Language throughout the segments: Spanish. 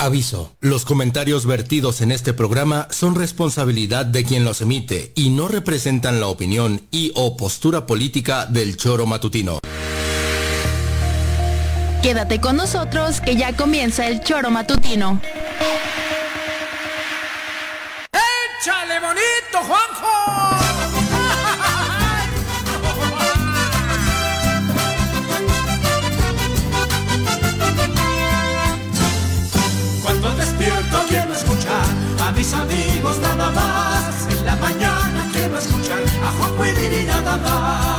Aviso, los comentarios vertidos en este programa son responsabilidad de quien los emite y no representan la opinión y o postura política del choro matutino. Quédate con nosotros que ya comienza el choro matutino. A Juanjo y nada.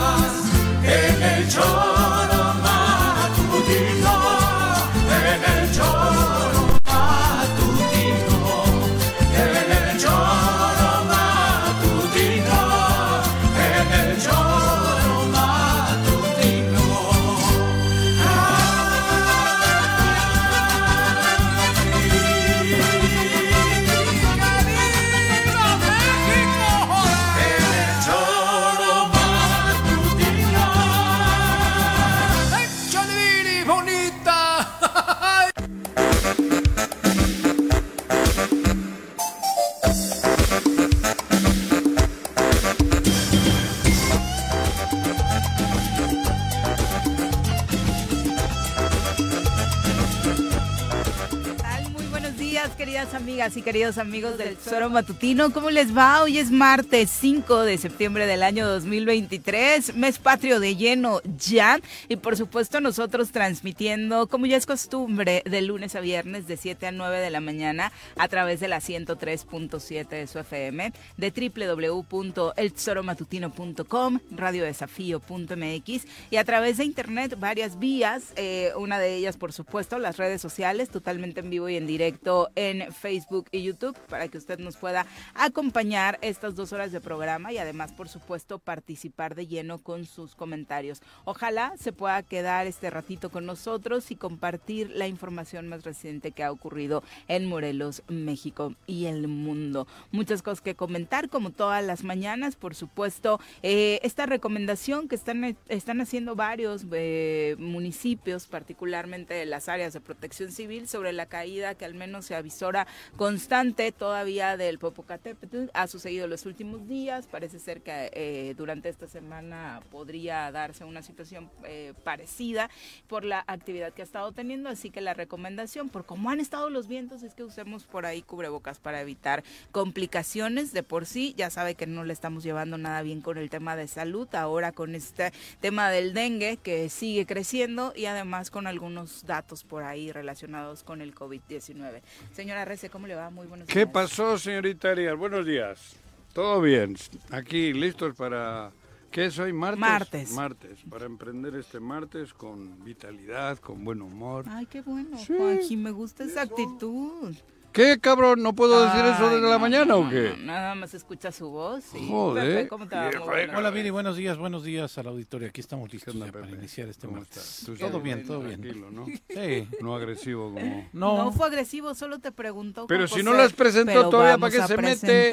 Amigas y queridos amigos del Tesoro Matutino. ¿Cómo les va? Hoy es martes 5 de septiembre del año 2023, mes patrio de lleno ya. Y por supuesto nosotros transmitiendo, como ya es costumbre, de lunes a viernes de 7 a 9 de la mañana a través de la 103.7 de su FM, de www.eltesoromatutino.com, radiodesafío.mx y a través de internet varias vías, eh, una de ellas por supuesto las redes sociales, totalmente en vivo y en directo en Facebook y YouTube para que usted nos pueda acompañar estas dos horas de programa y además por supuesto participar de lleno con sus comentarios. Ojalá se pueda quedar este ratito con nosotros y compartir la información más reciente que ha ocurrido en Morelos, México y el mundo. Muchas cosas que comentar como todas las mañanas, por supuesto, eh, esta recomendación que están, están haciendo varios eh, municipios, particularmente las áreas de protección civil, sobre la caída que al menos se avisora constante todavía del Popocatépetl. Ha sucedido los últimos días, parece ser que eh, durante esta semana podría darse una situación eh, parecida por la actividad que ha estado teniendo, así que la recomendación, por cómo han estado los vientos, es que usemos por ahí cubrebocas para evitar complicaciones de por sí. Ya sabe que no le estamos llevando nada bien con el tema de salud, ahora con este tema del dengue que sigue creciendo y además con algunos datos por ahí relacionados con el COVID-19. Señora Rece, ¿cómo le va? Muy buenos ¿Qué días. pasó, señorita Arias? Buenos días. Todo bien. Aquí listos para... ¿Qué es hoy? ¿Martes? Martes. Martes. Para emprender este martes con vitalidad, con buen humor. Ay, qué bueno, Sí. Juanji, me gusta esa actitud. ¿Qué, cabrón? ¿No puedo decir eso desde la mañana no, o qué? no, nada más escucha su voz. Sí. Joder. Pepe, ¿cómo te va? Buena. Hola Viri, buenos días, buenos días al auditorio. Aquí estamos listos ya para iniciar este ¿Cómo martes. Todo bien, todo bien. Tranquilo, ¿no? Sí. No agresivo como... No, No fue agresivo, solo te preguntó. Pero si no las presentó todavía, ¿para qué a se mete?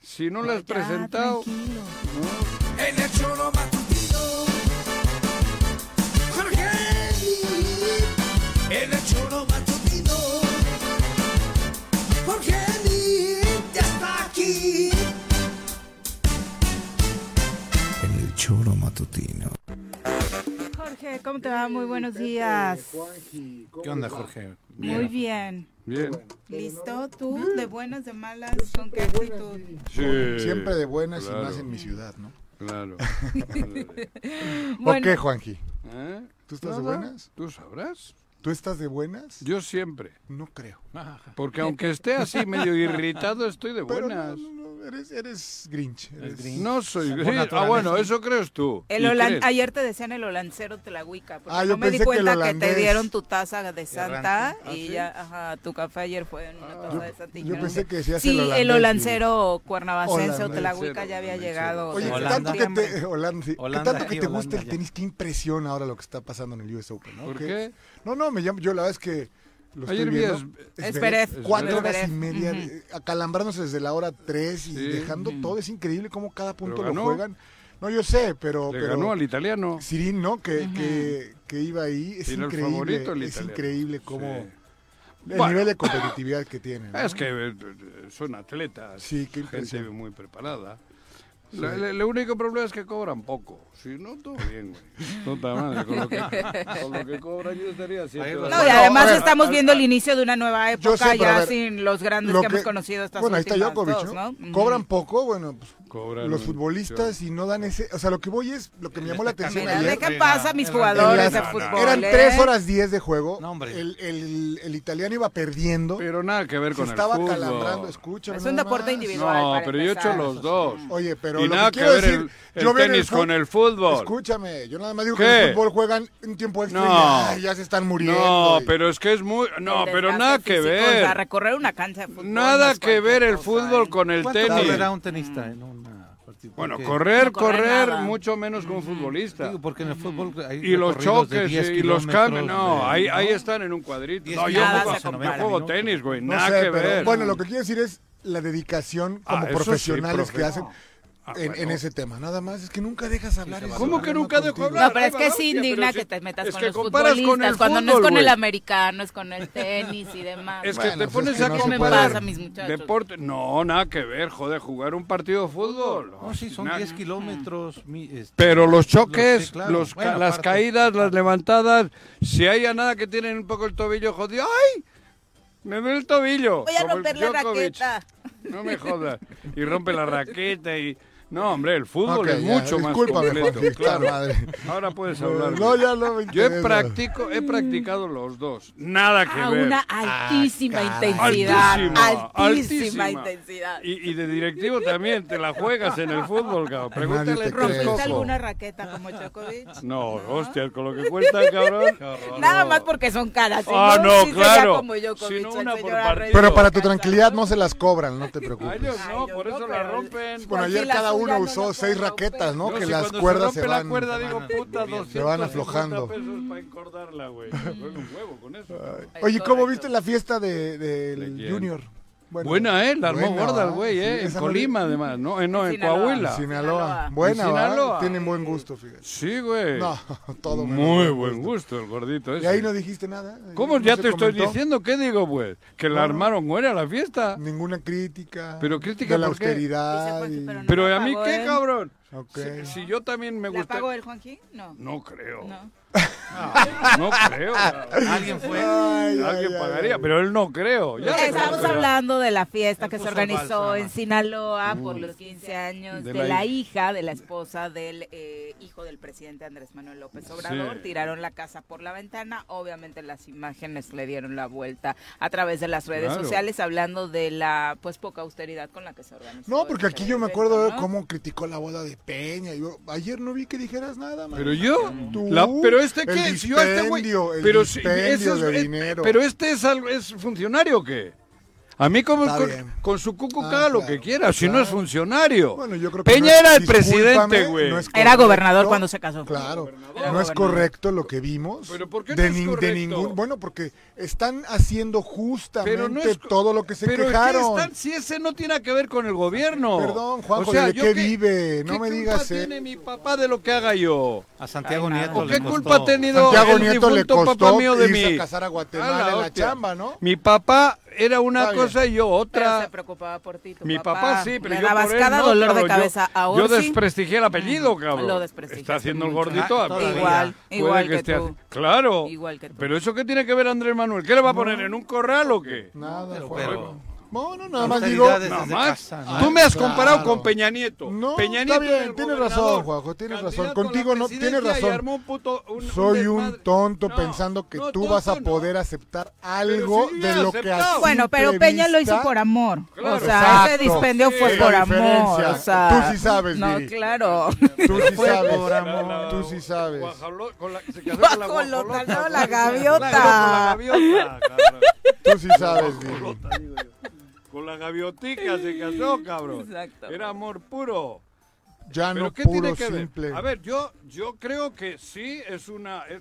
Si no lo has presentado... tranquilo. En el choro matutino. Jorge, ¿cómo te va? Muy buenos días. ¿qué onda, Jorge? Muy bien. Bien. ¿Listo? ¿Tú? ¿De buenas, de malas? ¿Con qué actitud? Sí, Siempre de buenas claro, y más en mi ciudad, ¿no? Claro. ¿O qué, Juanji? ¿Eh? ¿Tú estás de buenas? ¿Tú sabrás? ¿Tú estás de buenas? Yo siempre. No creo. Porque aunque esté así medio irritado, estoy de buenas. no, no, no, eres, eres Grinch. Eres Grinch. No soy gris. Ah, bueno, eso crees tú. El ¿Y holan- crees? Ayer te decían el holancero Tlahuica, porque Ah, no yo me di que el cuenta que, te dieron tu taza de Santa y ¿Ah, sí? ya, ajá, tu café ayer fue en una taza de Santa. y yo pensé que decías sí, el holandés el y- holancero cuernavacense o. Tlahuica ya había llegado. Oye, ¿qué tanto que te. Holanda, sí. ¿Qué tanto que te Holanda, gusta el ya. tenis? Qué impresión ahora lo que está pasando en el US Open, ¿no? ¿Por qué? No, no, me llamo, yo la verdad es que lo Ayer vi viendo. a- Es Pérez. Cuatro horas Pérez. y media, eh, acalambrándose desde la hora tres y Sí. dejando todo. Es increíble cómo cada punto lo juegan. No, yo sé, pero... Le pero ganó al italiano. Sirín, ¿no? Que, que, que iba ahí. Es Era el increíble. favorito el es increíble cómo... Sí. El Bueno. nivel de competitividad que tienen. ¿no? Es que eh, son atletas, Sí, qué gente muy preparada. La- El único problema es que cobran poco. Si no, todo bien, güey. Puta madre, con lo que, con lo que cobran yo estaría horas. No, y además ver, estamos viendo el inicio de una nueva época sé, ya ver, sin los grandes Lo que, hemos conocido estas Bueno, ahí está Djokovic, dos, ¿no? ¿no? Cobran poco, bueno, pues Cobran los futbolistas y no dan ese... O sea, lo que voy es, lo que me llamó la atención Mira, ayer... dejen Venga, paz a mis jugadores de fútbol. Eran ¿eh? 3 horas 10 de juego. No, hombre. El, el- el italiano iba perdiendo. Pero nada que ver con el estaba fútbol. calambrando, escúchame. Es un deporte individual. No, pero yo he hecho los dos. Oye, pero y lo nada que que quiero ver decir, yo tenis con el fútbol. Escúchame, yo nada más digo que en el fútbol juegan un tiempo extra y No. ya, ya se están muriendo. No, y- pero es que es muy... No, El pero nada que físico, O sea, ver. recorrer una cancha de fútbol. Nada que ver el fútbol ¿eh? con el ¿Cuánto tenis. correrá un tenista en una partida? Bueno, correr, No correr, nada. mucho menos que un futbolista. Digo, porque en el fútbol hay Y los choques 10 y los cambios, no, de- ahí, ahí están en un cuadrito. 10 No, yo juego, yo juego tenis, güey, no nada sé, que pero ver. bueno, lo que quiero decir es la dedicación Ah, como sí, profesionales que hacen Ah, en, bueno. en ese tema. Nada más, es que nunca dejas hablar. va ¿Cómo que nunca dejo hablar? No, pero es que es indigna que te metas es con los con futbolistas el cuando no es con el americano, es con el tenis y demás. Es que Bueno, te pues pones es que a ¿Qué me comparar pasa, mis muchachos? deporte. No, nada que ver, joder, jugar un partido de fútbol. No, sí, son Na- 10 kilómetros. mi- este, Pero los choques, sí, claro. los ca- Bueno, las aparte. caídas, las levantadas, si hay a nada que tienen un poco el tobillo jodido, ¡ay! Me duele el tobillo. Voy a romper la raqueta. No me jodas. Y rompe la raqueta y... No, hombre, el fútbol es ya, mucho más completo. Claro. madre. Ahora puedes hablar. No, ya no me Yo he, practico, he practicado los dos. Nada que A ver. una altísima Ah, intensidad. Altísima, altísima, altísima. intensidad. Y, y de directivo también te la juegas en el fútbol, cabrón. Pregúntale a. ¿Rompiste alguna raqueta como Djokovic? No, hostias, con lo que cuesta, cabrón. Nada más porque son caras. si Ah, no, claro. como Djokovic, Si no, una por partido. Pero para tu tranquilidad no se las cobran, no te A preocupes. ellos no, Ay, por eso no, la rompen. Bueno, ayer cada uno no usó seis raquetas, ¿no? Que las cuerdas se van. la cuerda, digo, van- puta, van 200 Se van aflojando. Oye, ¿cómo viste la fiesta de. Junior? Bueno, Buena, ¿eh? La armó buena, gorda el güey, Sí, ¿eh? En no Colima, además, ¿no? Eh, no, En en Sinaloa. Coahuila. vi- Sinaloa. Buena, En Sinaloa. Tienen buen gusto, fíjate. Sí, güey. No, todo menos Muy buen gusto el gordito Y ese. ahí no dijiste nada. ¿Cómo ¿No ya te estoy diciendo? ¿Qué digo, pues? Que la No. armaron buena la fiesta. Ninguna crítica. Pero crítica de la ¿por qué? austeridad. Y- pero no. Pero la ¿a mí qué, él. cabrón? Si, si yo también me ¿La gusta... pagó el Juanji? No. No creo. No. No creo. ¿Alguien fue? Ay, Alguien ay, pagaría, ay. pero él no creo. Ya Estamos creo. hablando de la fiesta que se organizó en Sinaloa por los 15 años De de, la la, hija. de la esposa del eh, hijo del presidente Andrés Manuel López Obrador. Sí. Tiraron la casa por la ventana. Obviamente las imágenes le dieron la vuelta a través de las redes Claro. sociales hablando de la pues poca austeridad con la que se organizó. No, porque aquí yo me acuerdo de ¿no? cómo criticó la boda de Peña. Yo ayer no vi que dijeras nada, man. Pero yo, Tú, la- pero este el qué, si yo a este güey, el pero si- ese es- de es- dinero. pero este es algo, es funcionario o qué? A mí como con, con su cucu Ah, lo claro, que quiera, si no es funcionario. Bueno, yo creo que Peña no es- era el presidente, güey. no es Era correcto. gobernador cuando se casó. Claro, Era no es correcto lo que vimos. ¿Pero por qué de, no es de correcto? ningún, bueno, porque están haciendo justamente Pero no es co- todo lo que se pero ¿qué quejaron. están- si ese no tiene que ver con el gobierno. Perdón, Juanjo, O sea, ¿de ¿yo qué vive? No ¿qué me culpa digas, eh. tiene mi papá de lo que haga yo? A Santiago Ay, nada. Nieto ¿O le qué costó- culpa ha tenido Santiago el Nieto le difunto costó papá mío de irse mí? a casar a Guatemala en la chamba, ¿no? Mi papá era una cosa y yo Pero otra. se preocupaba por ti, tu Mi papá, sí, pero Le yo dabas por él cada no, dolor de cabrón. Yo- cabeza a Yo Orsi. desprestigié el apellido, cabrón. Lo Está haciendo el gordito. Ah. Igual, Puede igual que esté tú. Claro. Igual que tú. Pero eso qué tiene que ver Andrés Manuel? ¿Qué le va a poner en un corral o qué? Nada, Pero- pero- No, no, nada más digo. Nada más. casa, ¿no? Tú me has Claro. comparado con Peña Nieto. No, Peña está Nieto bien, era el tienes razón, Juanjo, tienes razón. Contigo no, tienes razón. armó un puto- un- un Soy un tonto No, pensando que no, tú vas a poder aceptar algo sí, de lo que a Bueno, pero Peña lo hizo por amor. Claro. o sea, Exacto. ese dispendio Sí, fue por amor. O sea, Tú sí sabes, No, Viri. claro. Tú sí sabes. por amor. Tú sí sabes. Guajolota, no, la gaviota. Tú sí sabes, Viri. Con la gaviotica se casó, cabrón. Exacto. Era amor puro. Ya ¿Pero no qué puro tiene que simple. ver? A ver, yo, yo creo que sí es una... es-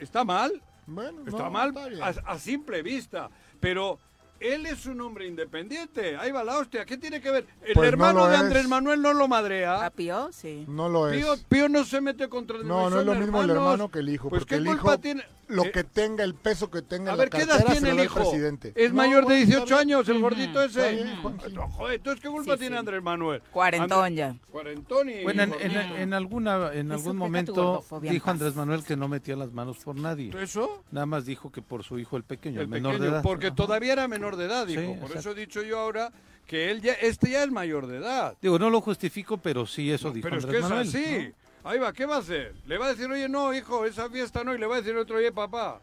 está mal, Bueno, está no, mal está a, a simple vista, pero él es un hombre independiente. Ahí va la hostia. ¿Qué tiene que ver? El Pues no hermano de es. Andrés Manuel no lo ¿A madrea. Pío? Sí. No lo es. Pío, Pío no se mete contra el No, no es lo mismo el hermano que el hijo, Pues porque ¿qué el culpa hijo tiene? Lo Eh, que tenga, el peso que tenga A ver, ¿qué edad tiene el hijo? presidente. Es No, mayor de bueno, 18 está bien. años, el gordito ese. bien, Juanji. No, joder, entonces, ¿qué culpa Sí, tiene sí. Andrés Manuel? Cuarentón ya. Cuarentón y... Bueno, en, alguna, en Eso algún momento dijo. Andrés Manuel que no metía las manos por nadie. ¿Eso? Nada más dijo que por su hijo el pequeño, el, El menor pequeño, de edad. porque Ajá. todavía era menor de edad, dijo. Sí, Por exacto. eso he dicho yo ahora que él ya, este ya es mayor de edad. Digo, no lo justifico, pero sí eso dijo Pero es Andrés que es Manuel. así. Ahí va, ¿qué va a hacer? Le va a decir, oye, no, hijo, esa fiesta no, y le va a decir otro, oye, papá.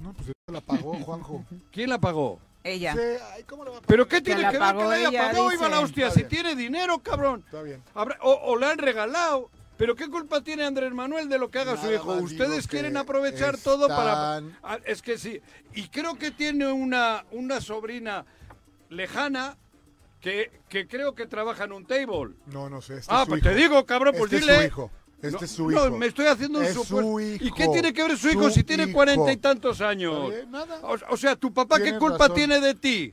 No, pues la pagó, Juanjo. ¿Quién la pagó? Ella. Sí, ay, ¿cómo le va a ¿Pero qué Que tiene la que ver que pagó la haya ella, pagado? Iba la dice. hostia, si tiene dinero, cabrón. Está bien. Habrá- o, o le han regalado. ¿Pero qué culpa tiene Andrés Manuel de lo que haga su hijo? Ustedes quieren que aprovechar todo para... Ah, Es que sí. Y creo que tiene una, una sobrina lejana que, que creo que trabaja en un table. No, no sé. Este ah, es su pues hijo. te digo, cabrón, pues este dile... es su hijo. Este no, es su no, hijo. me estoy haciendo un Es su supuesto. ¿Y qué tiene que ver su hijo Su si tiene cuarenta y tantos años? Nada. O, o sea, ¿tu papá qué culpa razón. tiene de ti?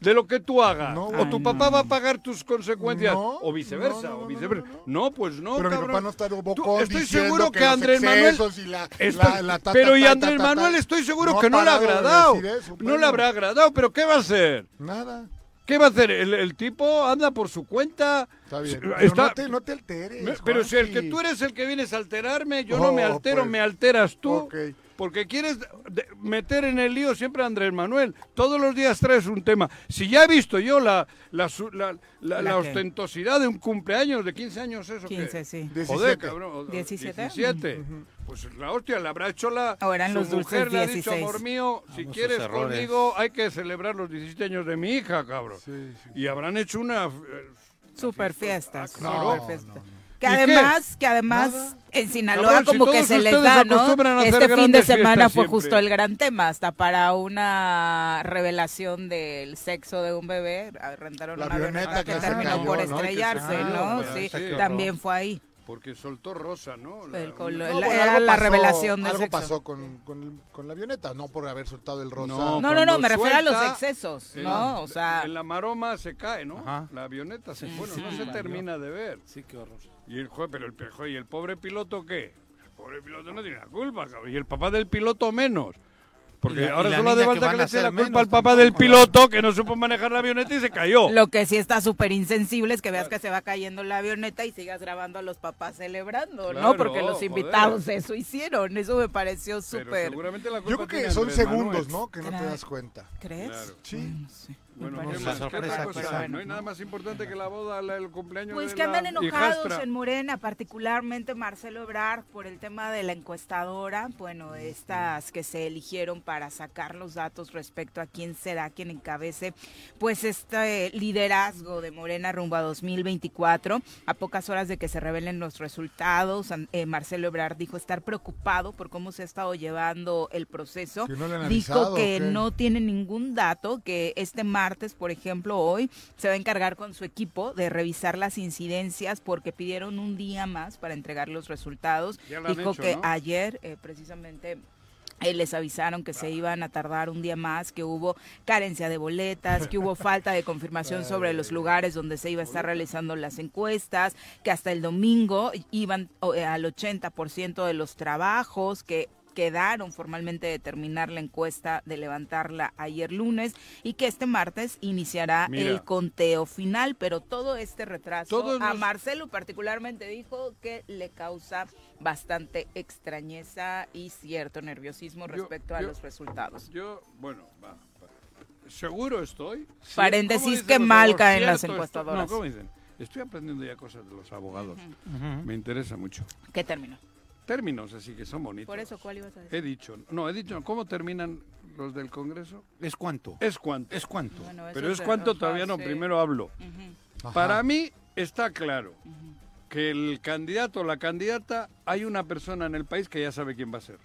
De lo que tú hagas. No, o tu papá va a pagar tus consecuencias. No, o viceversa. no, no, o no, viceversa. no, No, no, no. pues no, Pero mi papá no está bocón estoy seguro que, los Andrés Manuel. excesos y la- Estoy- la- la ta, pero ta, y Andrés Manuel estoy seguro No que no le ha agradado. no le pero- habrá agradado, pero ¿qué va a hacer? Nada. ¿Qué va a hacer? El, el tipo anda por su cuenta. Está bien. Está- no, te, no te alteres. Me- Pero si el que tú eres el que vienes a alterarme, yo no me Oh, altero, pues. me alteras tú. Ok. Porque quieres meter en el lío siempre a Andrés Manuel. Todos los días traes un tema. Si ya he visto yo la, la, la, la- ¿La ostentosidad de un cumpleaños de 15 años, ¿eso qué? 15, sí. Joder, 17. cabrón. o- o- 17. 17. Pues la hostia, le habrá hecho la. O eran su los mujer le ha dicho, 16. amor mío, si Famosos quieres conmigo, hay que celebrar los 17 años de mi hija, cabrón. Sí, sí. Y habrán hecho una. eh, Super fiestas. Ah, claro. super fiesta. Que ¿Y además, que además Nada. en Sinaloa Cabrón, si como que se les da, ¿no? Este fin de semana fue siempre. justo el gran tema, hasta para una revelación del sexo de un bebé, rentaron La una avioneta que que se terminó cayó, por ¿no? estrellarse, se ¿no? pues, Sí, sí. también fue ahí. Porque soltó rosa, ¿no? La- El colo- una- No, la- bueno, era la pasó- revelación del Algo sexo. pasó con, con, el- con la avioneta, no por haber soltado el rosa. No, No, no, no, me refiero a los excesos, en ¿no? O sea, En la maroma se cae, ¿no? Ajá. La avioneta se... Bueno, no sí, se valió. termina de ver. Sí, qué horror. Y el jue- pero el, ¿y el pobre piloto qué? El pobre piloto no tiene la culpa, cabrón. Y el papá del piloto menos. Porque Y la- ahora y la solo hace falta que le eche la culpa al papá del piloto que no supo manejar la avioneta y se cayó. Lo que sí está súper insensible es que veas que se va cayendo la avioneta y sigas grabando a los papás celebrando, Claro, ¿no? Porque los joder. invitados eso hicieron. Eso me pareció súper. Yo creo que son Manuel. segundos, ¿no? Que no te das cuenta. ¿Crees? Claro. Sí. Mm, sí. Bueno, Me ¿qué parece más? ¿Qué sorpresa, otra cosa? bueno. No hay nada más importante que la boda, la- el cumpleaños Pues de que andan la enojados hijastra. en Morena, particularmente Marcelo Ebrard por el tema de la encuestadora, bueno, estas que se eligieron para sacar los datos respecto a quién será quien encabece pues este liderazgo de Morena rumbo a 2024. A pocas horas de que se revelen los resultados, eh, Marcelo Ebrard dijo estar preocupado por cómo se ha estado llevando el proceso. ¿Que no le han Dijo que no tiene ningún dato, que este martes, por ejemplo, hoy, se va a encargar con su equipo de revisar las incidencias porque pidieron un día más para entregar los resultados. Dijo hecho, que ¿no? ayer, eh, precisamente... eh, les avisaron que se iban a tardar un día más, que hubo carencia de boletas, que hubo falta de confirmación sobre los lugares donde se iba a estar realizando las encuestas, que hasta el domingo iban eh, al 80% de los trabajos, que quedaron formalmente de terminar la encuesta, de levantarla ayer lunes y que este martes iniciará Mira. el conteo final, pero todo este retraso Todos a los- Marcelo particularmente dijo que le causa bastante extrañeza y cierto nerviosismo Yo- respecto a yo- los resultados. Yo, bueno, va. va. Seguro estoy. Paréntesis, ¿cómo dicen que mal caen las encuestadoras. No, ¿cómo dicen? Estoy aprendiendo ya cosas de los abogados. Me interesa mucho. ¿Qué término? Términos así que son bonitos. Por eso, ¿cuál ibas a decir? He dicho, no, he dicho, ¿cómo terminan los del Congreso? ¿Es cuánto? Es cuánto. ¿Es cuánto? Bueno, Pero es cuánto todavía no, sí. primero hablo. Para mí está claro que el candidato o la candidata, hay una persona en el país que ya sabe quién va a ser.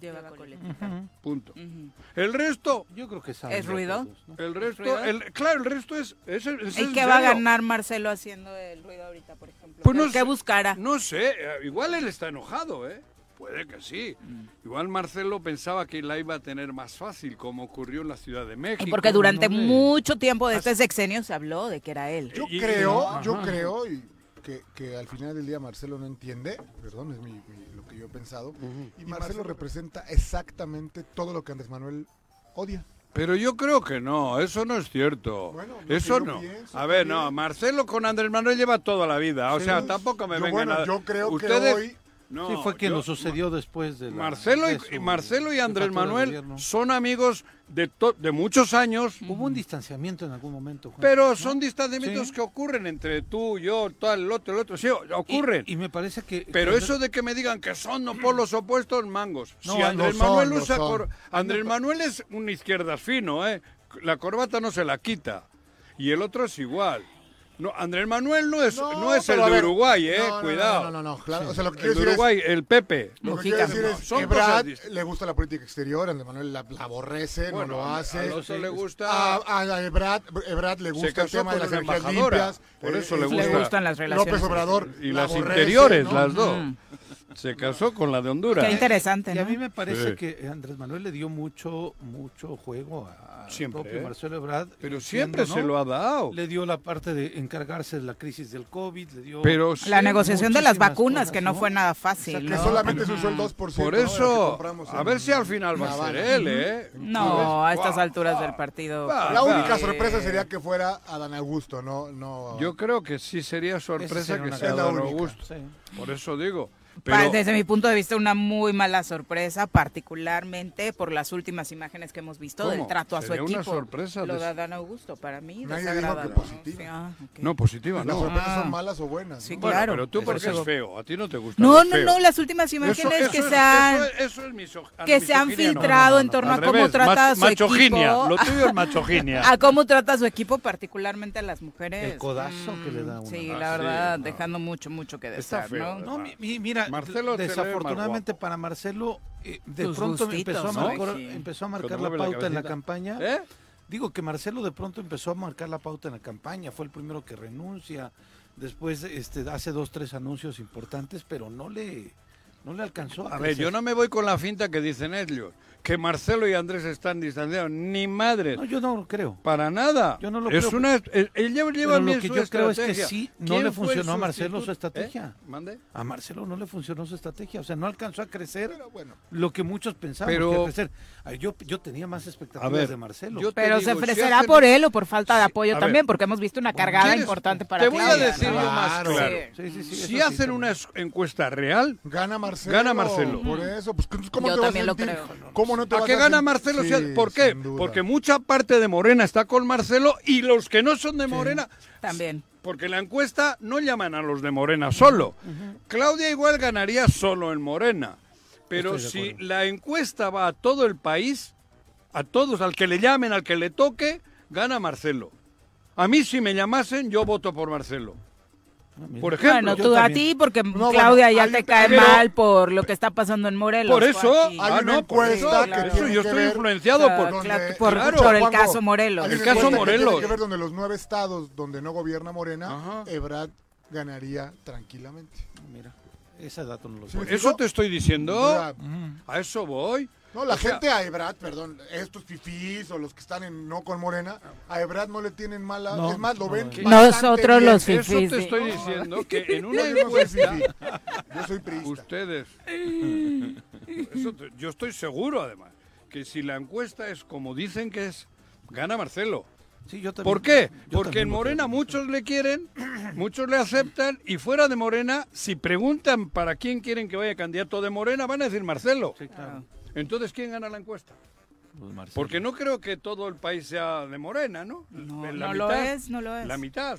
Lleva coletita. Punto. Ujú. El resto, Yo creo que saben ¿Es ruido? todos, ¿no? el resto, ruido? el, claro, el resto es... es, es ¿Y qué va a ganar Marcelo haciendo el ruido ahorita, por ejemplo? Pues ¿Qué, no qué sé. buscará? No sé, eh, igual él está enojado, ¿eh? Puede que sí. Mm. Igual Marcelo pensaba que la iba a tener más fácil, como ocurrió en la Ciudad de México. Y porque durante no mucho tiempo de este sexenio se habló de que era él. Yo Y- creo, yo creo, y que, que al final del día Marcelo no entiende, perdón, es mi, mi- lo que yo he pensado, y Marcelo representa exactamente todo lo que Andrés Manuel odia. Pero yo creo que no, eso no es cierto. Bueno, que eso no. pienso a ver, no, Marcelo con Andrés Manuel lleva toda la vida. O Sí. sea, tampoco me Yo, vengan bueno, a... yo creo que Ustedes- hoy- No, sí, fue quien yo- lo sucedió después de la- Marcelo, de y, su Marcelo y Andrés Manuel son amigos de, to- de muchos años, Hubo un distanciamiento en algún momento. Juan. pero ¿no? son distanciamientos Sí. que ocurren entre tú, yo, tal, el otro, el otro. Sí, ocurren. Y, y me parece que... Pero que- eso de que me digan que son no polos opuestos, mangos. No, si Andrés son, Manuel usa cor- Andrés Manuel es un izquierdas fino, ¿eh? La corbata no se la quita. Y el otro es igual. No, Andrés Manuel no es, no, es el de ver, Uruguay, ¿eh? no, Cuidado. No, no, no, no, claro. O sea, lo que El de es- Uruguay, el Pepe. Lo que quiero decir es que distintas. le gusta la política exterior, Andrés Manuel la, la aborrece, Bueno, no lo hace. a Alonso le gusta- A, a le gusta el tema de las energías limpias. por eh, eso le eh, gusta. Le gustan las relaciones. López Obrador Y la las aborrece, interiores, ¿no? las dos. Se casó con la de Honduras. Qué interesante, Y a ¿no? mí me parece Sí. que Andrés Manuel le dio mucho mucho juego a Siempre, propio. Marcelo Ebrard. Pero siempre ¿no? se lo ha dado. Le dio la parte de encargarse de la crisis del COVID, le dio... Pero La negociación de las vacunas, cosas, que no ¿no? fue nada fácil. Que ¿no? solamente se usó el 2%. Por ¿no? que eso, compramos a ver si al final va a ser él, ¿eh? No, a estas alturas del partido. La única sorpresa sería que fuera Adán Augusto, no, no. Yo creo que sí sería Esa sorpresa sería que sea única. Augusto. Por eso digo. Pero, Desde mi punto de vista, una muy mala sorpresa, particularmente por las últimas imágenes que hemos visto del trato a su Sería una equipo. sorpresa Lo de Adán Augusto, para mí, Nadie dijo desagradable. que ¿no? positiva. Sí, ah, no, positiva, Las no. sorpresas Ah. son malas o buenas. Sí, ¿no? Bueno, claro. pero tú porque es feo, a ti no te gusta. No, no, no, las últimas imágenes Eso- eso que se han... Eso, eso es miso- que se han no. filtrado en torno a cómo revés, trata a su machoginia, equipo. Lo tuyo es machoginia. a cómo trata a su equipo, particularmente a las mujeres. El codazo que le da Mm, una. Sí, la verdad, dejando mucho, mucho que desear, ¿no? No, mi- mi- mira, Marcelo desafortunadamente para Marcelo, eh, de pronto gustitos, empezó a, marcar, Sí. empezó a marcar Cuando la pauta en la campaña. ¿Eh? Digo que Marcelo de pronto empezó a marcar la pauta en la campaña, fue el primero que renuncia, después este, hace dos, tres anuncios importantes, pero no le, no le alcanzó. A ver, yo no me voy con la finta que dicen ellos, que Marcelo y Andrés están distanciados. Ni madre. No, yo no lo creo. Para nada. Yo no lo es creo. una, él, él lleva, lleva Pero lo bien que su yo creo es que estrategia. sí, no ¿Quién le funcionó a Marcelo su estrategia. ¿Eh? ¿Mande? A Marcelo no le funcionó su estrategia, o sea, no alcanzó a crecer Pero bueno. lo que muchos pensaban Pero- que iba a crecer. Ay, yo, yo tenía más expectativas ver, de Marcelo. Pero digo, se ofrecerá por él o por falta de apoyo también, ver. porque hemos visto una cargada ¿Quieres? importante para Te voy a decir más Claro. claro. Sí, sí, sí, Si hacen una es- encuesta real, Gana Marcelo. Gana Marcelo. Por eso, pues ¿cómo Yo te vas también a lo sentir? creo. ¿Cómo no te ¿a vas qué gana sentir? Marcelo? Sí, ¿Por qué? sin duda. Porque mucha parte de Morena está con Marcelo y los que no son de Morena También. Porque la encuesta no llaman a los de Morena solo. Claudia igual ganaría solo en Morena. Pero Estoy de si acuerdo. la encuesta va a todo el país, a todos, al que le llamen, al que le toque, gana Marcelo. A mí si me llamasen, yo voto por Marcelo. Ah. Por ejemplo, Bueno, tú a ti, porque bueno, Claudia ya hay te cae pero- mal por lo que está pasando en Morelos. por eso, ah, una no, por eso, encuesta que por eso tiene yo estoy influenciado por... donde- claro, por, Claro. por el Juanjo, caso Morelos. El caso Morelos. Tiene que ver donde los nueve estados donde no gobierna Morena, Ajá. Ebrard ganaría tranquilamente. Mira, ese dato no lo Sí. sé. Eso te estoy diciendo. Sea, A eso voy. No, la O sea, gente a Ebrard, perdón, estos fifís o los que están en no con Morena, a Ebrard no le tienen mala, No, es más, lo ven no. Nosotros bien. los Eso fifís, te sí. estoy diciendo que en una Yo no encuesta... fifí, yo soy priista. Ustedes. Eso te- yo estoy seguro, además, que si la encuesta es como dicen que es, gana Marcelo. Sí, yo también- ¿Por qué? yo Porque en Morena muchos le quieren, muchos le aceptan, y fuera de Morena, si preguntan para quién quieren que vaya candidato de Morena, van a decir Marcelo. Sí, claro. Entonces, ¿quién gana la encuesta? Pues. Porque no creo que todo el país sea de Morena, ¿no? No, La no lo es, no lo es. La mitad.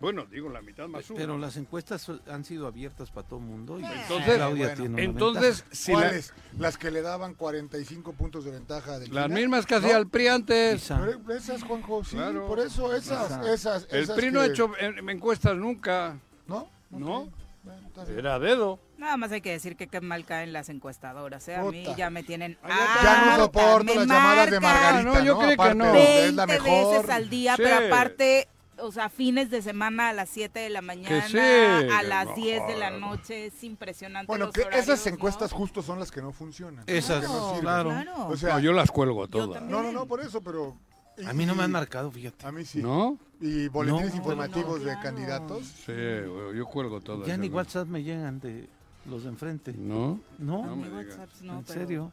Bueno, digo la mitad más uno. Pero las encuestas han sido abiertas para todo el mundo. Y Entonces- Claudia bueno, tiene una Entonces, si la- ¿Cuáles? Las que le daban 45 puntos de ventaja de las mismas que ¿No? hacía el PRI antes. Pero esas, Juanjo, sí, Claro. por eso, esas, esas, El esas PRI no ha que- hecho encuestas nunca. ¿No? ¿No? Ok, bueno, está bien. Era dedo. Nada más hay que decir que qué mal caen las encuestadoras. ¿eh? A mí Puta. ya me tienen. Ya no harta, soporto las llamadas de Margarita, No, yo ¿no? creo que no. donde es la 20 mejor. veces al día, Sí. pero aparte, o sea, fines de semana a las 7 de la mañana, sí, a las no 10 de la noche, es impresionante. Bueno, los que horarios, esas ¿no? encuestas justo son las que no funcionan. Esas, no claro. Claro. O sea, No, yo las cuelgo todas. no, no, no, por eso, pero... A mí no me han marcado, fíjate. A mí sí. ¿No? y boletines No, informativos no, de candidatos. Sí, yo cuelgo todo. Ya ni WhatsApp me llegan de los de enfrente. ¿No? No, No me. WhatsApp no, en pero serio.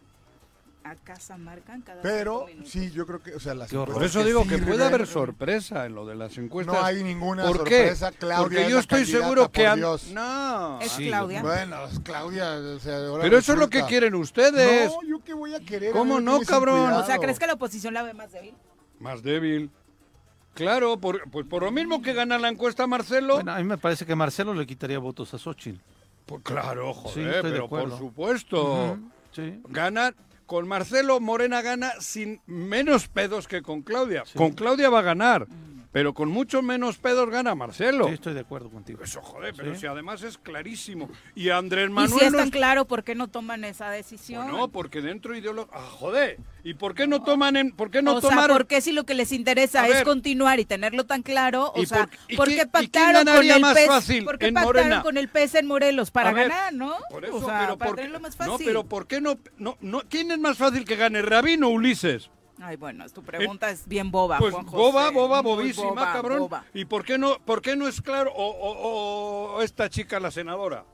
A casa marcan cada Pero sí, yo creo que, o sea, las. Por eso digo que sirven. puede haber sorpresa en lo de las encuestas. No hay ninguna ¿Por sorpresa, qué? Claudia. Porque es yo estoy seguro que... No. Es Sí, Claudia. Bueno, Claudia, o sea, ahora Pero eso es lo que quieren ustedes. No, yo qué voy a querer. ¿Cómo no, cabrón? O sea, ¿crees que la oposición la ve más débil? Más débil. Claro, por, pues por lo mismo que gana la encuesta Marcelo. Bueno, a mí me parece que Marcelo le quitaría votos a Xochitl. pues claro, Sí, joder, de pero por supuesto. Ujú, Sí. Gana, con Marcelo Morena gana sin menos pedos que con Claudia. Sí. Con Claudia va a ganar, pero con mucho menos pedos gana Marcelo. Sí, estoy de acuerdo contigo. Eso, joder, pero Sí. si además es clarísimo. Y Andrés y Manuel si es no tan es- claro, ¿por qué no toman esa decisión? No, porque dentro ideólogo... Ah, joder. ¿Y por qué no toman en... ¿Por qué no o sea. ¿por qué si lo que les interesa A es ver. continuar y tenerlo tan claro? O ¿Y sea, por- y ¿por quién- qué y pactaron con el más fácil ¿Por qué en pactaron Morena? con el PES en Morelos? Para ver, ganar, ¿no? Por eso, o sea, pero para por- tenerlo más No, fácil. pero ¿por qué no, no, no? ¿Quién es más fácil que gane, Rabino o Ulises? Ay, bueno, tu pregunta es bien boba, Pues Juan José. boba, boba, bobísima, boba, cabrón. boba. ¿Y por qué no, por qué no es claro? O, o- o esta chica, la senadora.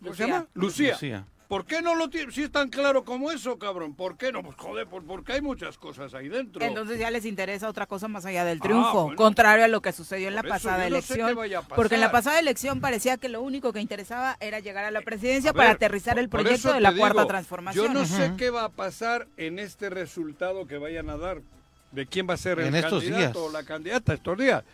¿Cómo se Lucía. llama? Lucía. Lucía. ¿Por qué no lo tiene? Si es tan claro como eso, cabrón. ¿Por qué no? Pues joder, por- porque hay muchas cosas ahí dentro. Entonces ya les interesa otra cosa más allá del Ah, triunfo, bueno. contrario a lo que sucedió en la Por pasada yo no sé qué elección. vaya a pasar. Porque en la pasada elección parecía que lo único que interesaba era llegar a la presidencia A para aterrizar el proyecto de la cuarta transformación. Yo no sé qué va a pasar en este resultado que vayan a dar, de quién va a ser el estos candidato días. o la candidata estos días.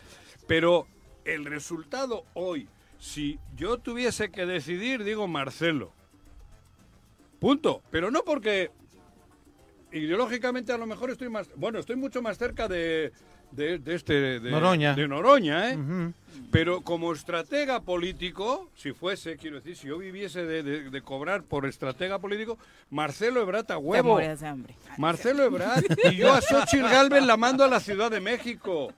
Pero el resultado hoy, si yo tuviese que decidir, digo Marcelo. Punto. Pero no porque ideológicamente a lo mejor estoy más, bueno, estoy mucho más cerca de, de, de este de Noroña. de Noroña, ¿eh? Pero como estratega político, si fuese, quiero decir, si yo viviese de, de- de cobrar por estratega político, Marcelo Ebrard a Te huevo. morías de hambre. Marcelo Ebrard. Y yo a Xochitl Galvez la mando a la Ciudad de México.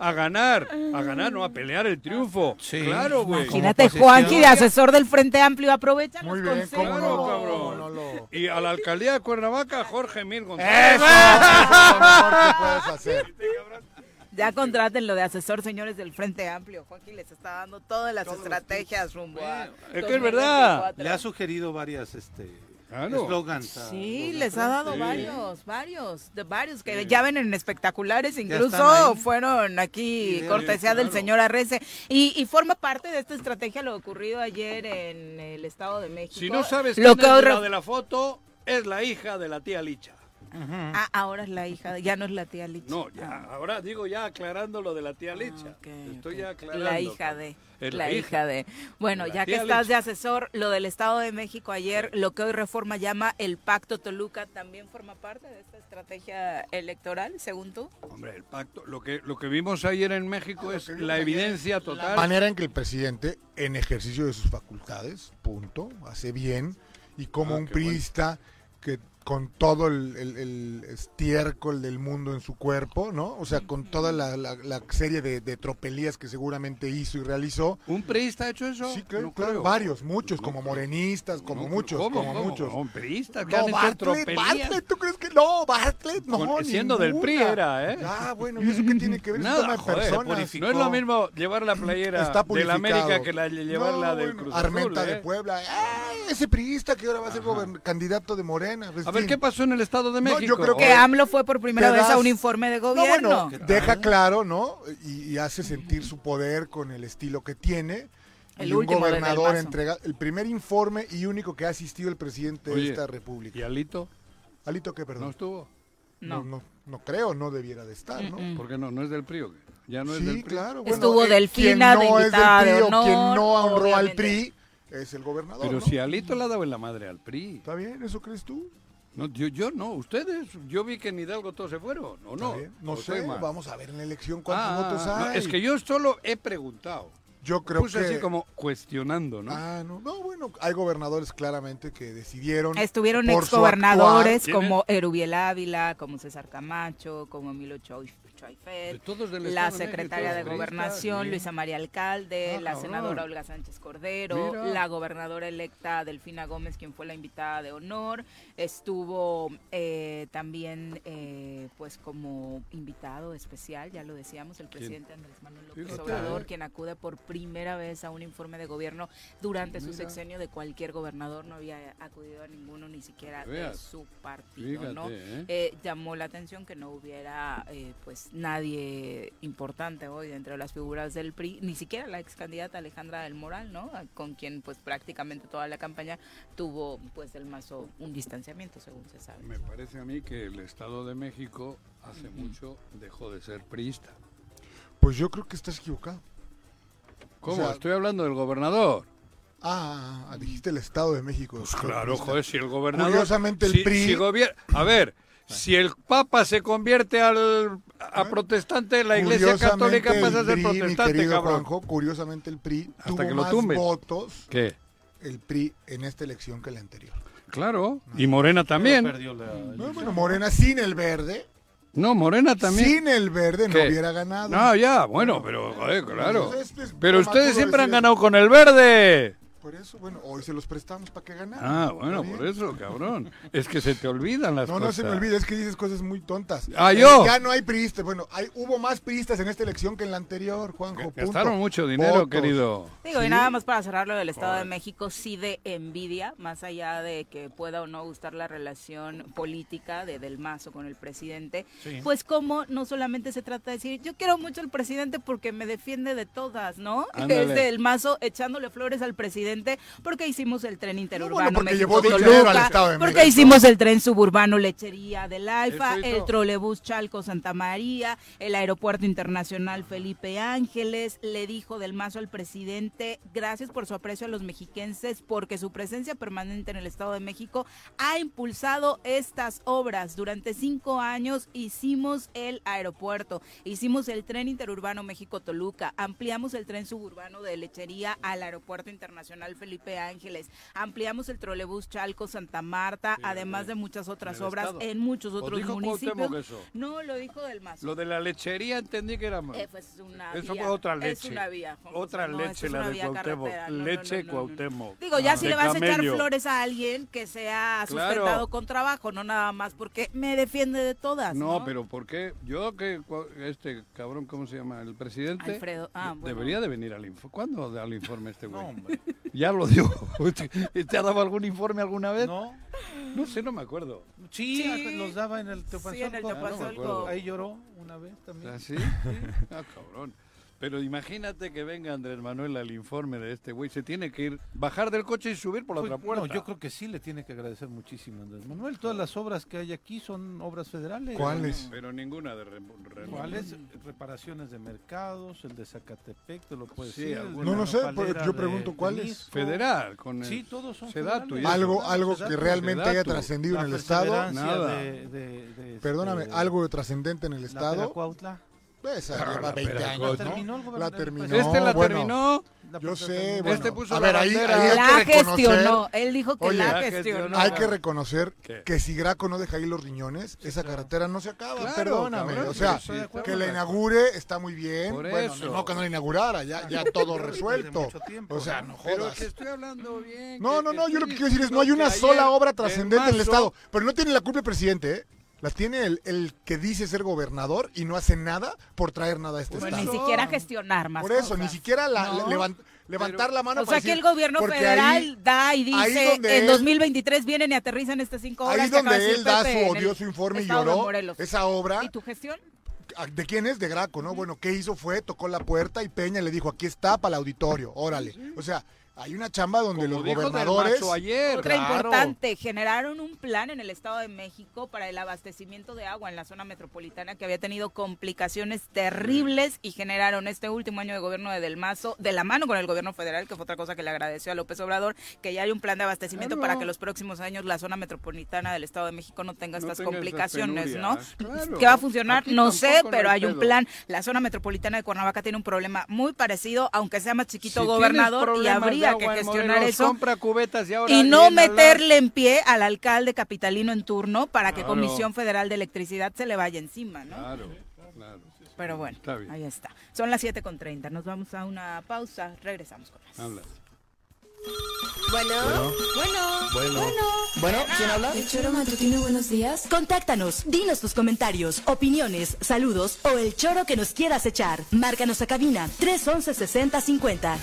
A ganar, a ganar, no a pelear el triunfo. Sí. Claro, güey. Imagínate. Juanqui, de asesor del Frente Amplio, aprovecha Muy los bien, cómo consejos. no, cabrón. cómo no lo... Y a la alcaldía de Cuernavaca, Jorge Mil González. Eso, eso es lo mejor que puedes hacer. Ya contraten lo de asesor, señores del Frente Amplio. Juanqui les está dando todas las estrategias rumbo a. Es que es verdad. 2024. Le ha sugerido varias este, Claro. Sí, les ha dado Sí. varios, varios, de varios que ya ven en espectaculares, incluso fueron aquí Sí, cortesía del señor Arrece. Y, y forma parte de esta estrategia lo ocurrido ayer en el Estado de México. Si no sabes lo quién que es de la foto, es la hija de la tía Licha. Ah, ahora es la hija, de- ya no es la tía Licha. No, ya, ahora digo ya aclarando lo de la tía Licha. Ah, Estoy ya aclarando. La hija de. Es la la hija hija de. Bueno, la ya que estás de asesor, lo del Estado de México ayer, lo que hoy Reforma llama el Pacto Toluca, ¿también forma parte de esta estrategia electoral, según tú? Hombre, el pacto, lo que, lo que vimos ayer en México es la evidencia La total. manera en que el presidente, en ejercicio de sus facultades, punto, hace bien, y como Ah, un bueno. priista que con todo el, el- el estiércol del mundo en su cuerpo, ¿no? O sea, con toda la, la- la serie de, de tropelías que seguramente hizo y realizó. ¿Un priista ha hecho eso? Sí, claro, No claro, creo. varios, muchos, No como morenistas, como No, muchos, ¿cómo, como cómo? muchos. No, priistas que No, Bartlett, ¿tú crees que no? Bartlett, no. Con- siendo del. PRI era, ¿eh? Ah, bueno, ¿y eso qué tiene que ver? Un Nada, de joder, no es lo mismo llevar la playera de la América que la, llevar No, la del bueno, Cruz Armenta Azul, de ¿eh? Puebla. ¡Ay, ese priista que ahora va a ser candidato de Morena. pues, A ver. ¿qué pasó en el Estado de No, yo México? creo Que AMLO fue por primera vez a un informe de No, gobierno. bueno, deja claro, ¿no? Y, y hace sentir su poder con el estilo que tiene. El y un último gobernador entrega el primer informe y único que ha asistido el presidente de esta ¿Y república. Alito? Alito, ¿qué, ¿No perdón? estuvo? No. No. no, no creo, no debiera de estar, ¿no? Mm. ¿Por qué no? ¿No es del PRI o qué? ¿Ya no es del PRI? claro. Bueno, Estuvo eh, Delfina quien de no es del de PRI o quien no honró al. PRI es el gobernador, Pero ¿no? si Alito le ha dado en la madre al PRI. ¿Está bien? ¿Eso crees tú? No, yo, yo no, ustedes. Yo vi que en Hidalgo todos se fueron, ¿o no? Bien. No ¿O estoy sé, vamos a ver en la elección cuántos Ah, votos no, hay. es que yo solo he preguntado. Yo creo Puse que... así como cuestionando, ¿no? Ah, no, no, bueno, hay gobernadores claramente que decidieron... Estuvieron exgobernadores como Erubiel Ávila, como César Camacho, como Emilio Choy- Choifet, De la de secretaria de Gobernación, sí. Luisa María Alcalde, Ah, la senadora Olga Sánchez Cordero, Mira. la gobernadora electa Delfina Gómez, quien fue la invitada de honor, estuvo eh, también eh, pues como invitado especial, ya lo decíamos, el presidente Andrés Manuel López Fíjate, Obrador, eh. quien acude por primera vez a un informe de gobierno durante su sexenio de cualquier gobernador, no había acudido a ninguno, ni siquiera de su partido, Fíjate, ¿no? ¿eh? Eh, llamó la atención que no hubiera eh, pues nadie importante hoy dentro de las figuras del PRI, ni siquiera la ex candidata Alejandra del Moral, ¿no? Con quien pues prácticamente toda la campaña tuvo pues del mazo un distanciamiento, según se sabe. Me parece a mí que el Estado de México hace mucho dejó de ser priista. Pues yo creo que estás equivocado. ¿Cómo? sea- Estoy hablando del gobernador. Ah, dijiste el Estado de México. Pues claro, joder, si el gobernador... Curiosamente el si- PRI- si gobier- A ver, si el Papa se convierte al, a protestante, la Iglesia Católica pasa a el ser PRI, protestante, cabrón. Juanjo, curiosamente el PRI Hasta tuvo que lo más votos ¿Qué? el PRI en esta elección que la anterior. Claro, y Morena también. Perdió la No, bueno, Morena sin el verde, No, Morena también. sin el verde ¿Qué? no hubiera ganado. No, ya, bueno, pero, joder, claro. Entonces, este es Pero ustedes siempre han ganado con el verde. Por eso, bueno, hoy se los prestamos para que ganaran. Ah, bueno, ¿Está por eso, cabrón. Es que se te olvidan las No, cosas. no se me olvide, es que dices cosas muy tontas. Ah, Eh, ¿yo? ya no hay priistas. Bueno, hay, hubo más priistas en esta elección que en la anterior, Juanjo. punto. Gastaron mucho dinero, Votos. querido. Digo, y nada más para cerrarlo del Estado Joder. de México, sí de envidia, más allá de que pueda o no gustar la relación política de Del Mazo con el presidente, Sí. pues como no solamente se trata de decir, yo quiero mucho al presidente porque me defiende de todas, ¿no? Ándale. Es Del Mazo echándole flores al presidente porque hicimos el tren interurbano porque México llevó Toluca, al Estado de porque México. hicimos el tren suburbano Lechería del Alfa, hizo. el trolebús Chalco Santa María, el aeropuerto internacional Felipe Ángeles, le dijo del mazo al presidente, gracias por su aprecio a los mexiquenses, porque su presencia permanente en el Estado de México ha impulsado estas obras. Durante cinco años hicimos el aeropuerto, hicimos el tren interurbano México-Toluca, ampliamos el tren suburbano de Lechería al aeropuerto internacional Felipe Ángeles, ampliamos el trolebús Chalco Santa Marta, Sí, además de muchas otras obras estado. en muchos ¿O otros dijo municipios. Eso? No, lo dijo del mazo. Lo de la lechería entendí que era... Eh, pues, una Eso vía. fue otra Es leche. una vía. Juan Otra no, leche, la de Cuauhtémoc. No, leche no, no, no. Cuauhtémoc. Digo, ya Ah, si le vas a echar flores a alguien que sea Claro. sustentado con trabajo, no nada más porque me defiende de todas. No, No, pero ¿por qué? Yo que este cabrón, ¿cómo se llama? El presidente. Alfredo, ah, bueno. Debería de venir al informe. ¿Cuándo da el informe este güey? No, hombre. Ya lo dio. ¿Te ha dado algún informe alguna vez? No. No sé, no me acuerdo. Sí, Sí. los daba en el Sí, en el Teopazolco. Teopazolco. Ahí lloró una vez también. ¿Ah, sí? Ah, cabrón. Pero imagínate que venga Andrés Manuel al informe de este güey. Se tiene que ir, bajar del coche y subir por la Pues, otra puerta. No, yo creo que sí le tiene que agradecer muchísimo a Andrés Manuel. Todas las obras que hay aquí son obras federales. ¿Cuáles? Pero ninguna de re- re- ¿Cuáles? Reparaciones de mercados, el de Zacatepec, te lo puedes Sí, decir. No, no sé, pero yo pregunto, ¿cuáles? Federal, con el Sí, todos son federales. Algo, algo Sedatu. que realmente haya trascendido en el Estado. Nada. de- de- de, este, Perdóname, algo de trascendente en el la Estado. Peracuautla. Esa Ah, lleva la 20 Peracuautla. años, ¿no? terminó el gobernador La terminó. Este la bueno. terminó. Yo sé, terminó. bueno. Este puso a la ver, ahí, ahí hay la gestionó. Él dijo que Oye, la gestionó. hay que reconocer ¿Qué? que si Graco no deja ahí los riñones, esa carretera no se acaba, Claro, perdóname. cabrón, o sea, sí, que la inaugure está muy bien. Por bueno, eso. no que no la inaugurara, ya, ya todo resuelto. tiempo. O sea, no Pero jodas. que estoy hablando bien. No, que- no, no, yo lo que quiero decir es, no hay una sola obra trascendente en el Estado. Pero no tiene la culpa el presidente, ¿eh? La tiene el, el que dice ser gobernador y no hace nada por traer nada a este Pues ni Estado. siquiera gestionar más Por eso, cosas. ni siquiera la- No. levan- levantar la mano O para sea que el decir- gobierno federal ahí- da y dice en él- 2023 vienen y aterrizan estas cinco horas. Ahí donde decir él da su odioso informe y lloró, esa obra, ¿Y tu gestión? ¿de quién es? De Graco, ¿no? Bueno, ¿qué hizo? Fue, tocó la puerta y Peña le dijo, aquí está para el auditorio, órale. O sea, Hay una chamba donde Como los dijo Del gobernadores... Ayer. Otra Claro. importante, generaron un plan en el Estado de México para el abastecimiento de agua en la zona metropolitana que había tenido complicaciones terribles y generaron este último año de gobierno de Del Mazo, de la mano con el gobierno federal, que fue otra cosa que le agradeció a López Obrador, que ya hay un plan de abastecimiento Claro. para que los próximos años la zona metropolitana del Estado de México no tenga No estas complicaciones, ¿no? claro. ¿Qué va a funcionar? Aquí no sé, pero hay un plan. La zona metropolitana de Cuernavaca tiene un problema muy parecido, aunque sea más chiquito Si gobernador, y habría que gestionar Morelos, eso compra cubetas y ahora y no meterle en pie al alcalde capitalino en turno para que Claro. Comisión Federal de Electricidad se le vaya encima, ¿no? Claro, claro. Pero bueno, Está ahí está. Son las 7.30, nos vamos a una pausa, regresamos con más. Habla. Bueno, bueno, Bueno. Bueno, ¿quién habla? El choro matutino, buenos días. Contáctanos, dinos tus comentarios, opiniones, saludos o el choro que nos quieras echar. Márcanos a cabina 311 6050.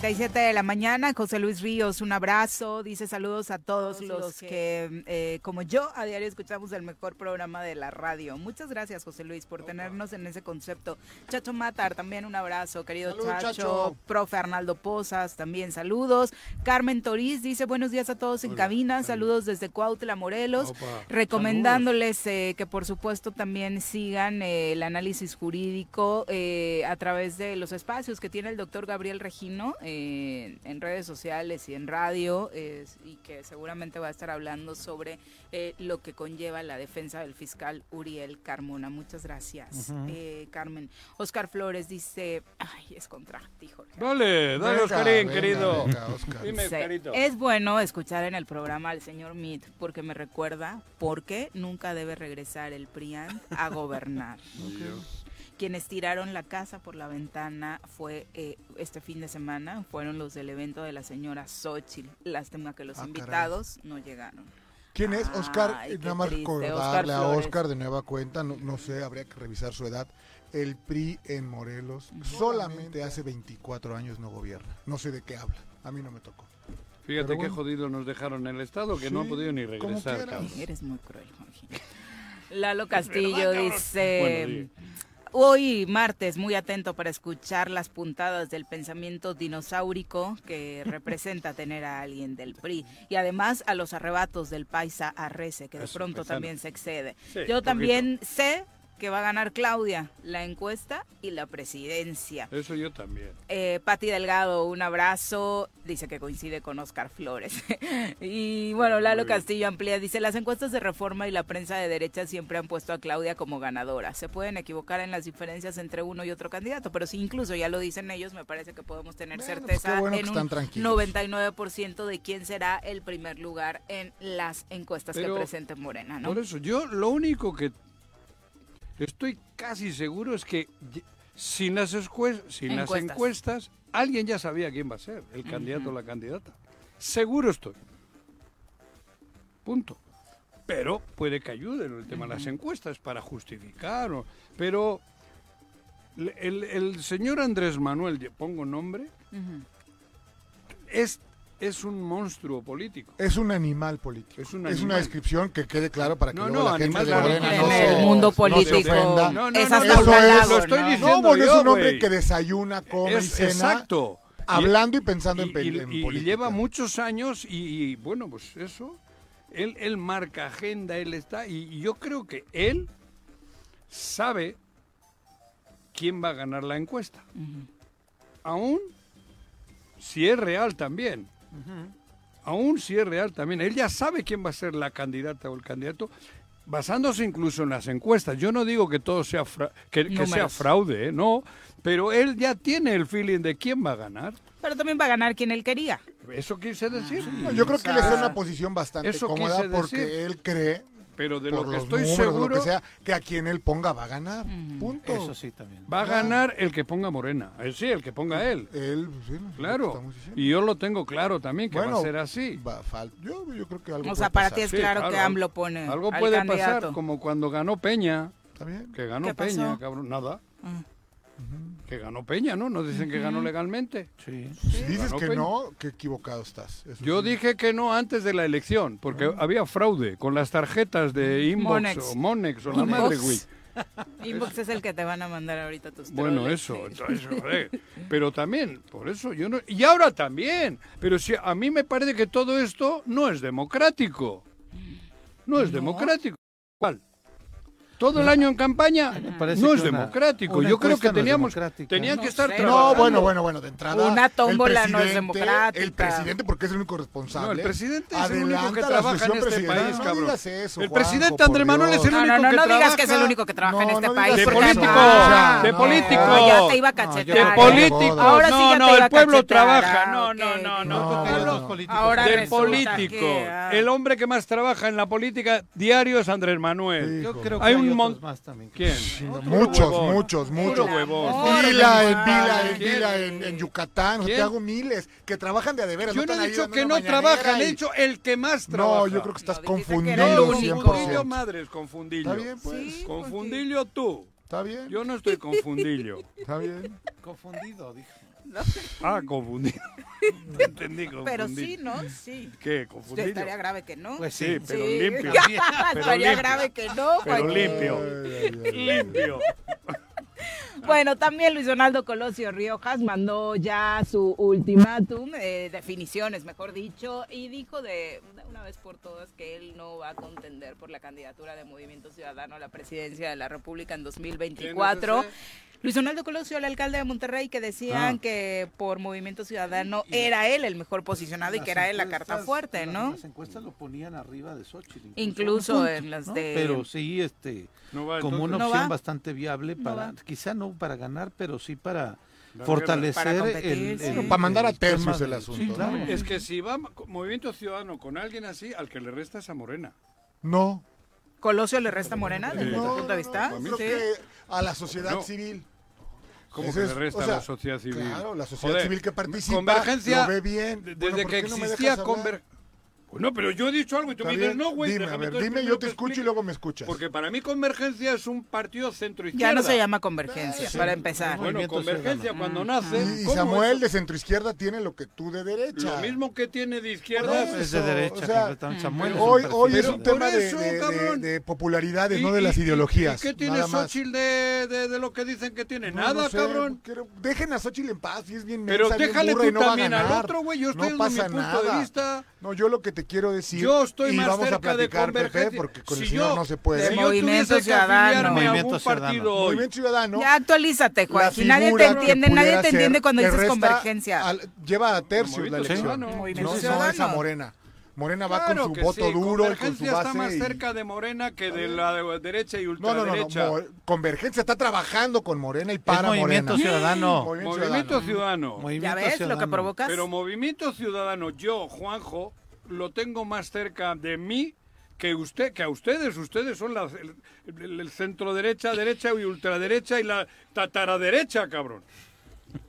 37 de la mañana, José Luis Ríos, un abrazo, dice saludos a todos los que, eh, como yo, a diario escuchamos el mejor programa de la radio. Muchas gracias, José Luis, por tenernos en ese concepto. Chacho Matar, también un abrazo, querido Salud, Chacho. Chacho. Profe Arnaldo Pozas, también saludos. Carmen Toriz dice buenos días a todos en cabina, saludos desde Cuautla, Morelos. Opa, Recomendándoles eh, que por supuesto también sigan eh, el análisis jurídico eh, a través de los espacios que tiene el doctor Gabriel Regino eh, en redes sociales y en radio eh, y que seguramente va a estar hablando sobre eh, lo que conlleva la defensa del fiscal Uriel Carmona. Muchas gracias, eh, Carmen. Oscar Flores dice, ay, es contra ti, Jorge. Dale, dale, Venga, Oscarín, venga, querido. venga, Oscar. Dime, Sí, Oscarito. Es bueno escuchar en el programa al señor Meade porque me recuerda por qué nunca debe regresar el PRIAN a gobernar. Quienes tiraron la casa por la ventana fue eh, este fin de semana, fueron los del evento de la señora Xochitl. Lástima que los Ah, caray. invitados no llegaron. ¿Quién es? Oscar, Ay, eh, nada más triste, recordarle Oscar a. Oscar de nueva cuenta, no, no sé, habría que revisar su edad. El PRI en Morelos solamente hace 24 años no gobierna. No sé de qué habla. A mí no me tocó. Fíjate qué jodido nos dejaron en el estado que no han podido ni regresar. Eres muy cruel, Jorge. Lalo Castillo dice... Bueno. Hoy martes, muy atento para escuchar las puntadas del pensamiento dinosaurico que representa tener a alguien del PRI y además a los arrebatos del paisa Arrece, que de Eso, pronto paisano. también se excede. Sí, Yo poquito. también sé que va a ganar Claudia la encuesta y la presidencia. Eso yo también. Eh, Pati Delgado, un abrazo. Dice que coincide con Oscar Flores. y bueno, Lalo. Castillo amplía. Dice, las encuestas de reforma y la prensa de derecha siempre han puesto a Claudia como ganadora. Se pueden equivocar en las diferencias entre uno y otro candidato, pero si incluso ya lo dicen ellos, me parece que podemos tener Bueno, pues certeza qué bueno en un tranquilos. 99% de quién será el primer lugar en las encuestas Pero, que presente Morena, ¿no? Por eso, yo lo único que estoy casi seguro es que sin las, sin las Encuestas. encuestas, alguien ya sabía quién va a ser, el candidato o la candidata. Seguro estoy. Punto. Pero puede que ayuden el tema de las encuestas para justificar. o- pero el, el señor Andrés Manuel, pongo nombre, es, es un monstruo político. Es un animal político. Es un Es una animal. descripción que quede claro para que No, luego no, la gente animal de Morena en no el se, mundo no se político. ofenda. No, no, es eso lo estoy ¿no? diciendo. No, bueno, es yo, un hombre güey. que desayuna, come y Es- cena, exacto. hablando y pensando en, Y, pel- y- en y política. lleva muchos años y, y, bueno, pues eso. Él, él marca agenda, él está. Y, y yo creo que él sabe quién va a ganar la encuesta. Aún si es real también. Aún si es real también. Él ya sabe quién va a ser la candidata o el candidato. Basándose incluso en las encuestas. Yo no digo que todo sea, fra- que, que sea fraude, ¿eh? no. Pero él ya tiene el feeling de quién va a ganar. Pero también va a ganar quien él quería. Eso quise decir. No, yo creo que él está en Ah, una posición bastante cómoda porque decir. él cree, Pero de por lo que estoy números, seguro, lo que sea, que a quien él ponga va a ganar. Punto. Eso sí también. va a ganar el que ponga Morena. Eh, sí, el que ponga él. Él, sí, Claro. Y yo lo tengo claro también que va Bueno, a ser así. Va, fal- yo, yo creo que algo O sea, puede para pasar. ti es Sí, claro, claro, que AMLO pone Algo al puede candidato. pasar, como cuando ganó Peña. ¿Está bien? Que ganó ¿Qué pasó? Peña, cabrón. Nada. Ah. Que ganó Peña, ¿no? Nos dicen que ganó legalmente. Sí. Si dices que Peña. no, que equivocado estás. Eso Yo sí. dije que no antes de la elección, porque había fraude con las tarjetas de Inbox Monex. o Monex o la Inbox. madre, güey. Inbox es el que te van a mandar ahorita tus Bueno, troles, eso, sí. entonces, joder. Pero también, por eso yo no... Y ahora también. Pero si a mí me parece que todo esto no es democrático. No es democrático. ¿Cuál? Todo el año en campaña no que es una- democrático. una Yo creo que no teníamos, tenían que No estar sé. trabajando. No, bueno, bueno, bueno, de entrada. Una tómbola no es democrática. El presidente, porque es el único responsable. No, el presidente es el único que trabaja en este país, No cabrón. digas eso, el presidente Andrés Manuel es el Dios. No, único no, no, que no digas trabaja. que es el único que trabaja en No, este no país. De político, Ah, de no, político. Ya te iba a No, cachetear. De que político. Ahora sí no, ya no, el pueblo trabaja. ah, No, no, no, no. No, no. Ahora Del político. que, ah. El hombre que más trabaja en la política diario es Andrés Manuel. Yo creo que Mon- más también. ¿Quién? Muchos, huevón. muchos, muchos. Amor. Vila en madre. en Vila, en, en Yucatán, ¿Quién? te hago miles que trabajan de a de veras. Yo no he dicho que no trabajan, he dicho el que más trabaja. No, yo creo que estás No, confundido. confundillo 100%. madres, confundillo. Está bien, pues. Sí. Confundillo tú. Está bien. Yo no estoy confundillo. Está bien. Confundido, dijo. Ah, confundido. No entendí confundido. Pero sí, ¿no? Sí. ¿Qué? ¿Confundido? Estaría grave que no. Pues Sí, pero Sí. limpio. Pero Estaría limpio. grave que no, Pero limpio. Limpio. Bueno, también Luis Donaldo Colosio Riojas mandó ya su ultimátum, eh, definiciones, mejor dicho, y dijo de de una vez por todas que él no va a contender por la candidatura de Movimiento Ciudadano a la presidencia de la República en 2024. Luis Donaldo Colosio, el alcalde de Monterrey, que decían Ah. que por Movimiento Ciudadano era él el mejor posicionado y que era él la carta fuerte, ¿no? Las encuestas lo ponían arriba de Xochitl. Incluso en las ¿no? de- Pero sí, este, No va, como una. ¿No opción va? bastante viable No para, va. quizá no para ganar, pero sí para fortalecer Para competir, el, sí. el- Bueno, para mandar a tercios el asunto, Sí, ¿no? claro. Es que si va con Movimiento Ciudadano con alguien así, al que le resta es a Morena. No. Colosio le resta Morena desde Sí. tu No, punto de no, vista. no, Sí. creo que a la sociedad No. civil. ¿Cómo que le resta o sea, la sociedad civil? Claro, la sociedad Joder, civil que participa Convergencia, lo ve bien. de- Bueno, desde ¿por que no existía dejas Conver... Bueno, pero yo he dicho algo y tú me dices, no, güey, Dime, a ver, dime, yo te escucho y luego me escuchas. Porque para mí Convergencia es un partido centro-izquierda. Ya no se llama convergencia, Sí. para empezar. Bueno, Convergencia cuando nace... Y, y ¿cómo Samuel es? de centro izquierda tiene lo que tú de derecha. Lo mismo que tiene de izquierda... eso. Es de derecha, o sea. Samuel Hoy, es un tema de, eso, de- de- cabrón. de popularidades, ¿Y- no de las y- ideologías. ¿Y qué tiene. Xochitl de, de, de lo que dicen que tiene? No, Nada, no sé, cabrón. quiero- dejen a Xochitl en paz, y es bien Pero déjale tú no también al otro, güey. Yo estoy no dando mi punto de vista. No, yo lo que te quiero decir. Yo estoy y más vamos a cerca de platicar, Pepe, Convergencia. porque con el Si señor yo- no se puede. de Si yo Movimiento Ciudadano. a Movimiento Ciudadano. Movimiento Ciudadano. Ya actualízate, Joaquín. Nadie te entiende, nadie te entiende cuando dices convergencia. al- lleva a tercios la elección. Ciudadano. Movimiento no, Ciudadano. no es a Morena. Morena va Claro con su voto sí, duro y con su Convergencia base. está más y- cerca de Morena que de la de- derecha y No, no, no, no. ultraderecha. Convergencia está trabajando con Morena y Es para Movimiento Morena. Ciudadano. Movimiento Movimiento Ciudadano. Ciudadano. ¿Ya ves lo que provocas? Pero Movimiento Ciudadano, yo, Juanjo, lo tengo más cerca de mí que usted, que a ustedes. Ustedes son la, el, centro derecha, derecha y ultraderecha y la tataraderecha, cabrón.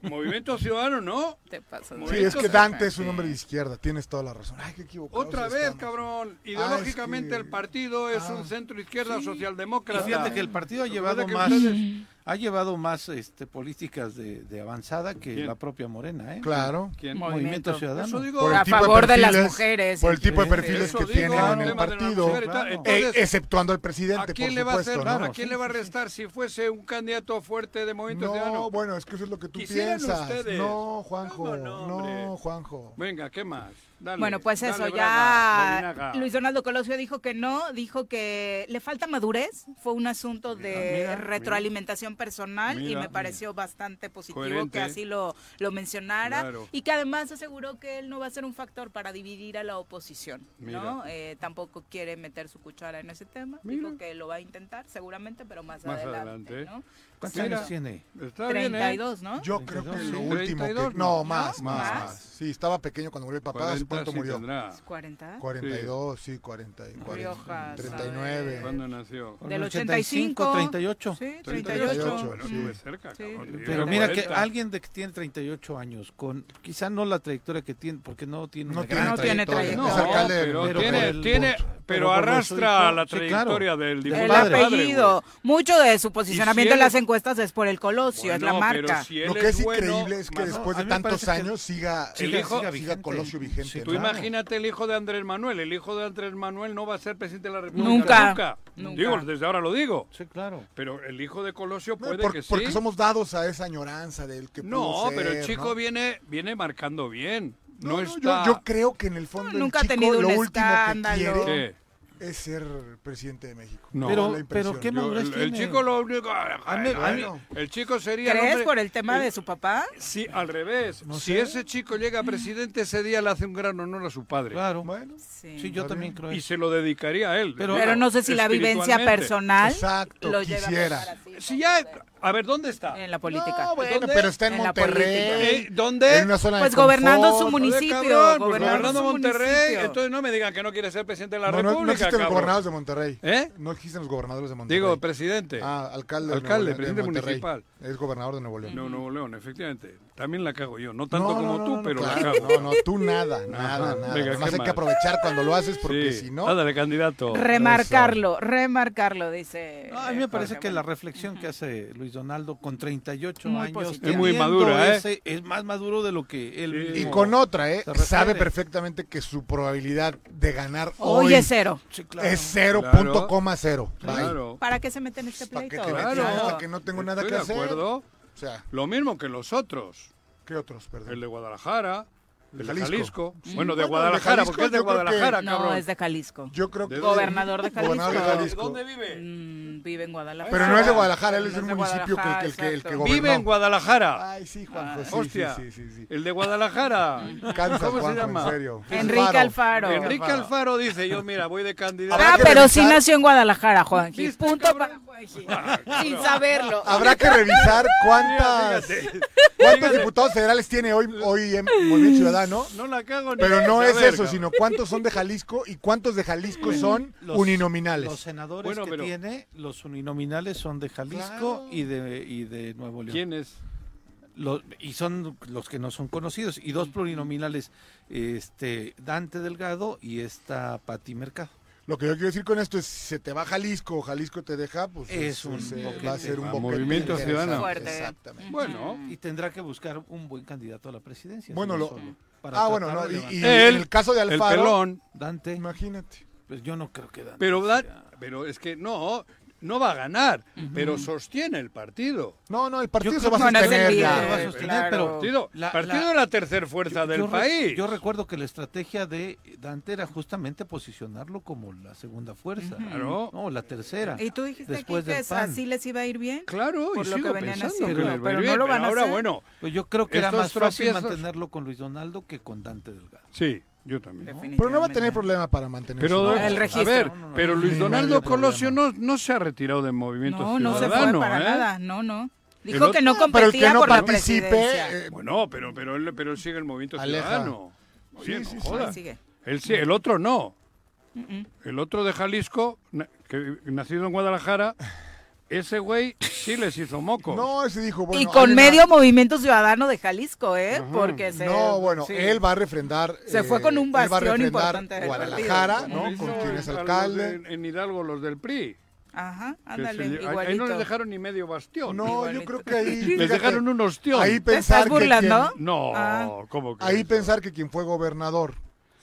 Movimiento Ciudadano, no. Te pasas. Sí, Movimiento es que Dante es un hombre de izquierda, tienes toda la razón. Ay, qué equivocado. Otra vez, cabrón. Ideológicamente que- el partido es Ah. un centro izquierda Y socialdemócrata. fíjate que el partido ha llevado más, ustedes- ha llevado más este, políticas de, de avanzada que ¿Quién? la propia Morena, ¿eh? Claro. ¿Quién? Movimiento. Movimiento Ciudadano. Eso digo. Por el A tipo favor de las perfiles- mujeres. Por el tipo de Sí, perfiles que digo, tienen en el de partido. mujer y tal. Claro. Entonces, Eh, exceptuando al presidente, ¿A quién por le va a supuesto, hacer, ¿no? ¿a quién le va a restar si fuese un candidato fuerte de Movimiento Ciudadano? No, bueno, es que eso es lo que tú piensas. ustedes. No, Juanjo, ¿Cómo no, Juanjo. Venga, ¿qué más? Dale, Bueno, pues dale, eso, Braga, ya Bobinaga. Luis Donaldo Colosio dijo que no, dijo que le falta madurez, fue un asunto de mira, retroalimentación personal y Mira, me pareció bastante positivo Coherente. que así lo, lo mencionara Claro. y que además aseguró que él no va a ser un factor para dividir a la oposición, ¿no? Eh, tampoco quiere meter su cuchara en ese tema, Mira. dijo que lo va a intentar seguramente, pero más, Más adelante, adelante. ¿no? ¿Cuántos Mira. años tiene? Está bien, ¿eh? 32, ¿no? Yo creo que 32, lo sí. último 32, que... ¿no? Más, ¿No? más, ¿Más? Sí, estaba pequeño cuando murió el papá. ¿Hace 40 cuánto sí murió? tendrá. 40. 42, sí, 40, y 40, Riojas, 39. ¿Cuándo nació? Del 85, 85, 38. Sí, 38. 38. Bueno, sí. estuve cerca, Sí. cabrón. Yo Pero mira que 40. alguien de que tiene 38 años, con quizá no la trayectoria que tiene, porque no tiene No una tiene gran No tiene trayectoria. No, alcalde de pero pero tiene, el- tiene, pero arrastra la sí, claro. trayectoria del Del El padre. apellido. Mucho de su posicionamiento en las encuestas es por el Colosio, es la Bueno, marca. si Lo que es bueno, increíble es que más- después de tantos años siga, el siga, hijo- siga vigente. Colosio vigente. Tú imagínate el hijo de Andrés Manuel. El hijo de Andrés Manuel no va a ser presidente de la República Nunca. nunca. Nunca. Digo, desde ahora lo digo. Sí, claro. Pero el hijo de Colosio No, puede por- que sí. Porque somos dados a esa añoranza del que No, pudo pero el ser, chico ¿no? viene viene marcando bien. No, No, no, está. yo, yo creo que en el fondo No, el nunca ha chico tenido lo un último escándalo. que quiere Sí. Es ser presidente de México. No. Pero- qué Yo- madurez el, el chico lo único. A mí- a mí- Bueno. el chico sería. el ¿Crees hombre- por el tema el- de su papá? Sí, al revés. No si sé. ese chico llega a presidente, ese día le hace un gran honor a su padre. Claro. Bueno, Sí. Sí, yo también creo Y se lo dedicaría a él. Pero- Pero no sé si la vivencia personal exacto, lo lleva quisiera. a así. Si ya. A ver, ¿dónde está? En la política. No, bueno, ¿Dónde? pero está en, Monterrey. Eh, ¿Dónde? En una zona Pues de gobernando confort. su municipio. Cabrón, pues gobernando gobernando su Monterrey. municipio. Entonces no me digan que no quiere ser presidente de la No, no, República. no existen los gobernadores de Monterrey. ¿Eh? No existen los gobernadores de Monterrey. Digo, presidente. Ah, alcalde. de Alcalde, Nuevo León, de presidente municipal. Es gobernador de Nuevo León. No, Nuevo León, efectivamente. También la cago yo. No tanto No, como no, tú, no, pero la claro, cago. No, no, tú nada, nada, Ajá. nada. Venga, Además ¿qué hay más? que aprovechar cuando lo haces porque Sí. si no... Ándale, candidato. Remarcarlo, remarcarlo, dice. No, a mí me parece Jorge. que la reflexión que hace Luis Donaldo con 38 Muy años. Es muy madura, ¿eh? ese- es más maduro de lo que él Sí. Y con otra, ¿eh? Sabe perfectamente que su probabilidad de ganar hoy, Hoy es cero. Sí, claro. es 0.0. Claro. coma cero. Claro. ¿Para qué se mete en este ¿Para pleito? te metes Claro. en esta que no tengo nada Estoy que de hacer? acuerdo. O sea, Lo mismo que los otros. ¿qué otros, perdón? El de Guadalajara, el de Jalisco. Jalisco. Sí. Bueno, de Bueno, el de Guadalajara, Jalisco porque es de creo que- Guadalajara, No, cabrón. es de Jalisco. Yo creo que... ¿De Gobernador de Jalisco. Gobernador de Jalisco. ¿Dónde vive? Mm, vive en Guadalajara. Pero no es de Guadalajara, él es No de un municipio que, que, Guadalajara, el que, el que gobernó. Vive en Guadalajara. Ay, sí, Juanjo, sí, Hostia. sí, sí, sí, sí. El de Guadalajara. Cansas, ¿Cómo se llama? en serio. Enrique Alfaro. Enrique Alfaro dice, yo mira, voy de candidato. Ah, pero sí nació en Guadalajara, Juanji. ¿Viste, Punto cabrón? para. Sin saberlo. Habrá que revisar cuántas, cuántos diputados federales tiene hoy, hoy en Movimiento Ciudadano. No la cago ni Pero no es saber, eso, cabrón. sino cuántos son de Jalisco y cuántos de Jalisco son Los- uninominales. Los senadores Bueno, que pero- tiene, los uninominales son de Jalisco Claro. y, de, y de Nuevo León. ¿Quién es? Los- y son los que no son conocidos. Y dos plurinominales, este Dante Delgado y esta Pati Mercado. Lo que yo quiero decir con esto es, si se te va Jalisco o Jalisco te deja, pues Es un eh, boquete. va a ser un boquete Movimiento. Ciudadano. Fuerte. Exactamente. Bueno. Y tendrá que buscar un buen candidato a la presidencia. Bueno, lo- solo, para Ah, bueno, no, y, el caso de El Alfaro, pelón. Dante, imagínate. pues yo no creo que Dante. Pero, sea- pero es que no, no va a ganar, pero sostiene el partido. No, no, el partido se va a no el sostener ya. Va a sostener, claro. pero Partido, La- partido la- de la tercera fuerza yo- del yo re- país. Yo recuerdo que la estrategia de Dante era justamente posicionarlo como la segunda fuerza. Claro. No, la tercera. Y tú dijiste Después aquí que así les iba a ir bien. Claro, Por y lo que sigo venían pensando haciendo, que les va a ir pero no bien, lo van a ahora, hacer. bueno, Pues yo creo que era más fácil mantenerlo con Luis Donaldo que con Dante Delgado. sí, yo también. Pero no va a tener problema para mantener Pero, su- El a registro. ver, No, no, no. pero Luis Donaldo Colosio no, no se ha retirado del movimiento No, no se fue ciudadano. para ¿eh? nada. No, no. El Dijo que no pero el competía que no por la participe, presidencia. eh, Bueno, pero, pero, él, pero él sigue el movimiento Aleja. ciudadano. Oye, Sí, no sí, sí. jodas. Ahí sigue. Él sí, el otro no. Mm-mm. El otro de Jalisco, que, nacido en Guadalajara, ese güey sí les hizo moco. no, ese dijo, bueno, y con una- medio movimiento ciudadano de Jalisco, ¿eh? Ajá. Porque se. No, bueno, sí. él va a refrendar. Se fue con un él va a bastión refrendar importante del Guadalajara, partido. ¿no? Con quien es alcalde. de- en Hidalgo los del PRI. Ajá, que ándale, se lle- ahí- igualito. no les dejaron ni medio bastión. No, yo Igualito. creo que ahí. Les fíjate, dejaron un ostión. Ahí ¿Te pensar estás burlando? que quien- No, Ah. ¿cómo que? ahí eso? pensar que quien fue gobernador,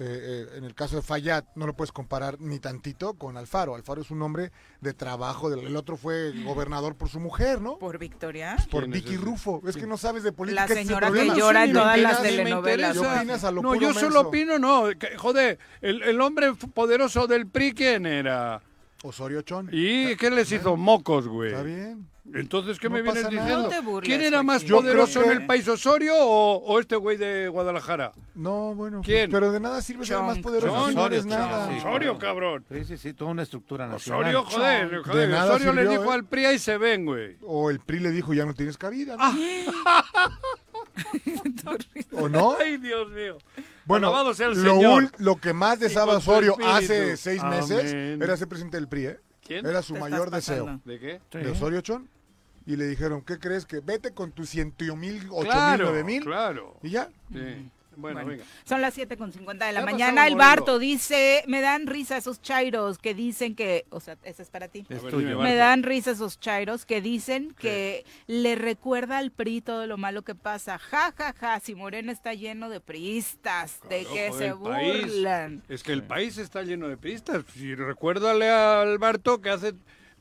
eh, eh, en el caso de Fayad, no lo puedes comparar ni tantito con Alfaro. Alfaro es un hombre de trabajo, del- el otro fue gobernador por su mujer, ¿no? Por Victoria. Por ¿Quién es Vicky? Rufo. Es que no sabes de política. La señora que llora en todas las telenovelas. Y interesa. opinas a lo No, yo solo opino, no. que- joder, el, el hombre poderoso del PRI, ¿quién era? Osorio Chón. ¿Y qué les hizo mocos, güey? Está bien. Entonces, ¿qué No me vienes diciendo? No te burles, ¿Quién era más Joaquín. Poderoso en el país, Osorio o, o este güey de Guadalajara? No, bueno. pues, ¿Quién? pero de nada sirve ser más poderoso Chon. si no eres Osorio, nada. sí. Osorio, cabrón. Sí, sí, sí, toda una estructura nacional. Osorio, joder, joder. De Osorio le dijo ¿eh? al PRI, ahí se ven, güey. O el PRI le dijo, ya no tienes cabida. ¿no? Ah. ¿O no? Ay, Dios mío. Bueno, Alabado sea el lo, Señor. ul- lo que más su Osorio hace seis meses Amén. era ser presidente del PRI, ¿eh? ¿Quién? Era su mayor deseo. ¿De qué? De Osorio Chón. Y le dijeron, ¿qué crees? Que vete con tus ciento mil, ocho mil, Claro, nueve mil. claro. Y ya. Sí. Bueno, venga. Son las 7 con 50 de la mañana. El. Barto dice, me dan risa esos chairos que dicen que, o sea, ese es para ti. Ver, tuyo. Me Barto. dan risa esos chairos que dicen que le recuerda al PRI todo lo malo que pasa. Ja, ja, ja, si Morena está lleno de priistas, de que se país. burlan. Es que el país está lleno de pistas. Si recuérdale a Alberto que hace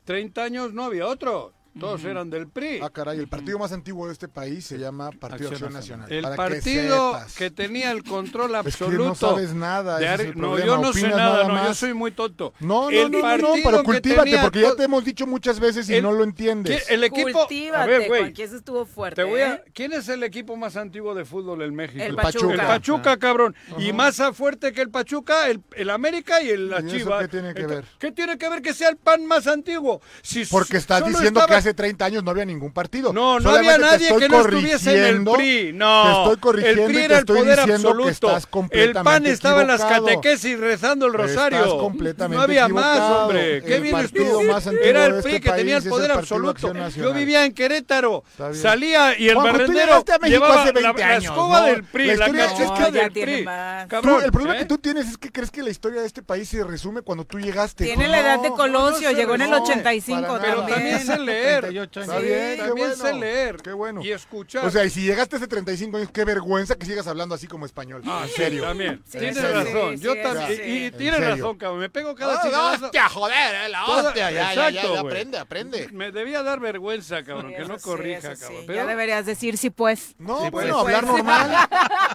30 años no había otro. Todos eran del PRI. Ah, caray, el partido más antiguo de este país se llama Partido Acción Acción Nacional. El para partido que, tenía el control Es que absoluto. no sabes nada, de ese es Ar- el no, yo no sé opinas nada, nada no, yo soy muy tonto. No, no, El no, no, no, pero cultívate, tenía porque ya te hemos dicho muchas veces y El- no lo entiendes. ¿Qué- El equipo. Cultívate, a ver, güey. Eso estuvo fuerte. Te voy a, ¿eh? ¿Quién es el equipo más antiguo de fútbol en México? El El Pachuca. El Pachuca, cabrón. Y más fuerte que el Pachuca, el, el América y el la ¿Y eso Chivas. qué tiene que ver? ¿Qué tiene que ver que sea el pan más antiguo? Si Porque estás diciendo que hace 30 años no había ningún partido. No, no Solamente había nadie que no estuviese en el PRI. No, Te estoy corrigiendo el PRI y era te el estoy poder diciendo absoluto. que estás el PAN estaba en las catequesis rezando el rosario. Estás completamente no había más, hombre. ¿Qué El vienes partido tú? más antiguo Era el PRI este que tenía país el poder absoluto. Yo vivía en Querétaro. Bien. Salía y el Juanjo, tú barrendero llegaste a México llevaba hace 20 la, escoba ¿no? del PRI, La del Cabrón, el problema ¿eh? que tú tienes es que crees que la historia de este país se resume cuando tú llegaste. Tiene la edad de Colosio, llegó en el no, 85 para Pero también sé leer. 38 años. Está bien, qué También bueno. sé leer. Qué bueno. Y escuchar. O sea, y si llegaste hace 35 años, qué vergüenza que sigas hablando así como español. Ah, en serio. también. Sí, tienes razón. sí, Yo sí, también. sí. Y, y En tienes serio. razón, cabrón. Me pego cada chingadazo. hostia, joder, eh, la hostia, ya, ya, Exacto, ya, aprende, aprende. Me debía dar vergüenza, cabrón, Sí, que no corrija, sí. cabrón. Ya deberías decir sí, pues. No, Sí, bueno, pues. hablar normal.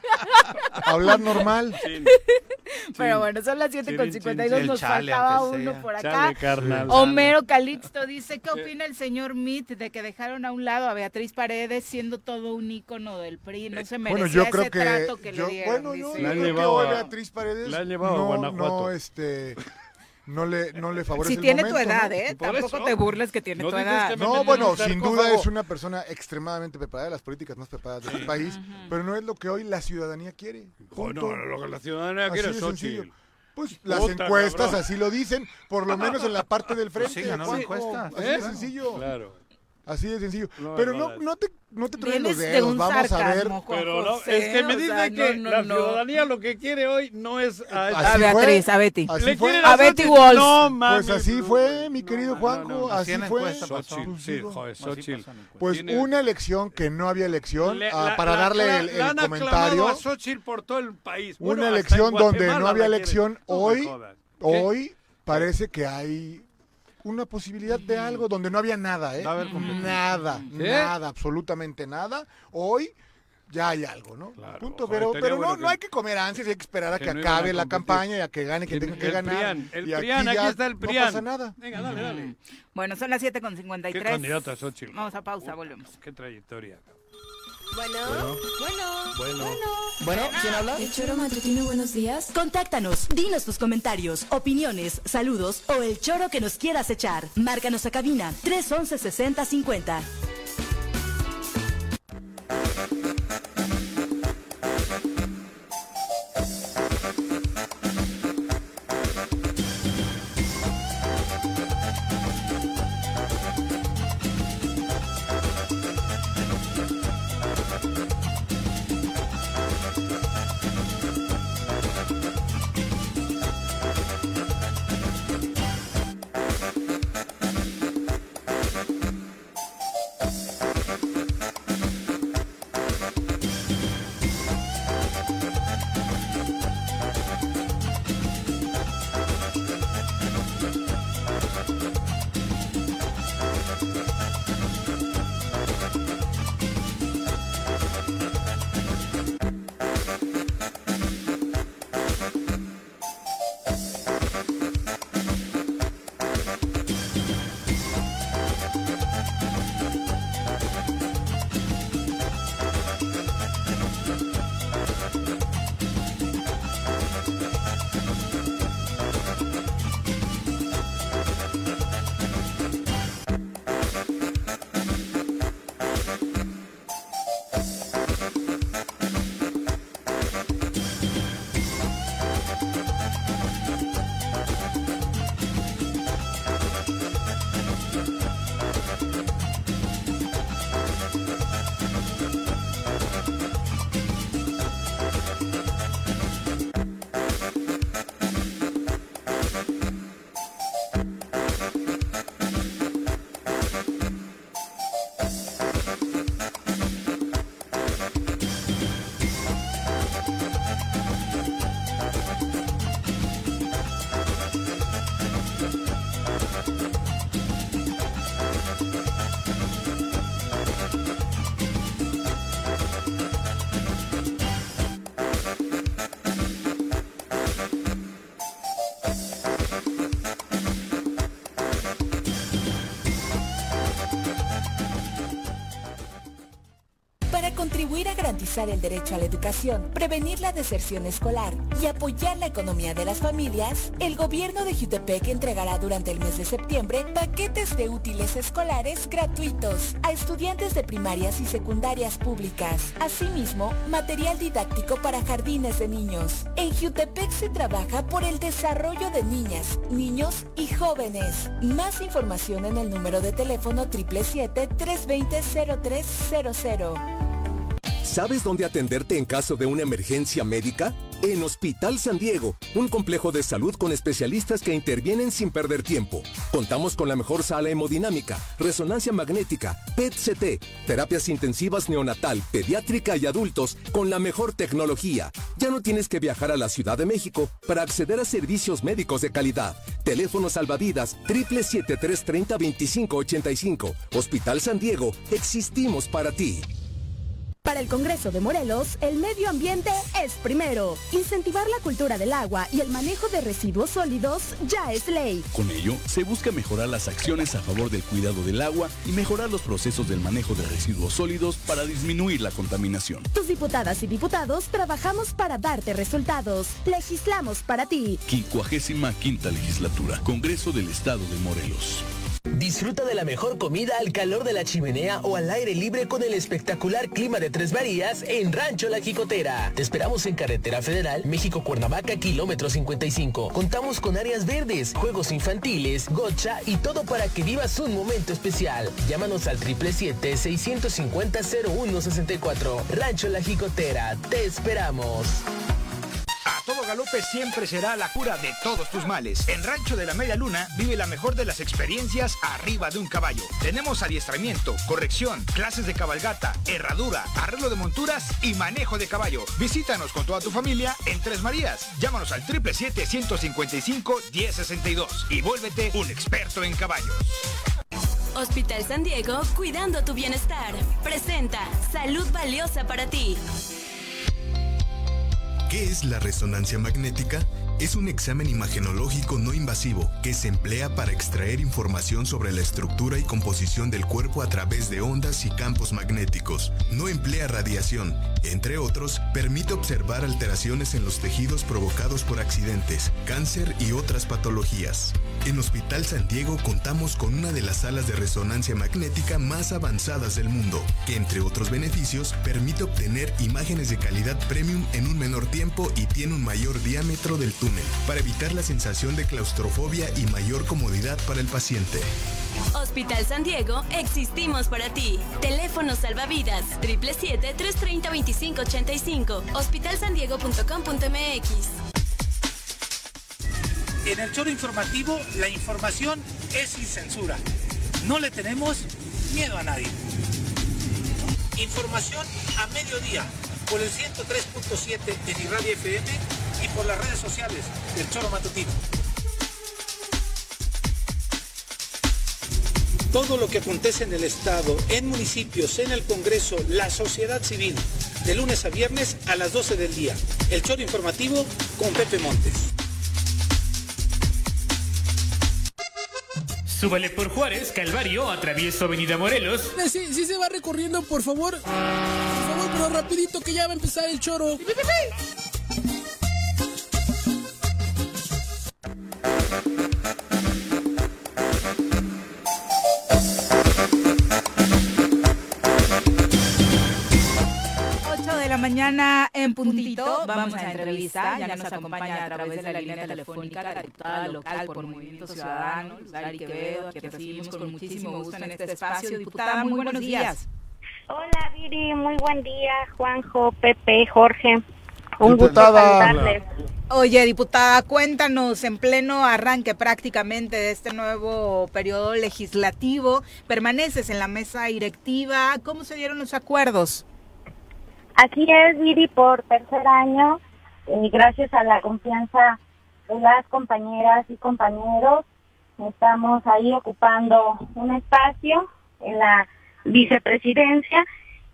hablar normal. Sí, Pero bueno, son las 7 con Chin, chin, 52, chin. nos faltaba uno por acá. chale, carnal. Homero Calixto dice, ¿qué opina el señor Mit de que dejaron a un lado a Beatriz Paredes siendo todo un ícono del PRI? No se merecía Bueno, yo creo ese que, trato que yo, le dieron. bueno, yo, yo han creo que llevado hoy a- Beatriz Paredes la han llevado a no, Guanajuato. no, este, no le, no le favorece Si el tiene tu edad. ¿eh? Por Tampoco eso. te burles que tiene No tu edad. No, bueno, sin duda es una persona extremadamente preparada, las políticas más preparadas de este país, pero no es lo que hoy la ciudadanía quiere. Oh, no, lo que la ciudadanía Así quiere es sencillo. Pues las Puta, encuestas cabrón. así lo dicen, por lo menos en la parte del frente. sí, ganó la Juanjo, encuesta. Así ¿Eh? de sencillo. Claro. Así de sencillo. No, pero no, no, te, no te truenes los de dedos. un Vamos a ver. Pero no, José, es que me o dice sea, que no, la ciudadanía lo que quiere hoy no es a, Así A fue. Beatriz, a Betty. Así Le fue. quieren A Betty. Walsh. No, mami, Pues así fue, mi querido no, Juanjo, no, no. así fue. Xochitl, Pues sí, joder, Xochitl. Pues Tiene- una elección que no había elección, Le- ah, la- para la- darle la- el, la el comentario. a Xochitl por todo el país. Bueno, Una elección donde no había elección hoy, hoy parece que hay una posibilidad de algo donde no había nada, ¿eh? A. Nada, nada, absolutamente nada. Hoy ya hay algo, ¿no? Claro, Punto, pero, pero no, bueno no que- hay que comer ansias, hay que esperar a que que, no a acabe la campaña y a que gane quien tenga que el ganar. Prián, el Y aquí Prián, aquí está el No Prián. pasa nada. Venga, dale, dale. Bueno, son las 7 con Qué 53. candidata Xochitl. Vamos a pausa, volvemos. Qué trayectoria. Bueno, bueno, Bueno. Bueno, ¿quién habla? El choro matutino, buenos días. Contáctanos, dinos tus comentarios, opiniones, saludos o el choro que nos quieras echar. Márcanos a cabina 311 6050. Garantizar el derecho a la educación, prevenir la deserción escolar y apoyar la economía de las familias, el gobierno de Jutepec entregará durante el mes de septiembre paquetes de útiles escolares gratuitos a estudiantes de primarias y secundarias públicas. Asimismo, material didáctico para jardines de niños. En Jutepec se trabaja por el desarrollo de niñas, niños y jóvenes. Más información en el número de teléfono 777-320-0300. ¿Sabes dónde atenderte en caso de una emergencia médica? En Hospital San Diego, un complejo de salud con especialistas que intervienen sin perder tiempo. Contamos con la mejor sala hemodinámica, resonancia magnética, PET-CT, terapias intensivas neonatal, pediátrica y adultos con la mejor tecnología. Ya no tienes que viajar a la Ciudad de México para acceder a servicios médicos de calidad. Teléfono salvavidas 777-330-2585. Hospital San Diego, existimos para ti. Para el Congreso de Morelos, el medio ambiente es primero. Incentivar la cultura del agua y el manejo de residuos sólidos ya es ley. Con ello, se busca mejorar las acciones a favor del cuidado del agua y mejorar los procesos del manejo de residuos sólidos para disminuir la contaminación. Tus diputadas y diputados trabajamos para darte resultados. Legislamos para ti. 55 legislatura, Congreso del Estado de Morelos. Disfruta de la mejor comida al calor de la chimenea o al aire libre con el espectacular clima de Tres Marías en Rancho La Jicotera. Te esperamos en Carretera Federal, México Cuernavaca, kilómetro 55. Contamos con áreas verdes, juegos infantiles, gocha y todo para que vivas un momento especial. Llámanos al 777-650-0164. Rancho La Jicotera. Te esperamos. A todo galope siempre será la cura de todos tus males. En Rancho de la Media Luna vive la mejor de las experiencias arriba de un caballo. Tenemos adiestramiento, corrección, clases de cabalgata, herradura, arreglo de monturas y manejo de caballo. Visítanos con toda tu familia en Tres Marías. Llámanos al 777-155-1062 y vuélvete un experto en caballos. Hospital San Diego, cuidando tu bienestar. Presenta Salud Valiosa para ti. ¿Qué es la resonancia magnética? Es un examen imagenológico no invasivo que se emplea para extraer información sobre la estructura y composición del cuerpo a través de ondas y campos magnéticos. No emplea radiación. Entre otros, permite observar alteraciones en los tejidos provocados por accidentes, cáncer y otras patologías. En Hospital San Diego contamos con una de las salas de resonancia magnética más avanzadas del mundo, que entre otros beneficios permite obtener imágenes de calidad premium en un menor tiempo y tiene un mayor diámetro del túnel, para evitar la sensación de claustrofobia y mayor comodidad para el paciente. Hospital San Diego, existimos para ti. Teléfono salvavidas 777-330-2585. Hospitalsandiego.com.mx. En el choro informativo, la información es sin censura. No le tenemos miedo a nadie. Información a mediodía por el 103.7 en Irradia FM y por las redes sociales del Choro Matutino. Todo lo que acontece en el Estado, en municipios, en el Congreso, la sociedad civil, de lunes a viernes a las 12 del día. El Choro Informativo con Pepe Montes. Súbale por Juárez, Calvario, atravieso Avenida Morelos. Sí, sí se va recorriendo, por favor. Por favor, pero rapidito que ya va a empezar el choro. Ocho mañana en puntito. Vamos a entrevistar. Ya nos acompaña a través de la línea telefónica la diputada local por Movimiento Ciudadano, Lari Quevedo, que recibimos con muchísimo gusto en este espacio. Diputada, muy buenos días. Hola Viri, muy buen día, Juanjo, Pepe, Jorge. Un gusto Diputada. saludarles. Oye, diputada, cuéntanos en pleno arranque prácticamente de este nuevo periodo legislativo. Permaneces en la mesa directiva. ¿Cómo se dieron los acuerdos? Así es, Viri, por tercer año, eh, gracias a la confianza de las compañeras y compañeros, estamos ahí ocupando un espacio en la vicepresidencia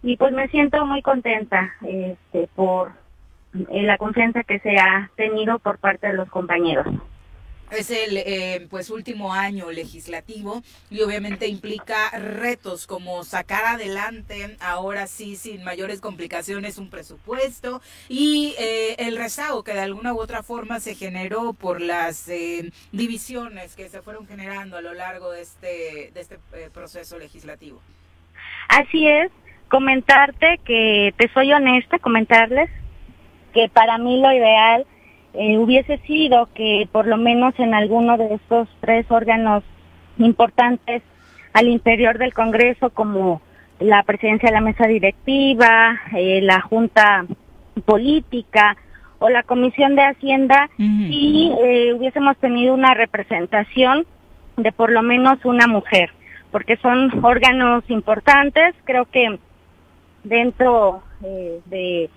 y pues me siento muy contenta este, por eh, la confianza que se ha tenido por parte de los compañeros. Es el eh, pues último año legislativo y obviamente implica retos como sacar adelante ahora sí sin mayores complicaciones un presupuesto y eh, el rezago que de alguna u otra forma se generó por las eh, divisiones que se fueron generando a lo largo de este de este eh, proceso legislativo. Así es, comentarte que, te soy honesta, comentarles que para mí lo ideal eh, hubiese sido que por lo menos en alguno de estos tres órganos importantes al interior del Congreso, como la presidencia de la mesa directiva, eh, la Junta Política o la Comisión de Hacienda, y eh, hubiésemos tenido una representación de por lo menos una mujer, porque son órganos importantes, creo que dentro de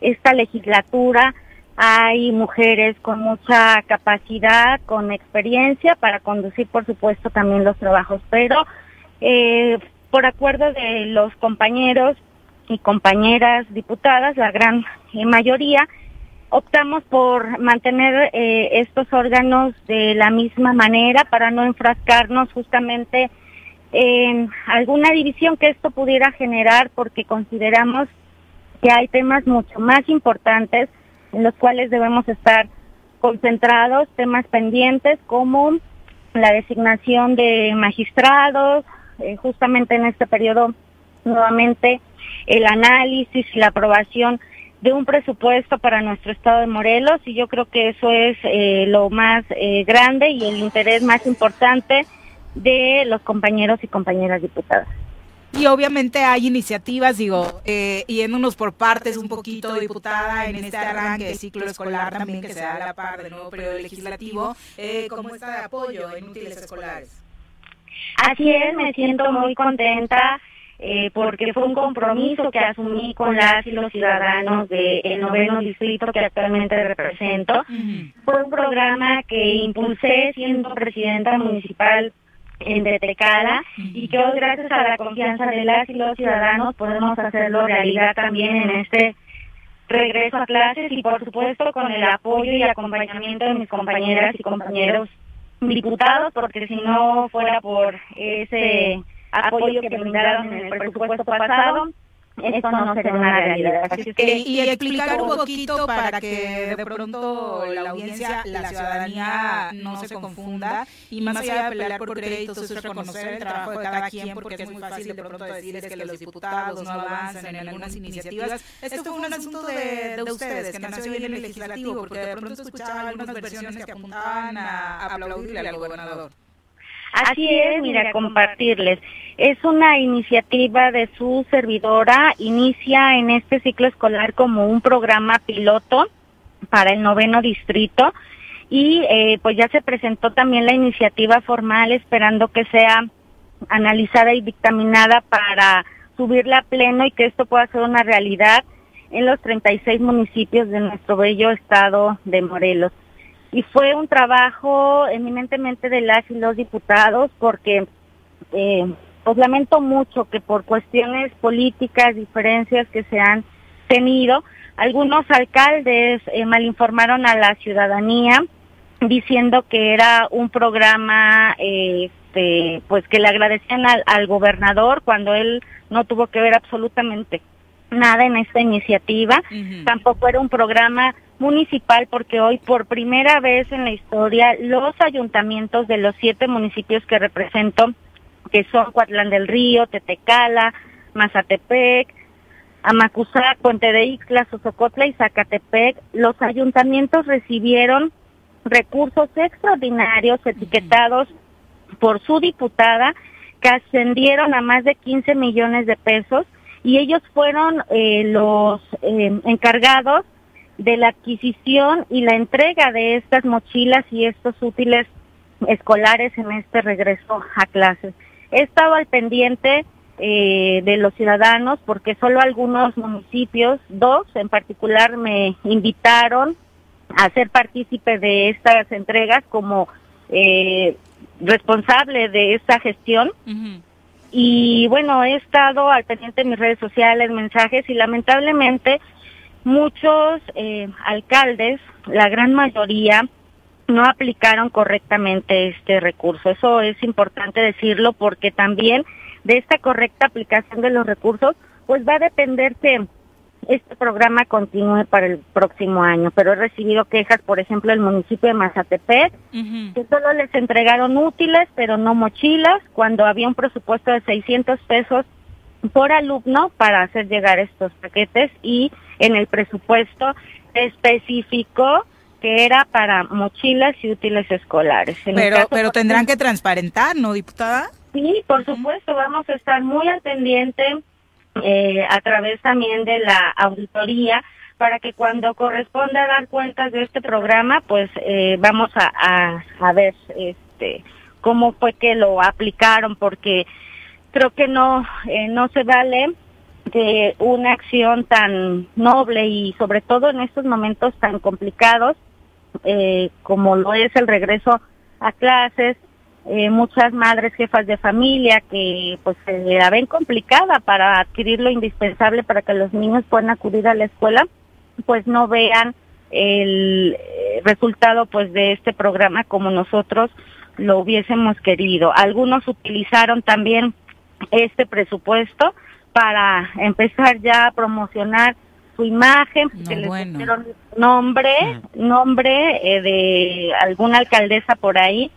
esta legislatura hay mujeres con mucha capacidad, con experiencia para conducir, por supuesto, también los trabajos, pero eh, por acuerdo de los compañeros y compañeras diputadas, la gran eh, mayoría, optamos por mantener eh, estos órganos de la misma manera para no enfrascarnos justamente en alguna división que esto pudiera generar porque consideramos que hay temas mucho más importantes en los cuales debemos estar concentrados, temas pendientes como la designación de magistrados, eh, justamente en este periodo nuevamente el análisis y la aprobación de un presupuesto para nuestro estado de Morelos y yo creo que eso es eh, lo más eh, grande y el interés más importante de los compañeros y compañeras diputadas. Y obviamente hay iniciativas, digo, eh, yéndonos por partes un poquito, diputada, en este arranque de ciclo escolar también que se da a la par del nuevo periodo legislativo, eh, ¿cómo está de apoyo en útiles escolares? Así es, me siento muy contenta eh, porque fue un compromiso que asumí con las y los ciudadanos del noveno distrito que actualmente represento. Fue un programa que impulsé siendo presidenta municipal en Detecala y que hoy gracias a la confianza de las y los ciudadanos podemos hacerlo realidad también en este regreso a clases y por supuesto con el apoyo y acompañamiento de mis compañeras y compañeros diputados porque si no fuera por ese apoyo que brindaron en el presupuesto pasado esto no sería una realidad. Así es que, y explicar un poquito para que de pronto la audiencia, la ciudadanía no se confunda y más allá de pelear por créditos es reconocer el trabajo de cada quien porque es muy fácil de pronto decir es que los diputados no avanzan en algunas iniciativas. Esto fue un asunto de, de ustedes que nació bien en el legislativo porque de pronto escuchaba algunas versiones que apuntaban a aplaudirle al gobernador. Así es, mira, compartirles. Es una iniciativa de su servidora, inicia en este ciclo escolar como un programa piloto para el noveno distrito. Y eh, pues ya se presentó también la iniciativa formal esperando que sea analizada y dictaminada para subirla a pleno y que esto pueda ser una realidad en los 36 municipios de nuestro bello estado de Morelos y fue un trabajo eminentemente de las y los diputados porque eh, pues lamento mucho que por cuestiones políticas, diferencias que se han tenido, algunos alcaldes eh, malinformaron a la ciudadanía diciendo que era un programa este, pues que le agradecían al, al gobernador cuando él no tuvo que ver absolutamente nada en esta iniciativa. Tampoco era un programa municipal porque hoy por primera vez en la historia los ayuntamientos de los siete municipios que represento, que son Cuatlán del Río, Tetecala, Mazatepec, Amacuzac, Puente de Ixtla, Sosocotla y Zacatepec, los ayuntamientos recibieron recursos extraordinarios etiquetados por su diputada que ascendieron a más de 15 millones de pesos y ellos fueron eh, los eh, encargados de la adquisición y la entrega de estas mochilas y estos útiles escolares en este regreso a clases. He estado al pendiente eh, de los ciudadanos porque solo algunos municipios, dos en particular, me invitaron a ser partícipe de estas entregas como eh, responsable de esta gestión. Y bueno, he estado al pendiente de mis redes sociales, mensajes y lamentablemente muchos eh, alcaldes, la gran mayoría, no aplicaron correctamente este recurso. Eso es importante decirlo porque también de esta correcta aplicación de los recursos, pues va a depender que este programa continúe para el próximo año. Pero he recibido quejas, por ejemplo, del municipio de Mazatepec, que solo les entregaron útiles, pero no mochilas, cuando había un presupuesto de 600 pesos por alumno para hacer llegar estos paquetes y en el presupuesto especificó que era para mochilas y útiles escolares. En Pero, caso, pero tendrán que transparentar, ¿no, diputada? Sí, por supuesto, vamos a estar muy al pendiente eh, a través también de la auditoría para que cuando corresponda dar cuentas de este programa, pues eh, vamos a, a, ver este cómo fue que lo aplicaron, porque creo que no eh, no se vale de una acción tan noble y sobre todo en estos momentos tan complicados eh, como lo es el regreso a clases, eh, muchas madres jefas de familia que pues se la ven complicada para adquirir lo indispensable para que los niños puedan acudir a la escuela, pues no vean el eh, resultado pues de este programa como nosotros lo hubiésemos querido. Algunos utilizaron también este presupuesto para empezar ya a promocionar su imagen, que les bueno. pusieron nombre, nombre eh, de alguna alcaldesa por ahí,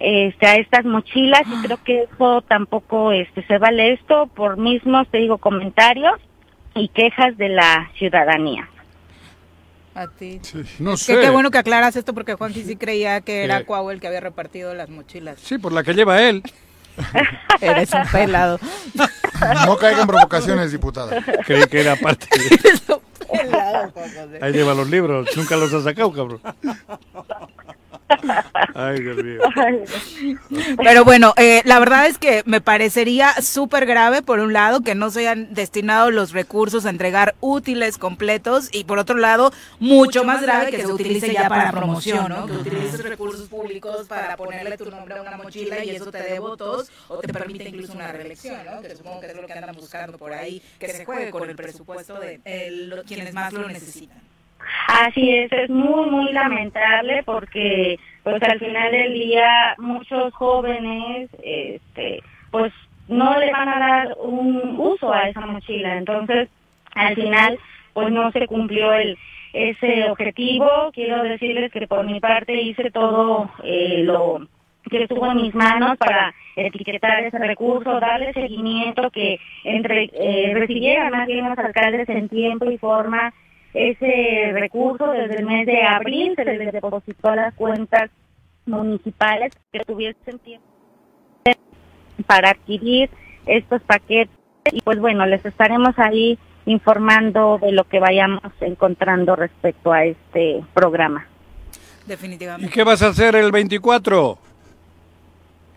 este, a estas mochilas y creo que eso tampoco este se vale esto por mismos te digo comentarios y quejas de la ciudadanía. A ti. No Qué- sé. Qué, bueno que aclaras esto porque Juanji sí creía que era. Cuau el que había repartido las mochilas. Sí, por la que lleva él. Eres un pelado. No caigan en provocaciones, diputada. Creí que era parte. Pelado, Juan José. Ahí lleva los libros. Nunca los ha sacado, cabrón. Ay, Dios mío. Pero bueno, eh, la verdad es que me parecería súper grave, por un lado, que no se hayan destinado los recursos a entregar útiles completos y por otro lado, mucho más grave que se utilice ya para promoción, ¿no? Que utilices recursos públicos para ponerle tu nombre a una mochila y eso te dé votos o te permite incluso una reelección, ¿no? Que supongo que es lo que andan buscando por ahí, que se juegue con el presupuesto de eh, lo- quienes más lo necesitan. Así es, es muy, muy lamentable porque pues al final del día muchos jóvenes este pues no le van a dar un uso a esa mochila, entonces al final pues no se cumplió el ese objetivo. Quiero decirles que por mi parte hice todo eh, lo que estuvo en mis manos para etiquetar ese recurso, darle seguimiento, que entre eh, recibieran más bien los alcaldes en tiempo y forma ese recurso desde el mes de abril se les depositó a las cuentas municipales que tuviesen tiempo para adquirir estos paquetes y pues bueno, les estaremos ahí informando de lo que vayamos encontrando respecto a este programa. ¿Y Definitivamente. qué vas a hacer el 24?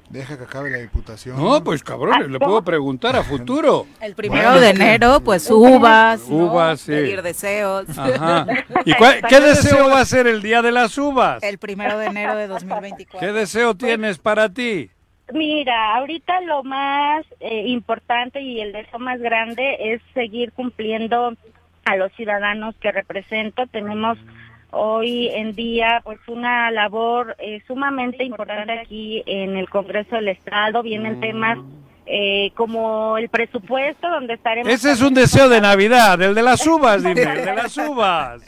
Deja que acabe la diputación. No, pues cabrón, le puedo preguntar a futuro. El primero de enero, pues uvas, ¿no? Uvas, sí. pedir deseos. Ajá. ¿Y cuál- qué deseo va a ser el día de las uvas? El primero de enero de 2024. ¿Qué deseo tienes para ti? Mira, ahorita lo más eh, importante y el deseo más grande es seguir cumpliendo a los ciudadanos que represento. Tenemos hoy en día pues una labor eh, sumamente importante aquí en el Congreso del Estado. Vienen temas eh, como el presupuesto donde estaremos... Ese es un deseo de Navidad, el de las uvas, dime, el de las uvas.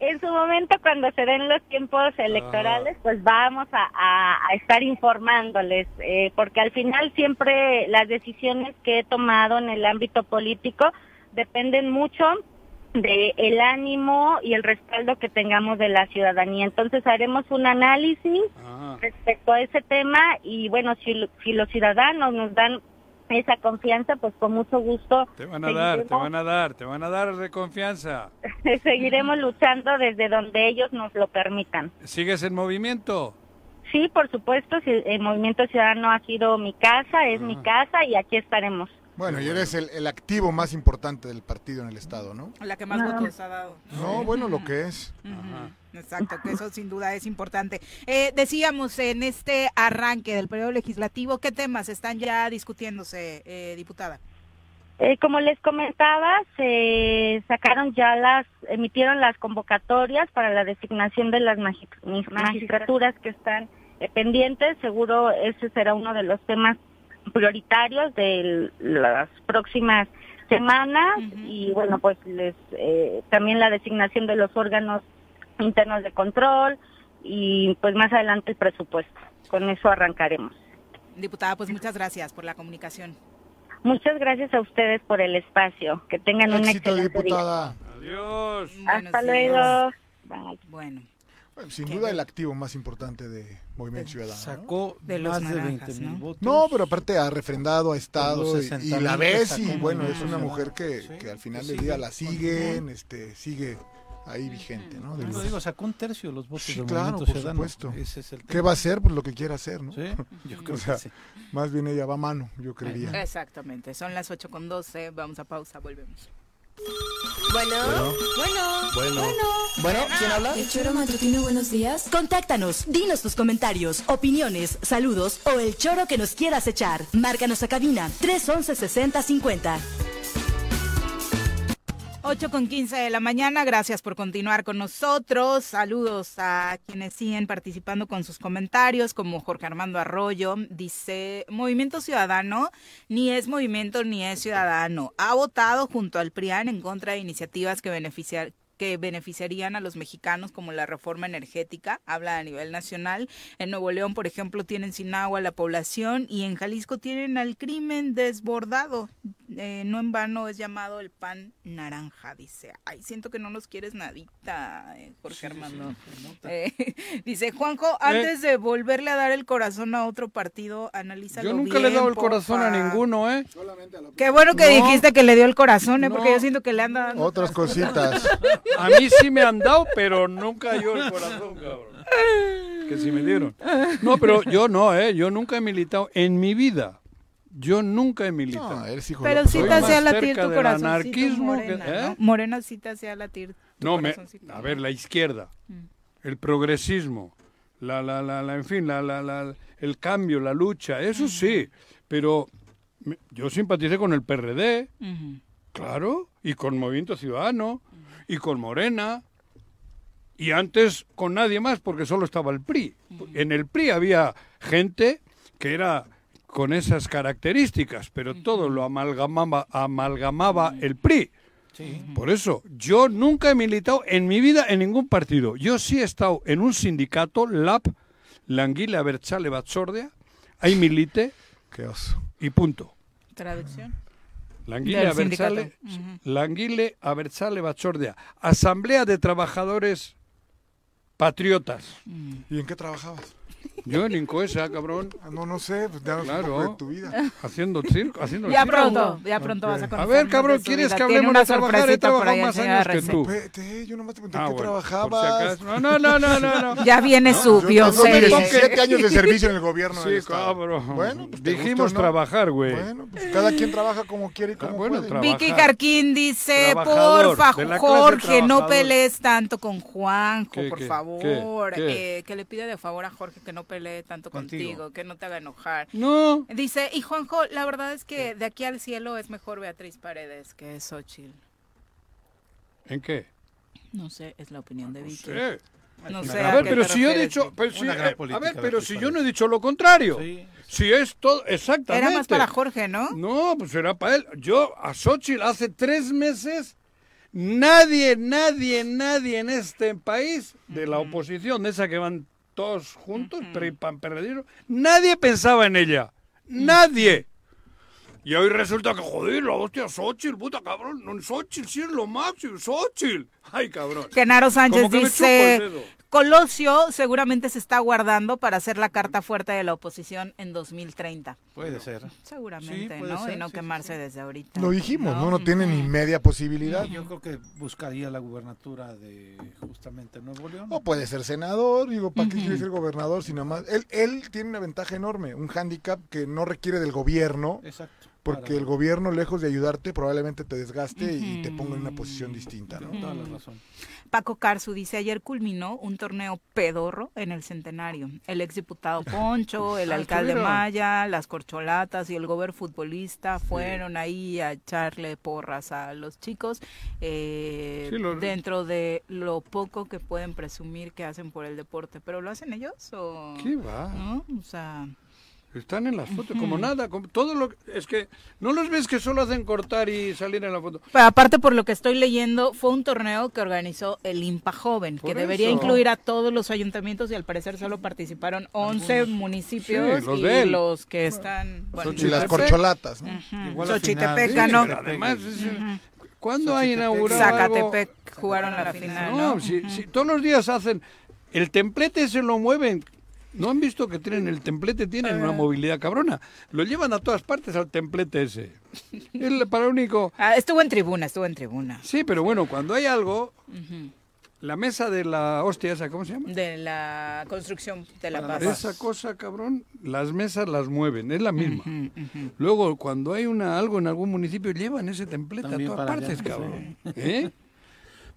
En su momento, cuando se den los tiempos electorales, pues vamos a, a- a estar informándoles, eh, porque al final siempre las decisiones que he tomado en el ámbito político dependen mucho de el ánimo y el respaldo que tengamos de la ciudadanía. Entonces haremos un análisis respecto a ese tema y bueno, si, si los ciudadanos nos dan esa confianza, pues con mucho gusto Te van a dar, te van a dar, te van a dar de confianza. seguiremos luchando desde donde ellos nos lo permitan. ¿Sigues en movimiento? Sí, por supuesto, el Movimiento Ciudadano ha sido mi casa, es mi casa y aquí estaremos. Bueno, y eres el, el activo más importante del partido en el Estado, ¿no? La que más votos ha dado. No, bueno, lo que es. Exacto, que eso sin duda es importante. Eh, decíamos en este arranque del periodo legislativo, ¿qué temas están ya discutiéndose, eh, diputada? Eh, como les comentaba, se sacaron ya las, emitieron las convocatorias para la designación de las magistraturas que están eh, pendientes. Seguro ese será uno de los temas prioritarios de las próximas semanas y bueno, pues les, eh, también la designación de los órganos internos de control y pues más adelante el presupuesto. Con eso arrancaremos. Diputada, pues muchas gracias por la comunicación. Muchas gracias a ustedes por el espacio. Que tengan un Éxito, excelente diputada. Adiós. Hasta luego. Bueno. Bueno, sin duda el activo más importante de Movimiento Ciudadano. ¿no? Sacó De los más de naranjas, 20 mil ¿no? votos. No, pero aparte ha refrendado, ha estado los y, 60,000 y la ves y bueno, es una mujer que, que al final que del día la siguen, este, sigue ahí vigente, ¿no? De Lo los- digo, sacó un tercio de los votos Sí, del claro, Movimiento por Ciudadano. supuesto. Ese es el ¿Qué va a hacer? Pues lo que quiera hacer, ¿no? Sí, yo creo O sea, que sí. Más bien ella va a mano, yo creería. Exactamente, son las 8 con 12, vamos a pausa, volvemos. Bueno, bueno, Bueno. bueno. ¿quién habla? El choro matutino, buenos días. Contáctanos, dinos tus comentarios, opiniones, saludos o el choro que nos quieras echar. Márcanos a cabina 311 6050. 8 con 15 de la mañana, gracias por continuar con nosotros. Saludos a quienes siguen participando con sus comentarios, como Jorge Armando Arroyo. Dice, Movimiento Ciudadano ni es movimiento ni es ciudadano. Ha votado junto al PRIAN en contra de iniciativas que beneficiar que beneficiarían a los mexicanos como la reforma energética, habla a nivel nacional. En Nuevo León, por ejemplo, tienen sin agua la población y en Jalisco tienen al crimen desbordado. Eh, no en vano es llamado el pan naranja, dice. Ay, siento que no nos quieres nadita, eh, Jorge Armando. Eh, dice, Juanjo, antes de volverle a dar el corazón a otro partido, analízalo Yo nunca le he dado el corazón a ninguno, ¿eh? Qué bueno que No. dijiste que le dio el corazón, ¿eh? porque yo siento que le anda dando Otras cositas. A mí sí me han dado, pero nunca yo el corazón, cabrón. Que sí me dieron. No, pero yo no, ¿eh? Yo nunca he militado en mi vida. Yo nunca he militado. No, eres hijo Pero de sí te hacía latir tu corazón. anarquismo que- Morena, ¿eh? ¿no? Morena sí te hacía latir tu No, me, a ver, la izquierda, Mm. el progresismo, la, la, la, la, en fin, la, la, la, el cambio, la lucha, eso sí, pero me- yo simpaticé con el PRD, claro, y con Movimiento Ciudadano, y con Morena, y antes con nadie más, porque solo estaba el PRI. En el PRI había gente que era con esas características, pero todo lo amalgamaba, amalgamaba el PRI. Por eso, yo nunca he militado en mi vida en ningún partido. Yo sí he estado en un sindicato, LAP, Languila Berchale Batzordia, ahí milité Qué oso. y punto. Traducción. Languile Abertzale Batzordia, Asamblea de Trabajadores Patriotas. ¿Y en qué trabajabas? Yo en Incoesa, cabrón. Ah, No, no sé, pues un Claro. de tu vida. Haciendo circo, haciendo Ya circo. pronto, ya pronto vas a A conocer. ver, más cabrón, ¿quieres vida. que hablemos de trabajar? He trabajado más años que tú. Vete, yo nomás te pregunté Ah, qué bueno, si trabajabas. acaso. No, no, no, no, no, no. Ya viene No, su Yo bioserie. tengo 17 años de servicio en el gobierno Sí, del cabrón. Bueno, pues, ¿te Dijimos trabajar, güey. Bueno, pues cada quien trabaja como quiere y como bueno, puede. Vicky Jarquín dice, porfa, Jorge, no pelees tanto con Juanjo, ¿Qué, por favor. Eh, que le pide de favor a Jorge que no pelee tanto Contigo. contigo, que no te haga enojar. No. Dice, y Juanjo, la verdad es que de aquí al cielo es mejor Beatriz Paredes que Xochitl. ¿En qué? No sé, es la opinión de Vicky. sé. No sé. gran A ver, pero si yo he dicho, pero si, eh, a ver, pero si yo no he dicho lo contrario. Sí. Si es todo, exactamente. Era más para Jorge, ¿no? No, pues era para él. Yo a Xochitl hace tres meses, nadie, nadie, nadie en este país, de la oposición, de esa que van todos juntos, PRI, PAN, PRD, nadie pensaba en ella. Nadie. Y hoy resulta que, joder, la hostia, Xochitl, puta cabrón, no, Xochitl sí es lo máximo, Xochitl. Ay, cabrón. Genaro Sánchez dice. Colosio seguramente se está guardando para hacer la carta fuerte de la oposición en 2030. Puede ser. Seguramente, Sí, puede ¿no? ser, y no sí, quemarse sí, desde ahorita. Lo dijimos, ¿no? No tiene ni media posibilidad. Yo creo que buscaría la gubernatura de justamente Nuevo León. O puede ser senador, digo, ¿para qué quiere ser gobernador si nada más? Él, él tiene una ventaja enorme, un hándicap que no requiere del gobierno, Exacto. Porque el gobierno, lejos de ayudarte, probablemente te desgaste y te ponga en una posición distinta, ¿no? Toda la razón. Paco Carzu dice, ayer culminó un torneo pedorro en el centenario. El exdiputado Poncho, el Ah, alcalde. Maya, las corcholatas y el gober futbolista fueron ahí a echarle porras a los chicos eh, Sí, dentro de lo poco que pueden presumir que hacen por el deporte. ¿Pero lo hacen ellos o...? ¿Qué va? ¿No? O sea... Están en las fotos, como nada, como todo lo es que no los ves que solo hacen cortar y salir en la foto. Pero aparte por lo que estoy leyendo, fue un torneo que organizó el IMPA Joven, que debería incluir a todos los ayuntamientos y al parecer solo participaron 11 municipios Sí, los y los que están... bueno, Y las corcholatas, ¿no? Xochitepeca, ¿no? Además, es-. ¿cuándo hay inaugurado algo? Zacatepec jugaron la final, No, ¿no? si, si todos los días hacen el templete se lo mueven. ¿No han visto que tienen el templete? Tienen una movilidad cabrona. Lo llevan a todas partes al templete ese. Es para único. Ah, estuvo en tribuna, estuvo en tribuna. Sí, pero bueno, cuando hay algo, la mesa de la hostia esa, ¿cómo se llama? De la construcción de la paz. Esa cosa, cabrón, las mesas las mueven, es la misma. Luego, cuando hay una algo en algún municipio, llevan ese templete También a todas partes, allá, cabrón. ¿Eh?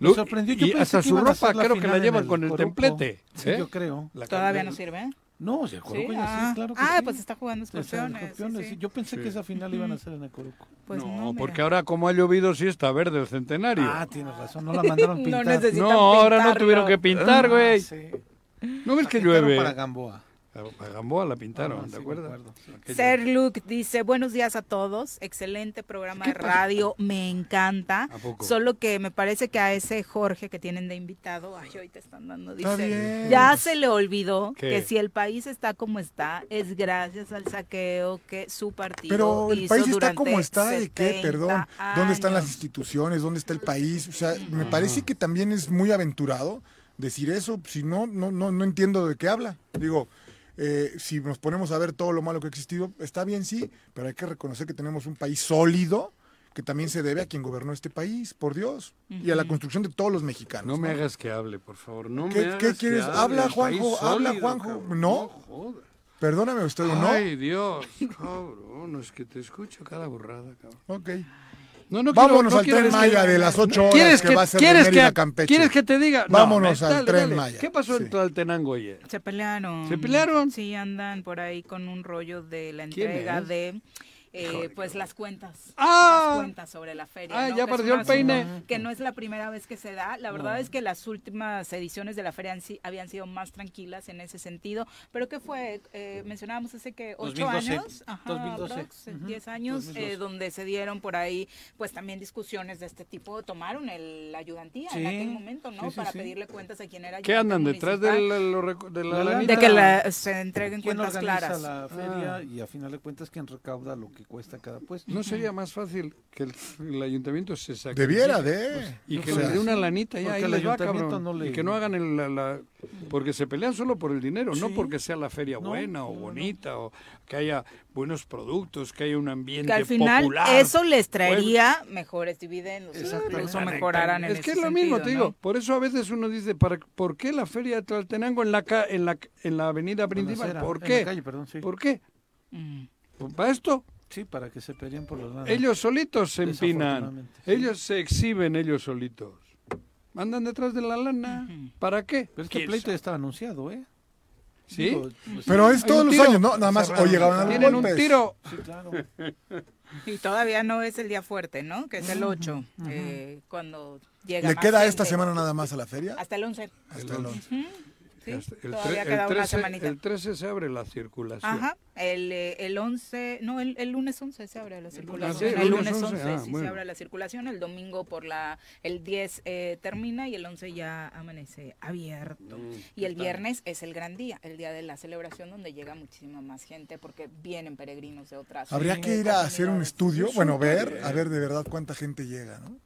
Me Lo- sorprendió, yo y pensé hasta que su ropa creo que la llevan el con el Coruco. templete. Sí, ¿eh? yo creo. La ¿Todavía no sirve? No, si el Coruco ya Ah, sí, claro que ah, sí. pues está jugando escorpiones. sí, Escorpiones, sí. sí. Yo pensé que Sí. esa final iban a hacer en el Coruco. Pues no, porque ahora como ha llovido sí está verde el centenario. Ah, tienes razón, no la mandaron No pintar. necesitan no, ahora no tuvieron que pintar, Ah, güey. sí. ¿No ves que llueve? para Gamboa. A, a Gamboa la pintaron, Ah, ¿te sí, acuerdas? Ser Luke dice, buenos días a todos, excelente programa de radio, me encanta, ¿A poco? solo que me parece que a ese Jorge que tienen de invitado, ay, hoy te están dando, dice, ya se le olvidó ¿Qué? que si el país está como está, es gracias al saqueo que su partido Pero el hizo país está como está, ¿de qué? 70 Perdón. ¿Dónde están las instituciones? ¿Dónde está el país? O sea, me parece que también es muy aventurado decir eso. Si no, no, no, no entiendo de qué habla. Digo, eh, si nos ponemos a ver todo lo malo que ha existido, está bien, sí, pero hay que reconocer que tenemos un país sólido que también se debe a quien gobernó este país, por Dios, y a la construcción de todos los mexicanos. No me hagas que hable, por favor. No ¿Qué- me hagas qué que quieres? hable. Habla, Juanjo, habla, Juanjo. cabrón. ¿No? Perdóname usted, ¿o ¿no? Ay, Dios, cabrón, es que te escucho cada burrada, cabrón. Ok. No, no Vámonos quiero- no al tren que- Maya de las ocho horas ¿Quieres que, va a ser de quieres Mérida que, Campeche. ¿Quieres que te diga? No, Vámonos me- al dale, tren dale. Maya. ¿Qué pasó Sí. en Tlaltenango ayer? Se pelearon. ¿Se pelearon? Sí, andan por ahí con un rollo de la ¿Quién entrega de eh, pues las cuentas. ¡Ah! Las cuentas sobre la feria. Ah, ¿no? ya apareció el peine. Que no es la primera vez que se da. La verdad es que las últimas ediciones de la feria han habían sido más tranquilas en ese sentido. Pero que fue, eh, mencionábamos hace que ocho 2012. años, ajá, 2012. aprox, Ujú, 10 años, 2012. eh, donde se dieron por ahí pues también discusiones de este tipo. Tomaron el, la ayudantía en aquel momento, ¿no? sí, sí, Para pedirle cuentas a quien era ¿Qué andan detrás de la, lo de la, La lana. lanita? De que la- se entreguen ¿Quién cuentas claras. la feria Ah. y a final de cuentas quién recauda lo que cuesta cada puesto? ¿No sería más fácil que el, el ayuntamiento se saque? Debiera de. Y O que sea, le dé una lanita ya, porque ahí el les va, ayuntamiento cabrón. no le- Y que no hagan el, la, la- Porque se pelean solo por el dinero, no porque sea la feria No, buena o no, no. bonita, o que haya buenos productos, que haya un ambiente que al final popular. eso les traería mejores dividendos, mejorarán en Es que ese es lo mismo, te ¿no? digo. Por eso a veces uno dice, ¿para, ¿por qué la feria de Tlaltenango en la, ca- en la, en la avenida acera, ¿Por en qué? la calle, perdón, sí. ¿Por qué? Mm. Pues para esto, Sí, para que se peleen por los lados. ellos solitos se empinan. Sí. Ellos se exhiben ellos solitos. Andan detrás de la lana. ¿Para qué? Pero este ¿Quién pleito sabe? ya estaba anunciado, ¿eh? ¿Sí? Digo, pues, Pero es todos los tiro. años, ¿no? Nada más hoy llegaron a Tienen un tiro. Sí, claro. Y todavía no es el día fuerte, ¿no? Que es el 8, eh, cuando llega ¿Le más queda gente. esta semana nada más a la feria? Hasta el 11. Hasta el 11. Ujú. Sí, Hasta El, todavía tre- queda el una 13, semanita. el 13 se abre la circulación. Ajá, el, eh, el 11, no, el, el lunes 11 se abre la circulación. sí, el el lunes lunes 11, 11, ah, sí bueno. se abre la circulación, el domingo por la, el 10 eh, termina y el 11 ya amanece abierto. Mm, y el viernes es el gran día, el día de la celebración donde llega muchísima más gente porque vienen peregrinos de otras Habría que ir a hacer un estudio, bueno, ver, a ver de verdad cuánta gente llega, ¿no?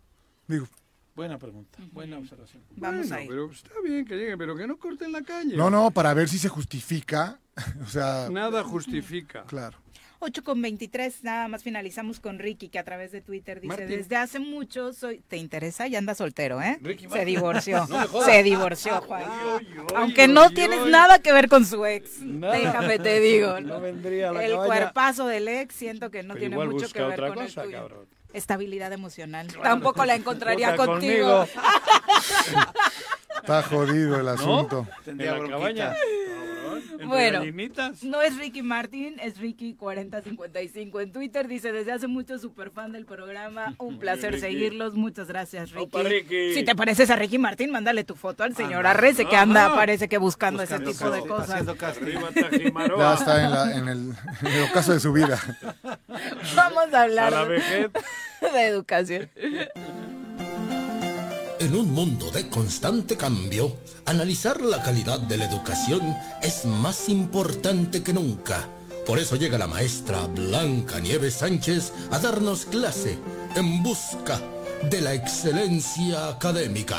Digo, Buena pregunta, buena observación. Vamos Bueno, ahí. pero está bien que lleguen, pero que no corten la calle. no, no, para ver si se justifica, o sea, Nada justifica. claro. 8 con 23, nada más finalizamos con Ricky, que a través de Twitter dice, Martín. desde hace mucho soy... ¿Te interesa? Ya anda soltero, ¿eh? Ricky Se divorció. No. Se divorció, Juan. Aunque no tienes nada que ver con su ex. Nada. Déjame te digo. No vendría a la El cabaña. cuerpazo del ex siento que no Pero tiene mucho que ver otra con cosa, el tuyo. cabrón. Estabilidad emocional. Tampoco la encontraría contigo. conmigo. Está jodido el asunto. En la cabaña. Bueno, gallinitas. no es Ricky Martín, es Ricky 4055 en Twitter. Dice, desde hace mucho super fan del programa. Un placer Ricky. seguirlos. Muchas gracias, Ricky. Opa, Ricky. Si te pareces a Ricky Martín, mándale tu foto al señor. Arrece, que anda, parece que buscando, Buscando ese tipo de cosas. Arriba. Ya está en, la- en el, en el ocaso de su vida. Vamos a A hablar la de educación. En un mundo de constante cambio, analizar la calidad de la educación es más importante que nunca. Por eso llega la maestra Blanca Nieves Sánchez a darnos clase en busca de la excelencia académica.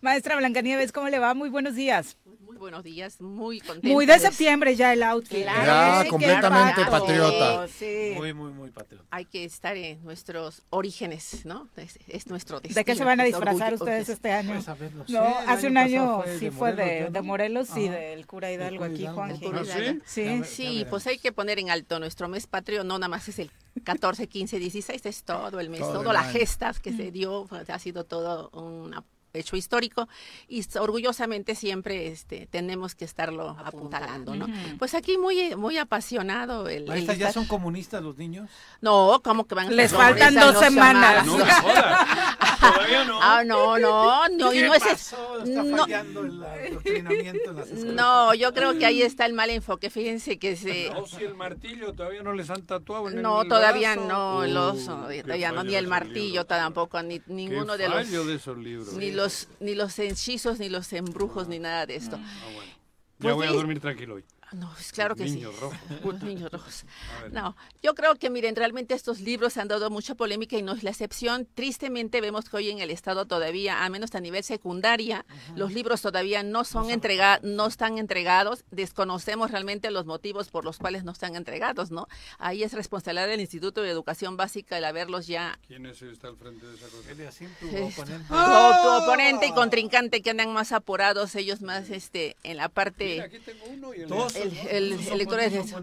Maestra Blancanieves, ¿cómo le va? Muy buenos días. Buenos días, muy contenta. Muy de septiembre ya el outfit. Claro, Ya, completamente patriota. Sí. Muy, muy, muy patriota. Hay que estar en nuestros orígenes, ¿no? Es, es nuestro destino. ¿De qué se van a disfrazar orgullo- ustedes este año? Pues, ver, no sé, No, el hace un año año pasado fue sí de fue de, Morelos, de. Morelos y del cura Hidalgo aquí. Juan. Cura ¿Ah, sí? Sí. Sí, pues hay que poner en alto nuestro mes patrio, no nada más es el 14, 15, 16, es todo el mes, Todo todo, año. gestas que se dio, pues, ha sido todo un hecho histórico y orgullosamente siempre este, tenemos que estarlo apuntalando, ¿no? Pues aquí muy muy apasionado el, el ¿ya estar- son comunistas los niños? No, ¿cómo que van a Les ser faltan comunistas? dos semanas. Todavía no. Ah, no, no, no, y ¿Qué no es pasó? Está no, fallando el adoctrinamiento en las escuelas. no, yo creo que ahí está el mal enfoque. Fíjense que se No, si el martillo todavía no les han tatuado en no el todavía brazo. no el Uh, oso, qué todavía no ni el martillo libros. tampoco ni ninguno de los fallo de esos libros. ni los ni los hechizos ni los embrujos ni nada de esto. Ah, bueno. Pues Ya voy a dormir tranquilo hoy. Ah, No, es claro que Niños sí. rojos. Puros niños rojos. A. No, yo creo que miren, realmente estos libros han dado mucha polémica y no es la excepción. Tristemente vemos que hoy en el estado todavía, al menos a nivel secundaria, los libros todavía no son entregados, no están entregados. Desconocemos realmente los motivos por los cuales no están entregados, ¿no? Ahí es responsabilidad del Instituto de Educación Básica el haberlos ya ¿Quién es el que está al frente de esa cosa? Elia, siempre Esto. hubo oponente. tu, tu oponente y contrincante que andan más apurados, ellos más este en la parte Mira, aquí tengo uno y el Todos el, el, todos son el lector es los-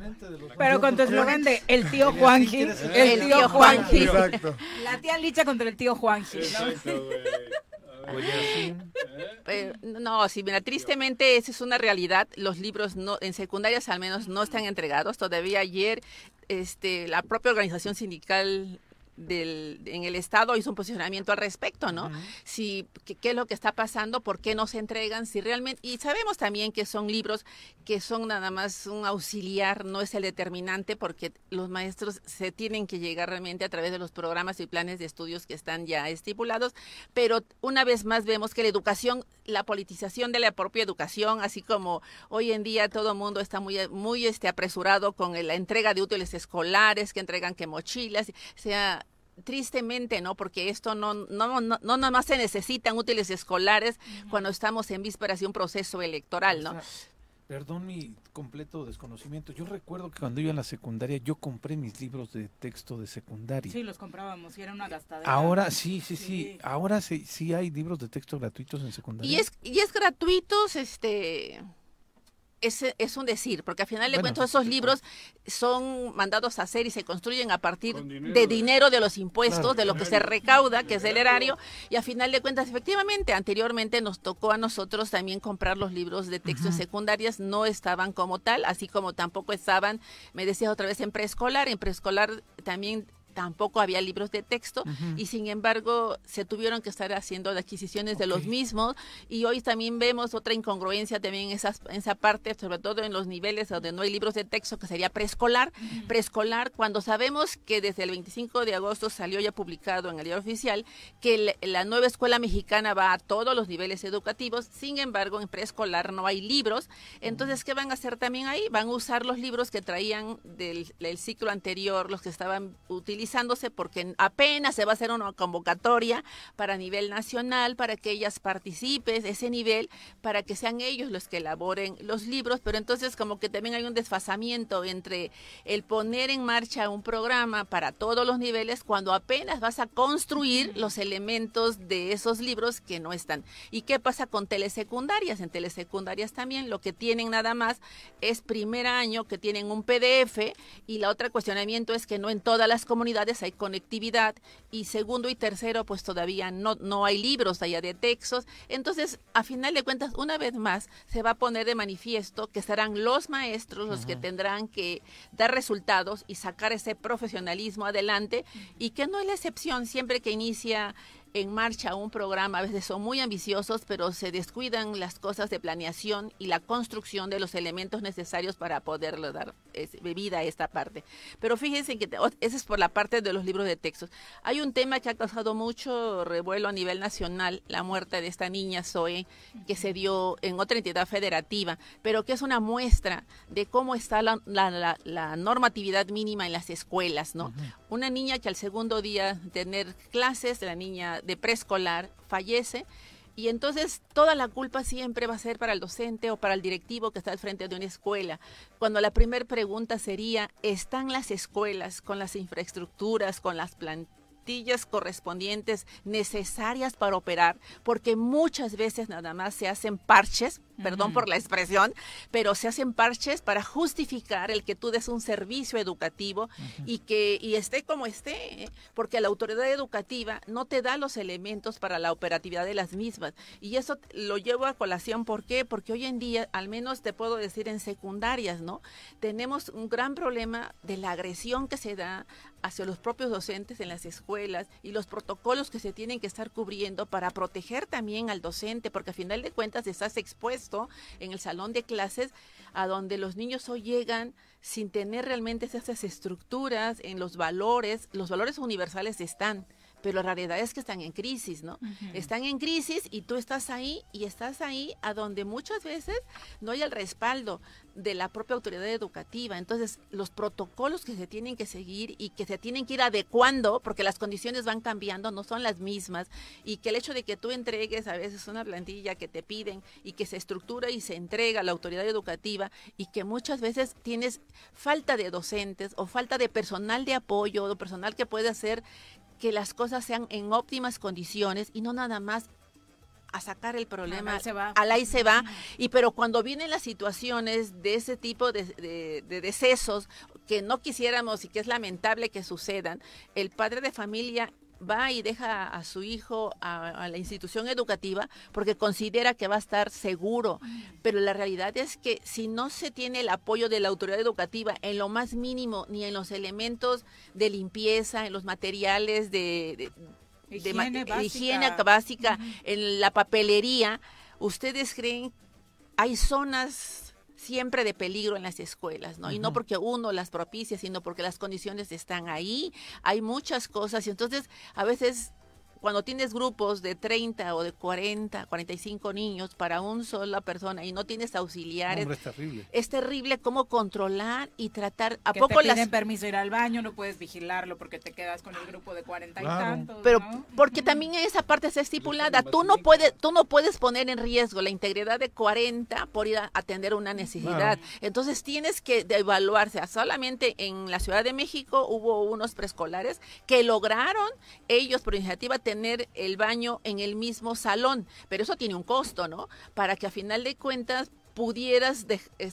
Pero con tu eslogan de el tío Juanji, el, tío Juanji. La tía Licha contra el tío Juanji. ver. ¿Eh? Pero, no, sí, mira, tristemente esa es una realidad. Los libros no, en secundarias al menos no están entregados. Todavía ayer, este, la propia organización sindical del, en el estado hizo un posicionamiento al respecto, ¿no? Si qué, qué es lo que está pasando, por qué no se entregan, si realmente y sabemos también que son libros que son nada más un auxiliar, no es el determinante, porque los maestros se tienen que llegar realmente a través de los programas y planes de estudios que están ya estipulados, pero una vez más vemos que la educación, la politización de la propia educación, así como hoy en día todo el mundo está muy, muy este, apresurado con la entrega de útiles escolares, que entregan que mochilas, sea tristemente, ¿no? Porque esto no, no, no, no nada más se necesitan útiles escolares cuando estamos en vísperas de un proceso electoral, ¿no? Perdón mi completo desconocimiento. Yo recuerdo que cuando iba en la secundaria yo compré mis libros de texto de secundaria. Sí, los comprábamos y era una gastadera. Ahora sí, sí, sí. Sí. Ahora sí, sí hay libros de texto gratuitos en secundaria. Y es, y es gratuitos, este es, es un decir, porque al final de Bueno, cuentas esos libros son mandados a hacer y se construyen a partir dinero de de- dinero de los impuestos, Claro. de lo que se recauda, que es el erario, y a final de cuentas, efectivamente, anteriormente nos tocó a nosotros también comprar los libros de texto en secundarias, no estaban como tal, así como tampoco estaban, me decías otra vez, en preescolar, en preescolar también tampoco había libros de texto y sin embargo se tuvieron que estar haciendo las adquisiciones de los mismos y hoy también vemos otra incongruencia también en, esas, en esa parte, sobre todo en los niveles donde no hay libros de texto, que sería preescolar. Preescolar, cuando sabemos que desde el 25 de agosto salió ya publicado en el diario oficial que el- la nueva escuela mexicana va a todos los niveles educativos, sin embargo en preescolar no hay libros, entonces ¿qué van a hacer también ahí? Van a usar los libros que traían del, del ciclo anterior, los que estaban utilizando porque apenas se va a hacer una convocatoria para nivel nacional, para que ellas participen, ese nivel, para que sean ellos los que elaboren los libros, pero entonces como que también hay un desfasamiento entre el poner en marcha un programa para todos los niveles cuando apenas vas a construir los elementos de esos libros que no están. ¿Y qué pasa con telesecundarias? En telesecundarias también lo que tienen nada más es primer año que tienen un PDF y la otra cuestionamiento es que no en todas las comunidades hay conectividad. Y segundo y tercero pues todavía no, no hay libros allá de textos. Entonces, a final de cuentas, una vez más se va a poner de manifiesto que serán los maestros los que tendrán que dar resultados y sacar ese profesionalismo adelante. Y que no es la excepción siempre que inicia en marcha un programa, a veces son muy ambiciosos, pero se descuidan las cosas de planeación y la construcción de los elementos necesarios para poderle dar vida a esta parte. Pero fíjense que ese es por la parte de los libros de textos. Hay un tema que ha causado mucho revuelo a nivel nacional, la muerte de esta niña Zoe, que se dio en otra entidad federativa, pero que es una muestra de cómo está la, la, normatividad mínima en las escuelas, ¿no? Una niña que al segundo día tener clases, la niña de preescolar fallece y entonces toda la culpa siempre va a ser para el docente o para el directivo que está al frente de una escuela. Cuando la primera pregunta sería, ¿están las escuelas con las infraestructuras, con las plantillas correspondientes necesarias para operar? Porque muchas veces nada más se hacen parches perdón por la expresión, pero se hacen parches para justificar el que tú des un servicio educativo y que y esté como esté, ¿eh? porque la autoridad educativa no te da los elementos para la operatividad de las mismas. Y eso lo llevo a colación, ¿por qué? Porque hoy en día, al menos te puedo decir en secundarias, ¿no? Tenemos un gran problema de la agresión que se da hacia los propios docentes en las escuelas y los protocolos que se tienen que estar cubriendo para proteger también al docente, porque a final de cuentas estás expuesto en el salón de clases a donde los niños hoy llegan sin tener realmente esas estructuras en los valores, los valores universales están, pero la realidad es que están en crisis, ¿no? Están en crisis y tú estás ahí y estás ahí a donde muchas veces no hay el respaldo de la propia autoridad educativa. Entonces, los protocolos que se tienen que seguir y que se tienen que ir adecuando, porque las condiciones van cambiando, no son las mismas, y que el hecho de que tú entregues a veces una plantilla que te piden y que se estructura y se entrega a la autoridad educativa y que muchas veces tienes falta de docentes o falta de personal de apoyo o personal que puede hacer que las cosas sean en óptimas condiciones y no nada más a sacar el problema, al ahí se va, y pero cuando vienen las situaciones de ese tipo de, de, decesos que no quisiéramos y que es lamentable que sucedan, el padre de familia va y deja a su hijo a, la institución educativa porque considera que va a estar seguro. Pero la realidad es que si no se tiene el apoyo de la autoridad educativa en lo más mínimo, ni en los elementos de limpieza, en los materiales de, higiene, básica, en la papelería, ¿ustedes creen hay zonas siempre de peligro en las escuelas, ¿no? Y no porque uno las propicia, sino porque las condiciones están ahí, hay muchas cosas y entonces a veces cuando tienes grupos de 30 o de 40, 45 niños para una sola persona y no tienes auxiliares, es terrible. Es terrible cómo controlar y tratar a que poco te piden permiso ir al baño, no puedes vigilarlo porque te quedas con el grupo de 40 y tantos. Pero porque también esa parte está estipulada, tú no puedes tú no puedes poner en riesgo la integridad de 40 por ir a atender una necesidad. Entonces tienes que evaluarse. Solamente en la Ciudad de México hubo unos preescolares que lograron ellos por iniciativa tener el baño en el mismo salón, pero eso tiene un costo, ¿no? Para que a final de cuentas pudieras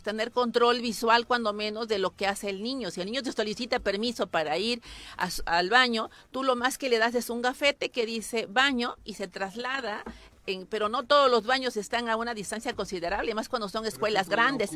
tener control visual cuando menos de lo que hace el niño. Si el niño te solicita permiso para ir al baño, tú lo más que le das es un gafete que dice baño y se traslada pero no todos los baños están a una distancia considerable, más cuando son escuelas grandes.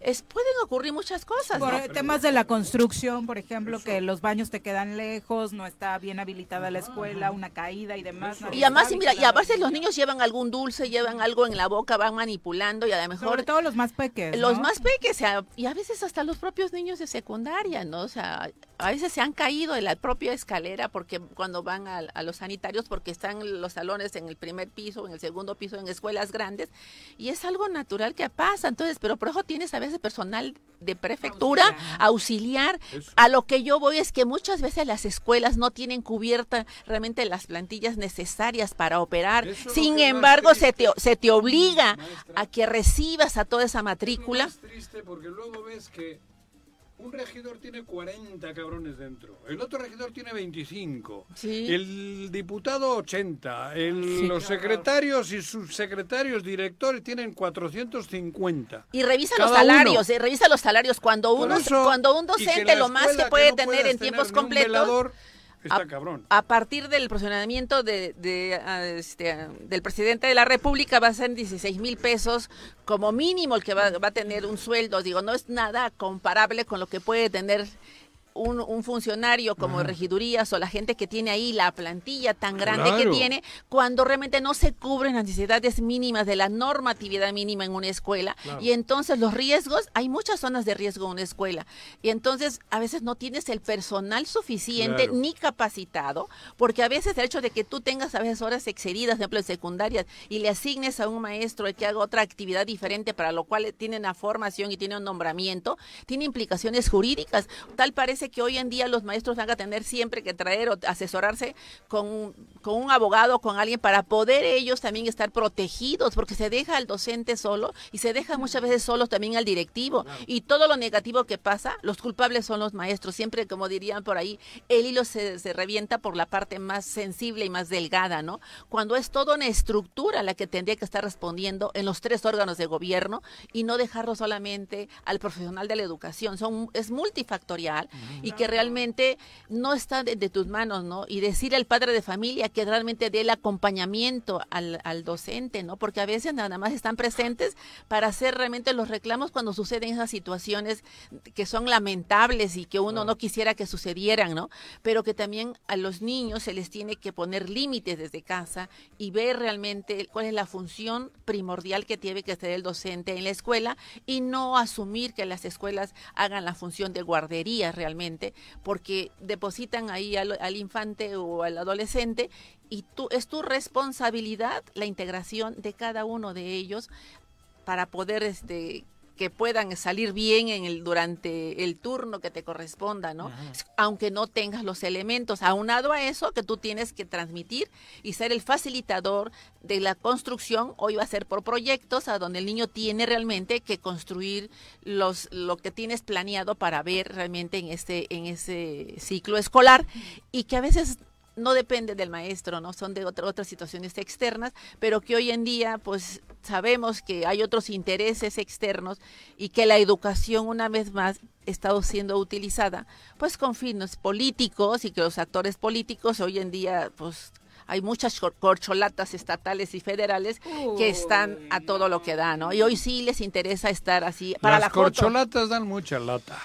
Es, pueden ocurrir muchas cosas. Por temas de la construcción, por ejemplo, que los baños te quedan lejos, no está bien habilitada la escuela, una caída y demás. y además, y mira, y a veces los niños llevan algún dulce, llevan algo en la boca, van manipulando y a lo mejor... Sobre todo los más pequeños. Los más pequeños, y a veces hasta los propios niños de secundaria, ¿no? O sea, a veces se han caído de la propia escalera porque cuando van a, a los sanitarios porque están los salones en el primer piso, en el segundo piso, en escuelas grandes, y es algo natural que pasa. Entonces, pero por eso tienes a veces personal de prefectura, auxiliar. A lo que yo voy es que muchas veces las escuelas no tienen cubierta realmente las plantillas necesarias para operar. Eso Sin embargo, se te, se te obliga a que recibas a toda esa matrícula. Es triste porque luego ves que un regidor tiene 40 cabrones dentro, el otro regidor tiene 25, Sí. el diputado 80, el- Sí, los claro. secretarios y subsecretarios, directores tienen 450. Y revisa Cada los salarios, uno. eh, revisa los salarios. Cuando uno, eso, cuando un docente lo más que puede no tener en tiempos completos, está a, cabrón. a partir del posicionamiento de, de, ah, este, ah, del presidente de la República va a ser 16 mil pesos como mínimo el que va, va a tener un sueldo. Digo, no es nada comparable con lo que puede tener un, un funcionario como regidurías o la gente que tiene ahí la plantilla tan grande que tiene cuando realmente no se cubren las necesidades mínimas de la normatividad mínima en una escuela Claro. y entonces los riesgos, hay muchas zonas de riesgo en una escuela y entonces a veces no tienes el personal suficiente Claro. ni capacitado porque a veces el hecho de que tú tengas a veces horas excedidas, por ejemplo en secundarias y le asignes a un maestro que haga otra actividad diferente para lo cual tiene una formación y tiene un nombramiento, tiene implicaciones jurídicas. Tal parece que hoy en día los maestros van a tener siempre que traer o asesorarse con, con un abogado, con alguien para poder ellos también estar protegidos, porque se deja al docente solo y se deja muchas veces solos también al directivo. Y todo lo negativo que pasa, los culpables son los maestros. Siempre, como dirían por ahí, el hilo se, se revienta por la parte más sensible y más delgada, ¿no? Cuando es toda una estructura la que tendría que estar respondiendo en los tres órganos de gobierno y no dejarlo solamente al profesional de la educación. Son, es multifactorial y que realmente no está de, de tus manos, ¿no? Y decir al padre de familia que realmente dé el acompañamiento al, al docente, ¿no? Porque a veces nada más están presentes para hacer realmente los reclamos cuando suceden esas situaciones que son lamentables y que uno no quisiera que sucedieran, ¿no? Pero que también a los niños se les tiene que poner límites desde casa y ver realmente cuál es la función primordial que tiene que hacer el docente en la escuela y no asumir que las escuelas hagan la función de guardería realmente, porque depositan ahí al, al infante o al adolescente y tú, es tu responsabilidad la integración de cada uno de ellos para poder este que puedan salir bien en el durante el turno que te corresponda, ¿no? Aunque no tengas los elementos, aunado a eso que tú tienes que transmitir y ser el facilitador de la construcción, hoy va a ser por proyectos a donde el niño tiene realmente que construir los lo que tienes planeado para ver realmente en este en ese ciclo escolar. Y que a veces no depende del maestro, ¿no? Son de otra- otras situaciones externas, pero que hoy en día, pues, sabemos que hay otros intereses externos y que la educación, una vez más, estado siendo utilizada, pues, con fines políticos y que los actores políticos hoy en día, pues, hay muchas cor- corcholatas estatales y federales que están a todo lo que da, ¿no? Y hoy sí les interesa estar así para Las la foto. corcholatas dan mucha lata.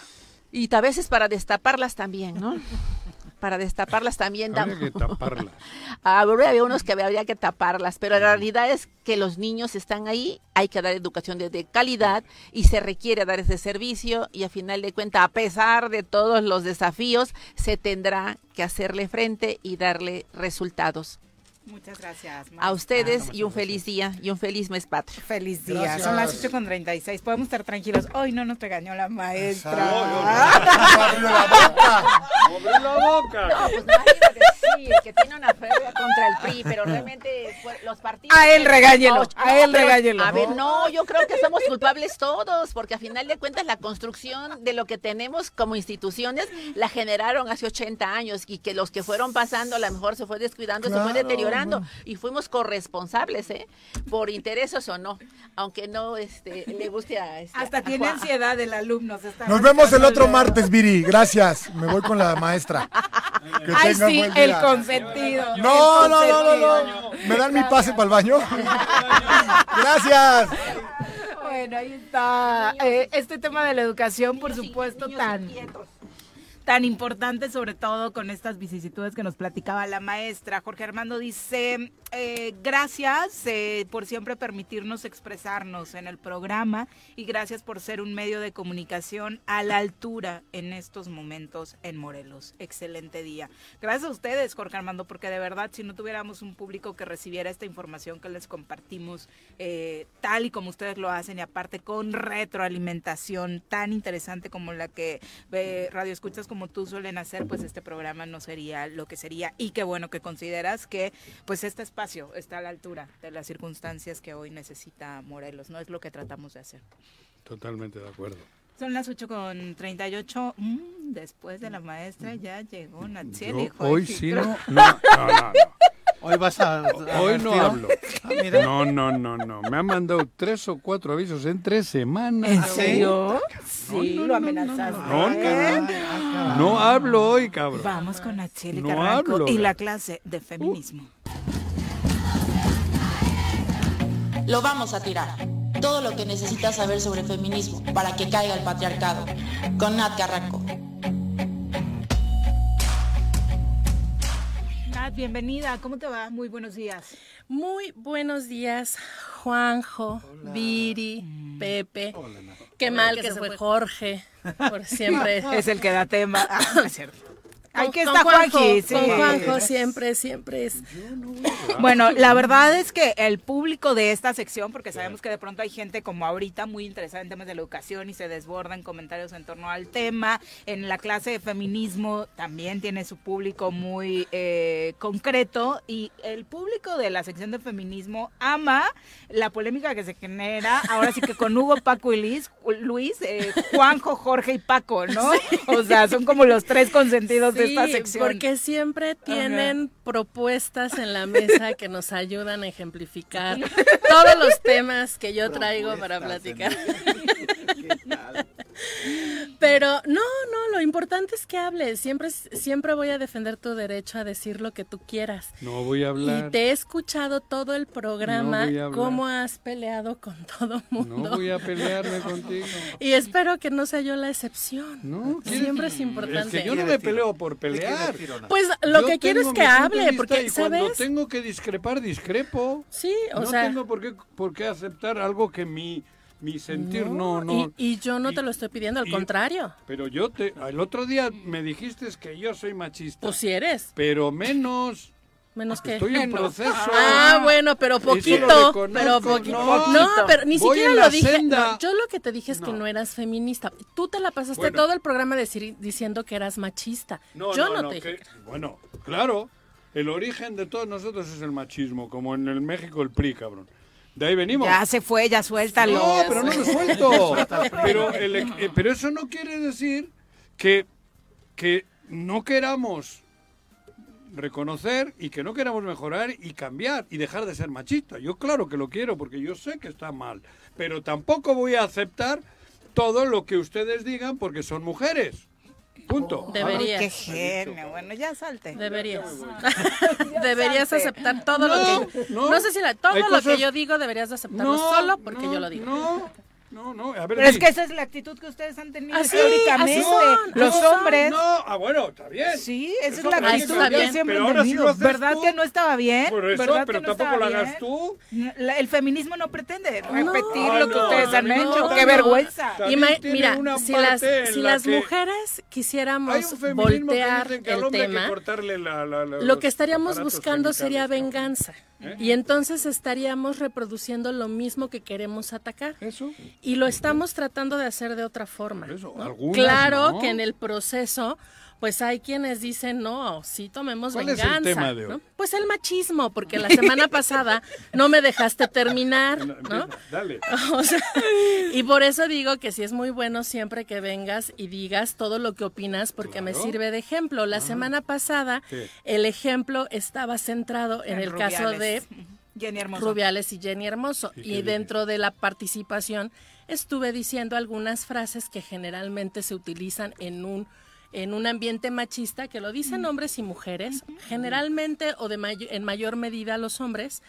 Y a veces para destaparlas también, ¿no? Para destaparlas también Habría dan. que taparlas. Habría había unos que habría que taparlas, pero la realidad es que los niños están ahí, hay que dar educación de, de calidad y se requiere dar ese servicio y a final de cuentas, a pesar de todos los desafíos, se tendrá que hacerle frente y darle resultados. Muchas gracias. A ustedes y un feliz día y un feliz mes patrio. Feliz día. Son las 8 con 36. Podemos estar tranquilos. Hoy no nos regañó la maestra. ¡Abrió la boca! No, pues nadie va a decir que tiene una feria contra el PRI, pero realmente fue- los partidos... A él regáñelo, No, a él regáñelo. A ver, no, yo creo que somos culpables todos, porque a final de cuentas la construcción de lo que tenemos como instituciones la generaron hace 80 años y que los que fueron pasando a lo mejor se fue descuidando, se fue Claro, y fuimos corresponsables, ¿eh? Por intereses o no, aunque no este, le guste a... este, Hasta a tiene Juan- ansiedad el alumno. se está Nos vemos el otro martes, Viri. Gracias. Me voy con la maestra. Que Ay, sí, buen el consentido. No, el no, no, no, no. ¿Me dan mi pase para el baño? Gracias. Bueno, ahí está. Eh, este tema de la educación, por supuesto, tan, tan importante, sobre todo con estas vicisitudes que nos platicaba la maestra. Jorge Armando dice, eh, gracias eh, por siempre permitirnos expresarnos en el programa y gracias por ser un medio de comunicación a la altura en estos momentos en Morelos. Excelente día. Gracias a ustedes, Jorge Armando, porque de verdad, si no tuviéramos un público que recibiera esta información que les compartimos eh, tal y como ustedes lo hacen y aparte con retroalimentación tan interesante como la que Radio Escuchas como tú suelen hacer, pues este programa no sería lo que sería y qué bueno que consideras que pues este espacio está a la altura de las circunstancias que hoy necesita Morelos, no es lo que tratamos de hacer. Totalmente de acuerdo. Son las 8 con 38. Mm, después de la maestra ya llegó Natsiel. Hoy sí no. No, no, no, no. Hoy vas a. Hoy no tío. hablo. Ah, mira. No, no, no, no. Me han mandado tres o cuatro avisos en tres semanas. ¿En serio? Sí, lo amenazaste. No, no, no hablo hoy, cabrón. Vamos con Natsiel No Carranco hablo. y la clase de feminismo. Lo vamos a tirar. Todo lo que necesitas saber sobre feminismo para que caiga el patriarcado. Con Nat Carranco. Bienvenida. ¿Cómo te va? Muy buenos días. Muy buenos días, Juanjo, Viri, Pepe. Qué mal que, se fue Jorge, por siempre. Es el que da tema. Ah, no es cierto. Que con está Juanjo, Juanji, sí. Con Juanjo siempre, siempre es. Bueno, la verdad es que el público de esta sección, porque sabemos que de pronto hay gente como ahorita muy interesada en temas de la educación y se desborda en comentarios en torno al tema, en la clase de feminismo también tiene su público muy eh, concreto y el público de la sección de feminismo ama la polémica que se genera, ahora sí que con Hugo, Paco y Luis, Luis eh, Juanjo, Jorge y Paco, ¿no? O sea, son como los tres consentidos de esta Sí, sección. porque siempre tienen propuestas en la mesa que nos ayudan a ejemplificar todos los temas que yo traigo para platicar. Pero no, no, lo importante es que hables. Siempre, siempre voy a defender tu derecho a decir lo que tú quieras. No voy a hablar. Y te he escuchado todo el programa, No voy a hablar. cómo has peleado con todo mundo. No voy a pelearme contigo. Y espero que no sea yo la excepción. No, Siempre es Es importante. que yo no me peleo por pelear. Pues lo Yo que quiero es que hable, porque, y cuando ¿sabes? tengo que discrepar, discrepo. Sí, o no sea- tengo por qué, por qué aceptar algo que mi, mi sentir no... no, Y, y yo no te lo estoy pidiendo, al y- contrario. Pero yo te... El otro día me dijiste que yo soy machista. Pues si eres. Pero menos... Menos que. Estoy en proceso. Ah, bueno, pero Eso lo poquito. Pero poquito. no. No, pero ni Voy siquiera lo dije. no, yo lo que te dije es que no eras feminista. Tú te la pasaste Bueno. todo el programa decir- diciendo que eras machista. No, yo no, no, no, te dije. que- bueno, claro, el origen de todos nosotros es el machismo, como en el México el PRI, cabrón. De ahí venimos. Ya se fue, ya suéltalo. No, pero no lo suelto. pero, el- eh, pero eso no quiere decir que, que no queramos reconocer y que no queramos mejorar y cambiar y dejar de ser machista. Yo claro que lo quiero porque yo sé que está mal, pero tampoco voy a aceptar todo lo que ustedes digan porque son mujeres. Punto. Deberías. Qué genio. Bueno, ya salte. Deberías. deberías aceptar todo lo No, que no. no sé si la- todo Hay lo cosas- que yo digo deberías de aceptarlo No, solo porque no, yo lo digo. No, no, no. A ver, Pero es que esa es la actitud que ustedes han tenido Así, históricamente. así son, Los así son. hombres. No, ah, bueno, está bien. Sí, esa es la actitud que bien, siempre pero han ahora sí tenido. ¿Verdad tú. que no estaba bien? Por eso, ¿Verdad pero que no tampoco lo hagas tú. La- el feminismo no pretende repetir lo que no, ustedes han hecho. no, ¡Qué vergüenza! Tiene mira, si las, si la las mujeres quisiéramos Hay un feminismo que voltear dicen que al el que tema, la- lo que estaríamos buscando sería venganza. ¿Eh? Y entonces estaríamos reproduciendo lo mismo que queremos atacar. Eso. Y lo estamos tratando de hacer de otra forma. ¿no? algunas Claro no. que en el proceso, pues hay quienes dicen, no, sí tomemos ¿Cuál es el venganza. tema de hoy? ¿no? Pues el machismo, porque la semana pasada no me dejaste terminar, ¿no? Dale. O sea, y por eso digo que sí es muy bueno siempre que vengas y digas todo lo que opinas porque me sirve de ejemplo. La semana pasada Sí. el ejemplo estaba centrado en, En el caso de Rubiales. Jenny Hermoso. Rubiales y Jenny Hermoso. ¿Y dentro de la participación estuve diciendo algunas frases que generalmente se utilizan en un en un ambiente machista que lo dicen hombres y mujeres, generalmente o de may- en mayor medida los hombres,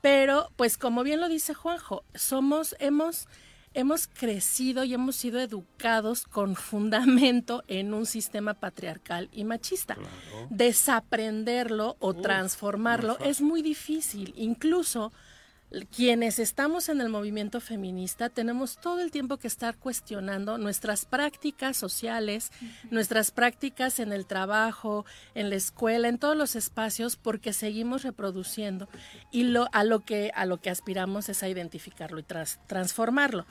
pero pues como bien lo dice Juanjo, somos hemos hemos crecido y hemos sido educados con fundamento en un sistema patriarcal y machista. Desaprenderlo o transformarlo es muy difícil. Incluso quienes estamos en el movimiento feminista tenemos todo el tiempo que estar cuestionando nuestras prácticas sociales, nuestras prácticas en el trabajo, en la escuela, en todos los espacios, porque seguimos reproduciendo y lo, a, lo que, a lo que aspiramos es a identificarlo y tras, transformarlo.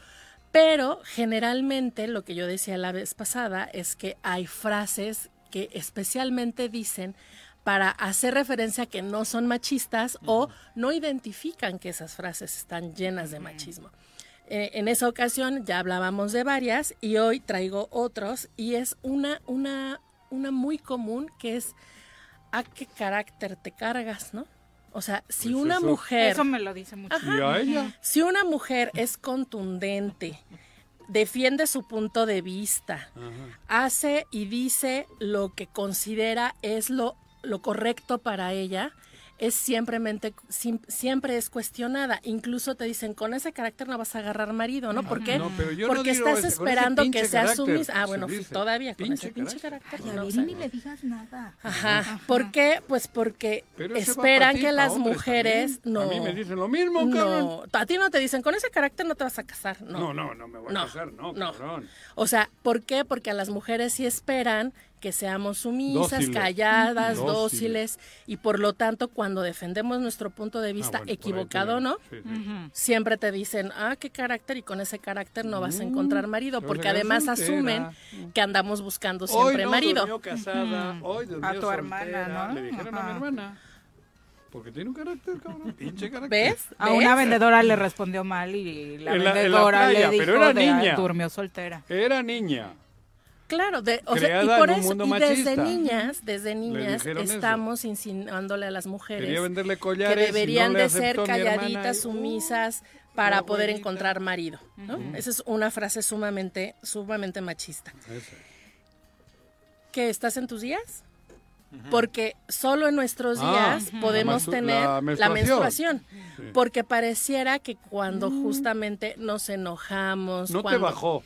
Pero generalmente lo que yo decía la vez pasada es que hay frases que especialmente dicen para hacer referencia a que no son machistas o no identifican que esas frases están llenas de machismo. Eh, en esa ocasión ya hablábamos de varias y hoy traigo otros y es una, una, una muy común que es a qué carácter te cargas, ¿no? O sea, si Pues una eso- mujer... Eso me lo dice mucho. Ajá. ¿Y a ella? Si una mujer es contundente, defiende su punto de vista, hace y dice lo que considera es lo, lo correcto para ella, es siempre, siempre es cuestionada. Incluso te dicen, con ese carácter no vas a agarrar marido, ¿no? ¿Por qué? No, pero yo no Porque digo estás ese- esperando que sea carácter, sumisa. Ah, bueno, todavía con Pinche ese pinche carácter. Ay, a no, ver, ni le digas nada. Ajá. ¿Por qué? Pues porque esperan ti, que las mujeres también. no. A mí me dicen lo mismo, No, cabrón. a ti no te dicen con ese carácter no te vas a casar. No, No, no, no me voy a No, casar, no, no. cabrón. O sea, ¿por qué? Porque a las mujeres sí esperan que seamos sumisas, Dóciles. calladas, Dóciles. dóciles, y por lo tanto, cuando defendemos nuestro punto de vista Ah, bueno, equivocado, ¿no? sí, sí. Siempre te dicen, ah, qué carácter, y con ese carácter no vas a encontrar marido, porque además asumen que andamos buscando siempre hoy no marido. durmió casada, hoy durmió A tu soltera, hermana, ¿no? Le dijeron a mi hermana. Porque tiene un carácter, cabrón. Pinche carácter. ¿Ves? A una vendedora le respondió mal y la En la- en la vendedora playa, le dijo pero era de, niña. durmió soltera. Era niña. Claro, de, o sea, y por eso, mundo y desde niñas, desde niñas eso. estamos insinuándole a las mujeres que deberían no de ser calladitas, y- sumisas para poder abuelita. encontrar marido. Esa es una frase sumamente, sumamente machista. Eso. ¿Que estás en tus días? Porque solo en nuestros Ah, días podemos la tener la la menstruación. Sí. Porque pareciera que cuando justamente nos enojamos, No te bajó.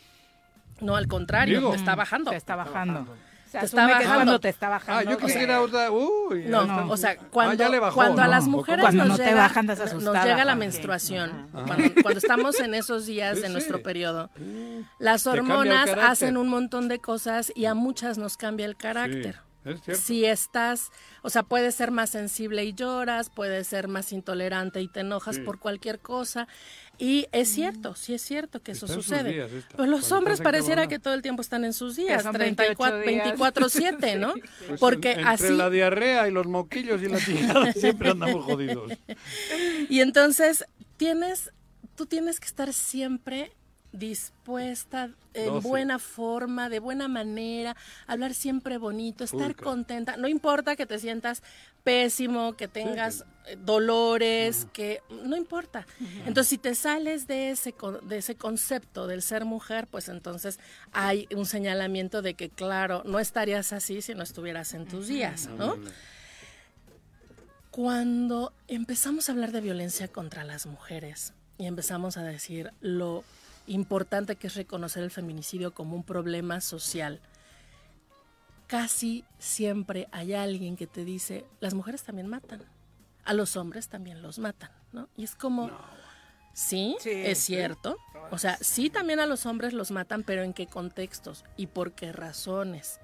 No, al contrario, Digo. te está bajando. Te está bajando. Te está bajando. cuando te está bajando. Ah, yo creí que- era otra. Uy, No, o sea, Ah, cuando, ya le bajó. cuando a las mujeres Cuando nos, no te llega, nos llega la menstruación, cuando, cuando estamos en esos días Sí, de sí. nuestro periodo, las hormonas hacen un montón de cosas y a muchas nos cambia el carácter. Sí, es cierto. Si estás, o sea, puedes ser más sensible y lloras, puedes ser más intolerante y te enojas Sí. por cualquier cosa. Y es cierto, sí es cierto que eso sucede. días esta. Pues los Cuando hombres pareciera que todo el tiempo están en sus días, son 34, 28 días. 24/7, ¿no? Pues Porque en- entre así la diarrea y los moquillos y la tirada siempre andamos jodidos. Y entonces tienes, tú tienes que estar siempre dispuesta, en Dócil. buena forma, de buena manera, hablar siempre bonito, estar contenta. No importa que te sientas pésimo, que tengas eh, dolores, que no importa. Entonces, si te sales de ese de ese concepto del ser mujer, pues entonces hay un señalamiento de que claro, no estarías así si no estuvieras en tus días, ¿no? Cuando empezamos a hablar de violencia contra las mujeres y empezamos a decir lo importante que es reconocer el feminicidio como un problema social, casi siempre hay alguien que te dice, las mujeres también matan, a los hombres también los matan, ¿no? Y es como, sí, es cierto, o sea, sí también a los hombres los matan, pero ¿en qué contextos y por qué razones?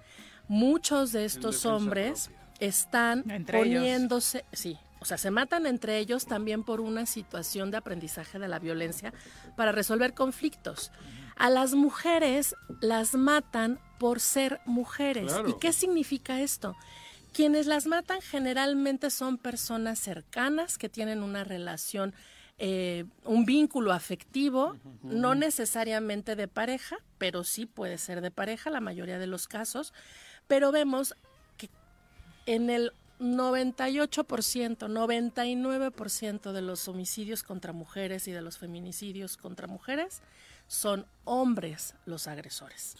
Muchos de estos hombres están Entre ellos. poniéndose, sí, o sea, se matan entre ellos también por una situación de aprendizaje de la violencia para resolver conflictos. A las mujeres las matan por ser mujeres. Claro. ¿Y qué significa esto? Quienes las matan generalmente son personas cercanas que tienen una relación, eh, un vínculo afectivo, no necesariamente de pareja, pero sí puede ser de pareja la mayoría de los casos. Pero vemos que en el 98%, 99% de los homicidios contra mujeres y de los feminicidios contra mujeres son hombres los agresores.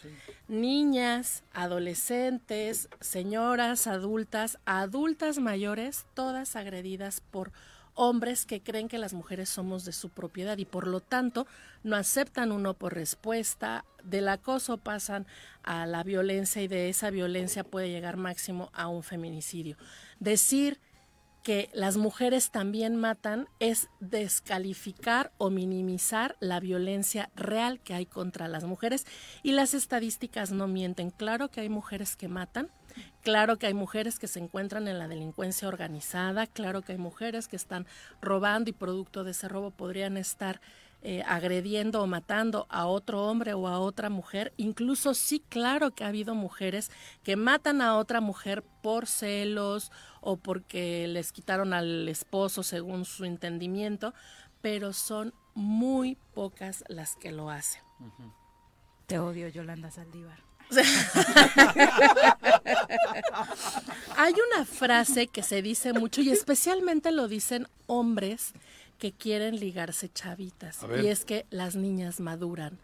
Niñas, adolescentes, señoras, adultas, adultas mayores, todas agredidas por hombres que creen que las mujeres somos de su propiedad y por lo tanto no aceptan uno por respuesta, del acoso pasan a la violencia y de esa violencia puede llegar máximo a un feminicidio. Decir que las mujeres también matan es descalificar o minimizar la violencia real que hay contra las mujeres y las estadísticas no mienten. Claro que hay mujeres que matan, claro que hay mujeres que se encuentran en la delincuencia organizada, claro que hay mujeres que están robando y producto de ese robo podrían estar eh, agrediendo o matando a otro hombre o a otra mujer. Incluso sí, claro que ha habido mujeres que matan a otra mujer por celos o porque les quitaron al esposo según su entendimiento, pero son muy pocas las que lo hacen. Te odio, Yolanda Saldívar. Hay una frase que se dice mucho y especialmente lo dicen hombres que quieren ligarse chavitas y es que las niñas maduran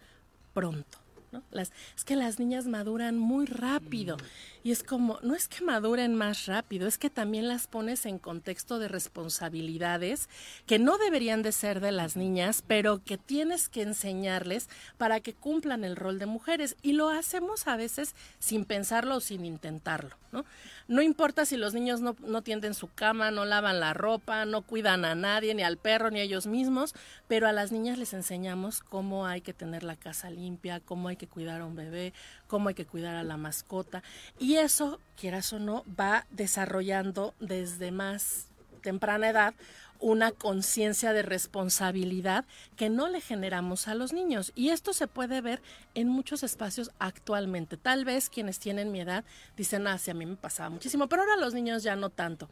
pronto. ¿No? Las, es que las niñas maduran muy rápido. Y es como, no es que maduren más rápido, es que también las pones en contexto de responsabilidades que no deberían de ser de las niñas, pero que tienes que enseñarles para que cumplan el rol de mujeres. Y lo hacemos a veces sin pensarlo o sin intentarlo, ¿no? No importa si los niños no, no tienden su cama, no lavan la ropa, no cuidan a nadie, ni al perro, ni a ellos mismos, pero a las niñas les enseñamos cómo hay que tener la casa limpia, cómo hay que cuidar a un bebé, cómo hay que cuidar a la mascota. Y eso, quieras o no, va desarrollando desde más temprana edad una conciencia de responsabilidad que no le generamos a los niños. Y esto se puede ver en muchos espacios actualmente. Tal vez quienes tienen mi edad dicen, ah, sí, a mí me pasaba muchísimo, pero ahora los niños ya no tanto.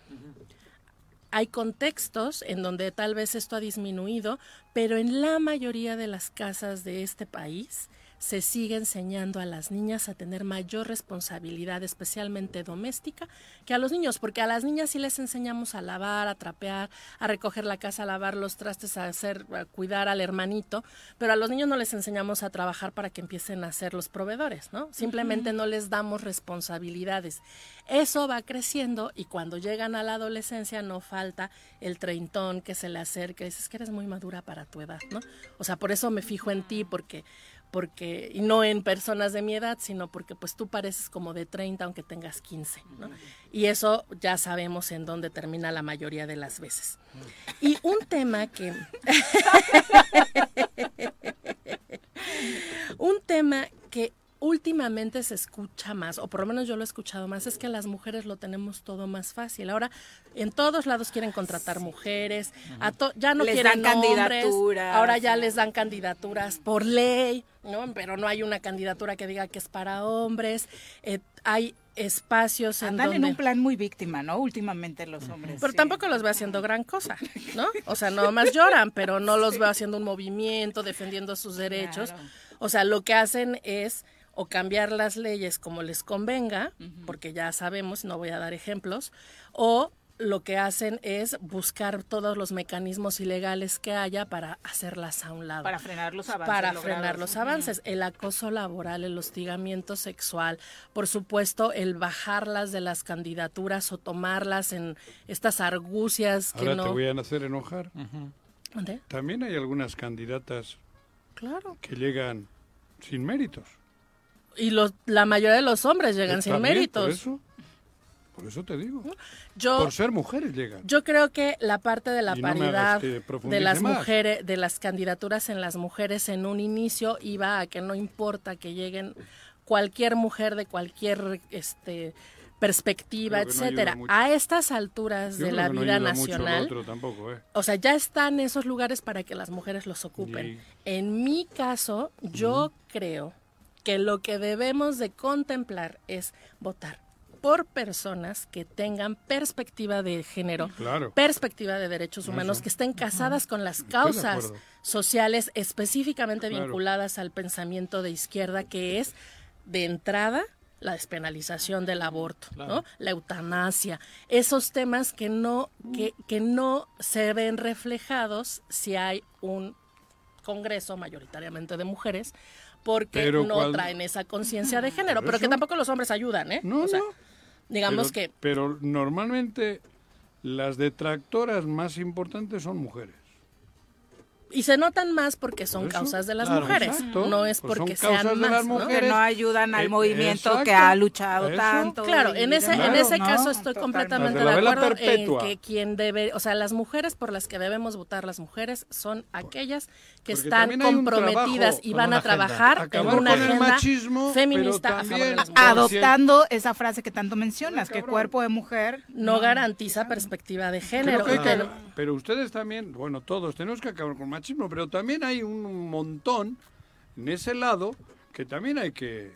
Hay contextos en donde tal vez esto ha disminuido, pero en la mayoría de las casas de este país, se sigue enseñando a las niñas a tener mayor responsabilidad, especialmente doméstica, que a los niños, porque a las niñas sí les enseñamos a lavar, a trapear, a recoger la casa, a lavar los trastes, a hacer, a cuidar al hermanito, pero a los niños no les enseñamos a trabajar para que empiecen a ser los proveedores, ¿no? Simplemente no les damos responsabilidades. Eso va creciendo y cuando llegan a la adolescencia no falta el treintón que se le acerca y dices que eres muy madura para tu edad, ¿no? O sea, por eso me fijo en ti, porque porque y no en personas de mi edad, sino porque pues tú pareces como de 30 aunque tengas 15, ¿no? Y eso ya sabemos en dónde termina la mayoría de las veces. Y un tema que un tema que últimamente se escucha más, o por lo menos yo lo he escuchado más, es que las mujeres lo tenemos todo más fácil. Ahora en todos lados quieren contratar mujeres, a ya no Les quieren dan candidaturas. ahora ya les dan candidaturas por ley, ¿no? Pero no hay una candidatura que diga que es para hombres. Eh, hay espacios en Andan donde... en un plan muy víctima, ¿no? Últimamente los hombres. Pero tampoco los veo haciendo gran cosa, ¿no? O sea, no más lloran, pero no los veo haciendo un movimiento, defendiendo sus derechos. Claro. O sea, lo que hacen es o cambiar las leyes como les convenga, porque ya sabemos, no voy a dar ejemplos, o lo que hacen es buscar todos los mecanismos ilegales que haya para hacerlas a un lado. Para frenar los avances Para logrados. frenar los avances. El acoso laboral, el hostigamiento sexual, por supuesto, el bajarlas de las candidaturas o tomarlas en estas argucias que Ahora no... te voy a hacer enojar. ¿Dónde? También hay algunas candidatas Claro. que llegan sin méritos. Y los, la mayoría de los hombres llegan sin Está bien, méritos. Por eso, por eso te digo. Yo, por ser mujeres llegan. Yo creo que la parte de la Y no paridad profundice de las más. mujeres, de las candidaturas en las mujeres en un inicio iba a que no importa que lleguen cualquier mujer de cualquier este perspectiva, no etcétera. mucho. a estas alturas Yo de la no vida nacional, otro tampoco, ¿eh? o sea, ya están esos lugares para que las mujeres los ocupen. En mi caso, yo creo que lo que debemos de contemplar es votar por personas que tengan perspectiva de género, Claro. perspectiva de derechos humanos, Eso. que estén casadas con las causas sociales específicamente Claro. vinculadas al pensamiento de izquierda, que es de entrada la despenalización del aborto, ¿no? La eutanasia, esos temas que no que, que no se ven reflejados si hay un congreso mayoritariamente de mujeres porque Pero no cuando- traen esa conciencia de género, pero que tampoco los hombres ayudan, ¿eh? No, O sea, no. digamos pero, que Pero normalmente las detractoras más importantes son mujeres. Y se notan más porque son eso, causas de las claro, mujeres, exacto. no es Pues porque sean más, ¿no? Que no ayudan al Eh, movimiento que ha luchado Eso. tanto. Claro, en ese, en ese ¿no? caso estoy Totalmente. completamente de acuerdo en que quien debe, o sea, las mujeres por las que debemos votar las mujeres son aquellas que Porque están comprometidas y van a agenda. trabajar en una agenda machismo, feminista a favor de las mujeres. Adoptando esa frase que tanto mencionas, que cuerpo de mujer No garantiza perspectiva de género. Pero- pero ustedes también, bueno, todos tenemos que acabar con machismo, pero también hay un montón en ese lado que también hay que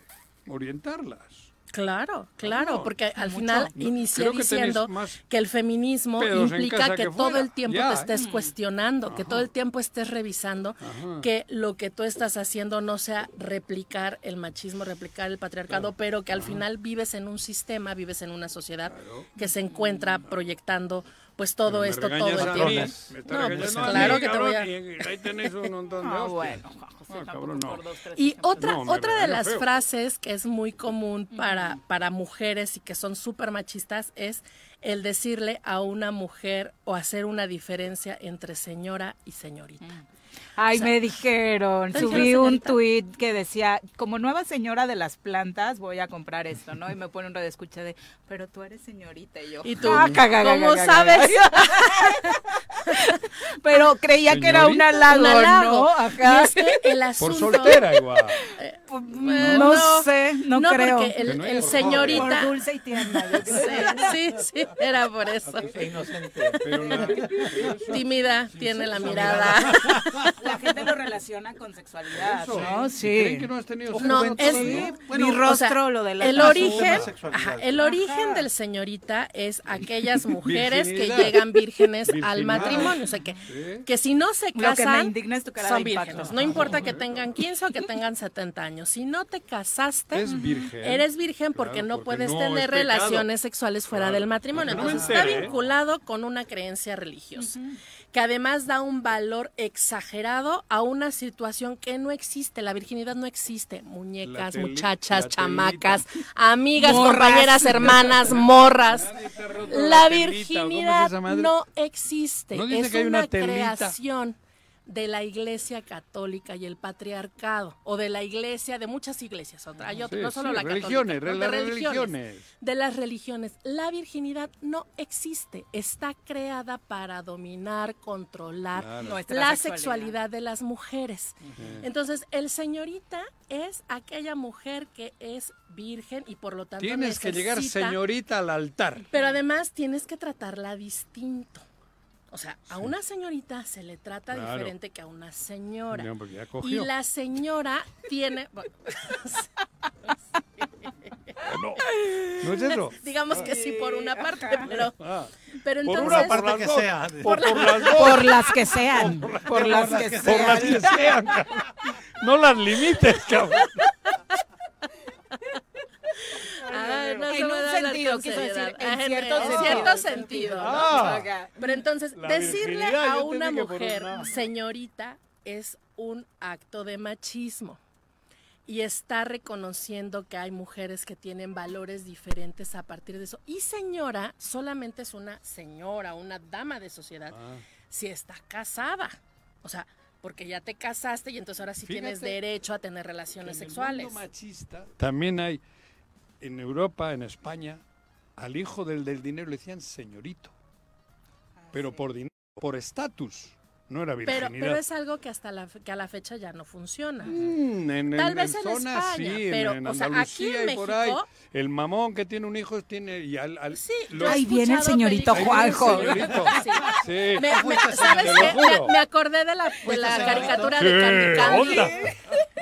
orientarlas. Claro, claro, porque al mucho. final inicié que diciendo que el feminismo implica que, que todo el tiempo Ya, te estés ¿eh? cuestionando, que todo el tiempo estés revisando Ajá. que lo que tú estás haciendo no sea replicar el machismo, replicar el patriarcado, pero que al final vives en un sistema, vives en una sociedad que se encuentra proyectando pues todo esto todo el tiempo. No, pues mí, claro que te voy a y ahí tenéis un montón de Ah, bueno, Ah, cabrón, no. Y otra, No, otra de las feo. frases que es muy común para, para mujeres y que son súper machistas es el decirle a una mujer o hacer una diferencia entre señora y señorita. Ay, O sea, me dijeron, ¿te subí un tuit que decía, como nueva señora de las plantas, voy a comprar esto, ¿no? Y me pone un radio escucha de, pero tú eres señorita y yo. ¿Y tú? "Ah, caga, caga, ¿Cómo caga, sabes? caga". pero creía que era un halago, Un halago. ¿no? Ajá. Y es que el Por asunto... soltera igual. Eh, no, sé, no, creo. porque el, Que no el era por señorita... Por dulce y tierna. Sí, sí, sí, era por eso. Pero la- Tímida, tiene la mirada. La gente lo relaciona con sexualidad, Eso. ¿no? ¿Y Sí. creen que no has tenido No, sexo? es Sí, bueno, mi o rostro sea, lo de el origen, ajá, el origen del señorita es aquellas mujeres que llegan vírgenes al matrimonio, o sea que Sí. que si no se Lo que casan me indigna es tu cara son vírgenes, no importa que tengan 15 o que tengan 70 años, si no te casaste Es virgen. Eres virgen porque Claro, no porque puedes no tener es relaciones sexuales fuera Claro. del matrimonio. No Entonces está vinculado con una creencia religiosa, que además da un valor exagerado a una situación que no existe. La virginidad no existe. Muñecas, muchachas, chamacas, amigas, Morras. compañeras, hermanas, morras. La telita, ¿o cómo es virginidad no existe. ¿No dice es que hay una, una telita? creación de la iglesia católica y el patriarcado, o de la iglesia, de muchas iglesias, otra, hay otra, Sí, no solo sí, la religiones, católica, las de religiones. de las religiones. La virginidad no existe, está creada para dominar, controlar Claro. La sexualidad. sexualidad de las mujeres. Entonces, el señorita es aquella mujer que es virgen y por lo tanto Tienes que llegar señorita al altar. pero además tienes que tratarla distinto. O sea, a una señorita se le trata Claro. diferente que a una señora. No, porque ya y la señora tiene... bueno, No, no es eso. digamos que sí por una parte, pero, Ah, pero por entonces... una parte que sea. Por Por, por las. Por que sean. Por las que Por sean. las que sean. cabrón. No las limites, cabrón. Ah, no En un sentido, quiso seriedad. decir, en Ah, cierto en sentido. cierto sentido. ¿no? Ah. Pero entonces, La decirle a una mujer, una- señorita, es un acto de machismo. Y está reconociendo que hay mujeres que tienen valores diferentes a partir de eso. Y señora solamente es una señora, una dama de sociedad, Ah. si está casada. O sea, porque ya te casaste y entonces ahora sí tienes derecho a tener relaciones En el sexuales. mundo machista también hay en Europa, en España, al hijo del del dinero le decían señorito. Pero por dinero, por estatus, no era Pero, virginidad. pero es algo que hasta la, que a la fecha ya no funciona. Mm, en, Tal en- vez en en zonas España, sí, en- pero, en, o sea, aquí Andalucía en y por ahí. México- El mamón que tiene un hijo tiene y al, al- Sí, los- Ahí viene el señorito Juanjo. Señorito. Sí. Sí. Me, me- Te ¿Sabes lo qué? juro. Me, me acordé de la, de la caricatura de Candy Candy.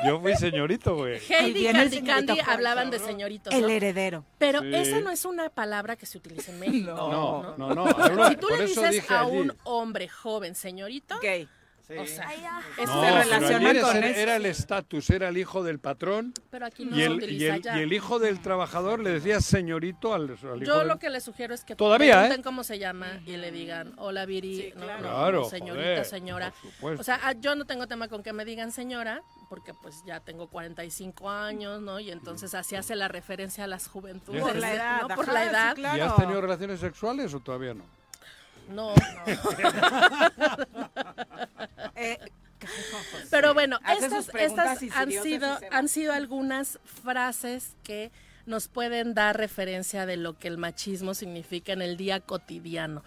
Yo fui señorito, güey. Heidi y Candy Candy hablaban de señoritos. El heredero. Pero Sí. esa no es una palabra que se utiliza en México. No, no, no. Si tú por le dices a allí. un hombre joven señorito, Gay. O sea, No, eso pero se relaciona ayer con era, el estatus, era el hijo del patrón Pero aquí no y el, y, el, ya. y el hijo del trabajador le decía señorito al, al hijo Yo del- lo que les sugiero es que Todavía, pregunten ¿eh? cómo se llama y le digan, hola Viri, no, no, Claro, no, señorita, joder, señora. O sea, ah, yo no tengo tema con que me digan señora, porque pues ya tengo 45 años, ¿no? Y entonces así hace la referencia a las juventudes. Por la edad, ¿no? Por la sí, edad. claro. ¿Y has tenido relaciones sexuales o todavía no? No. Pero bueno, estas, sido, han sido algunas frases que nos pueden dar referencia de lo que el machismo significa en el día cotidiano.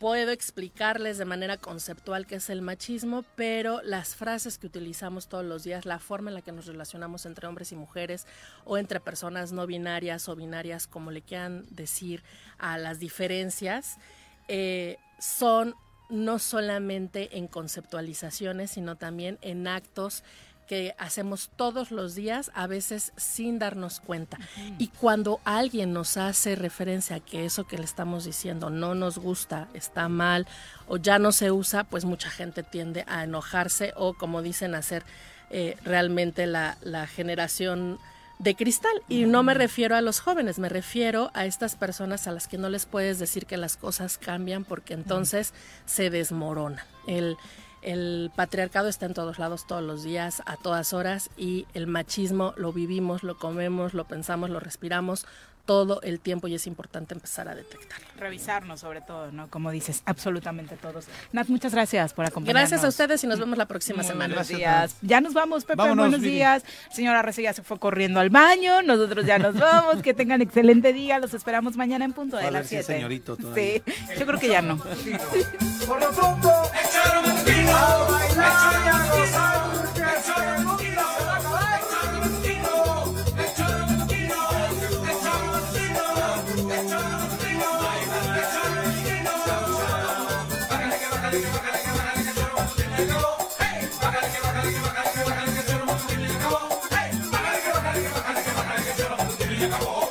Puedo explicarles de manera conceptual qué es el machismo, pero las frases que utilizamos todos los días, la forma en la que nos relacionamos entre hombres y mujeres o entre personas no binarias o binarias, como le quieran decir a las diferencias, eh, son no solamente en conceptualizaciones, sino también en actos que hacemos todos los días, a veces sin darnos cuenta. Y cuando alguien nos hace referencia a que eso que le estamos diciendo no nos gusta, está mal o ya no se usa, pues mucha gente tiende a enojarse o, como dicen, a hacer eh, realmente la, la generación de cristal. Y no me refiero a los jóvenes, me refiero a estas personas a las que no les puedes decir que las cosas cambian porque entonces se desmorona. El, el patriarcado está en todos lados, todos los días, a todas horas, y el machismo lo vivimos, lo comemos, lo pensamos, lo respiramos todo el tiempo y es importante empezar a detectarlo. Revisarnos sobre todo, ¿no? Como dices, absolutamente todos. Nat, muchas gracias por acompañarnos. Gracias a ustedes y nos vemos la próxima Muy semana. buenos días. Ya nos vamos, Pepe. Vámonos, buenos Viri. días. Señora Rece ya se fue corriendo al baño. Nosotros ya nos vamos. que tengan excelente día. Los esperamos mañana en punto A de ver las si es 7. señorito todavía. Sí, yo creo que ya no. Por lo pronto, echaron un tiro a bailar y a gozar. Acabó.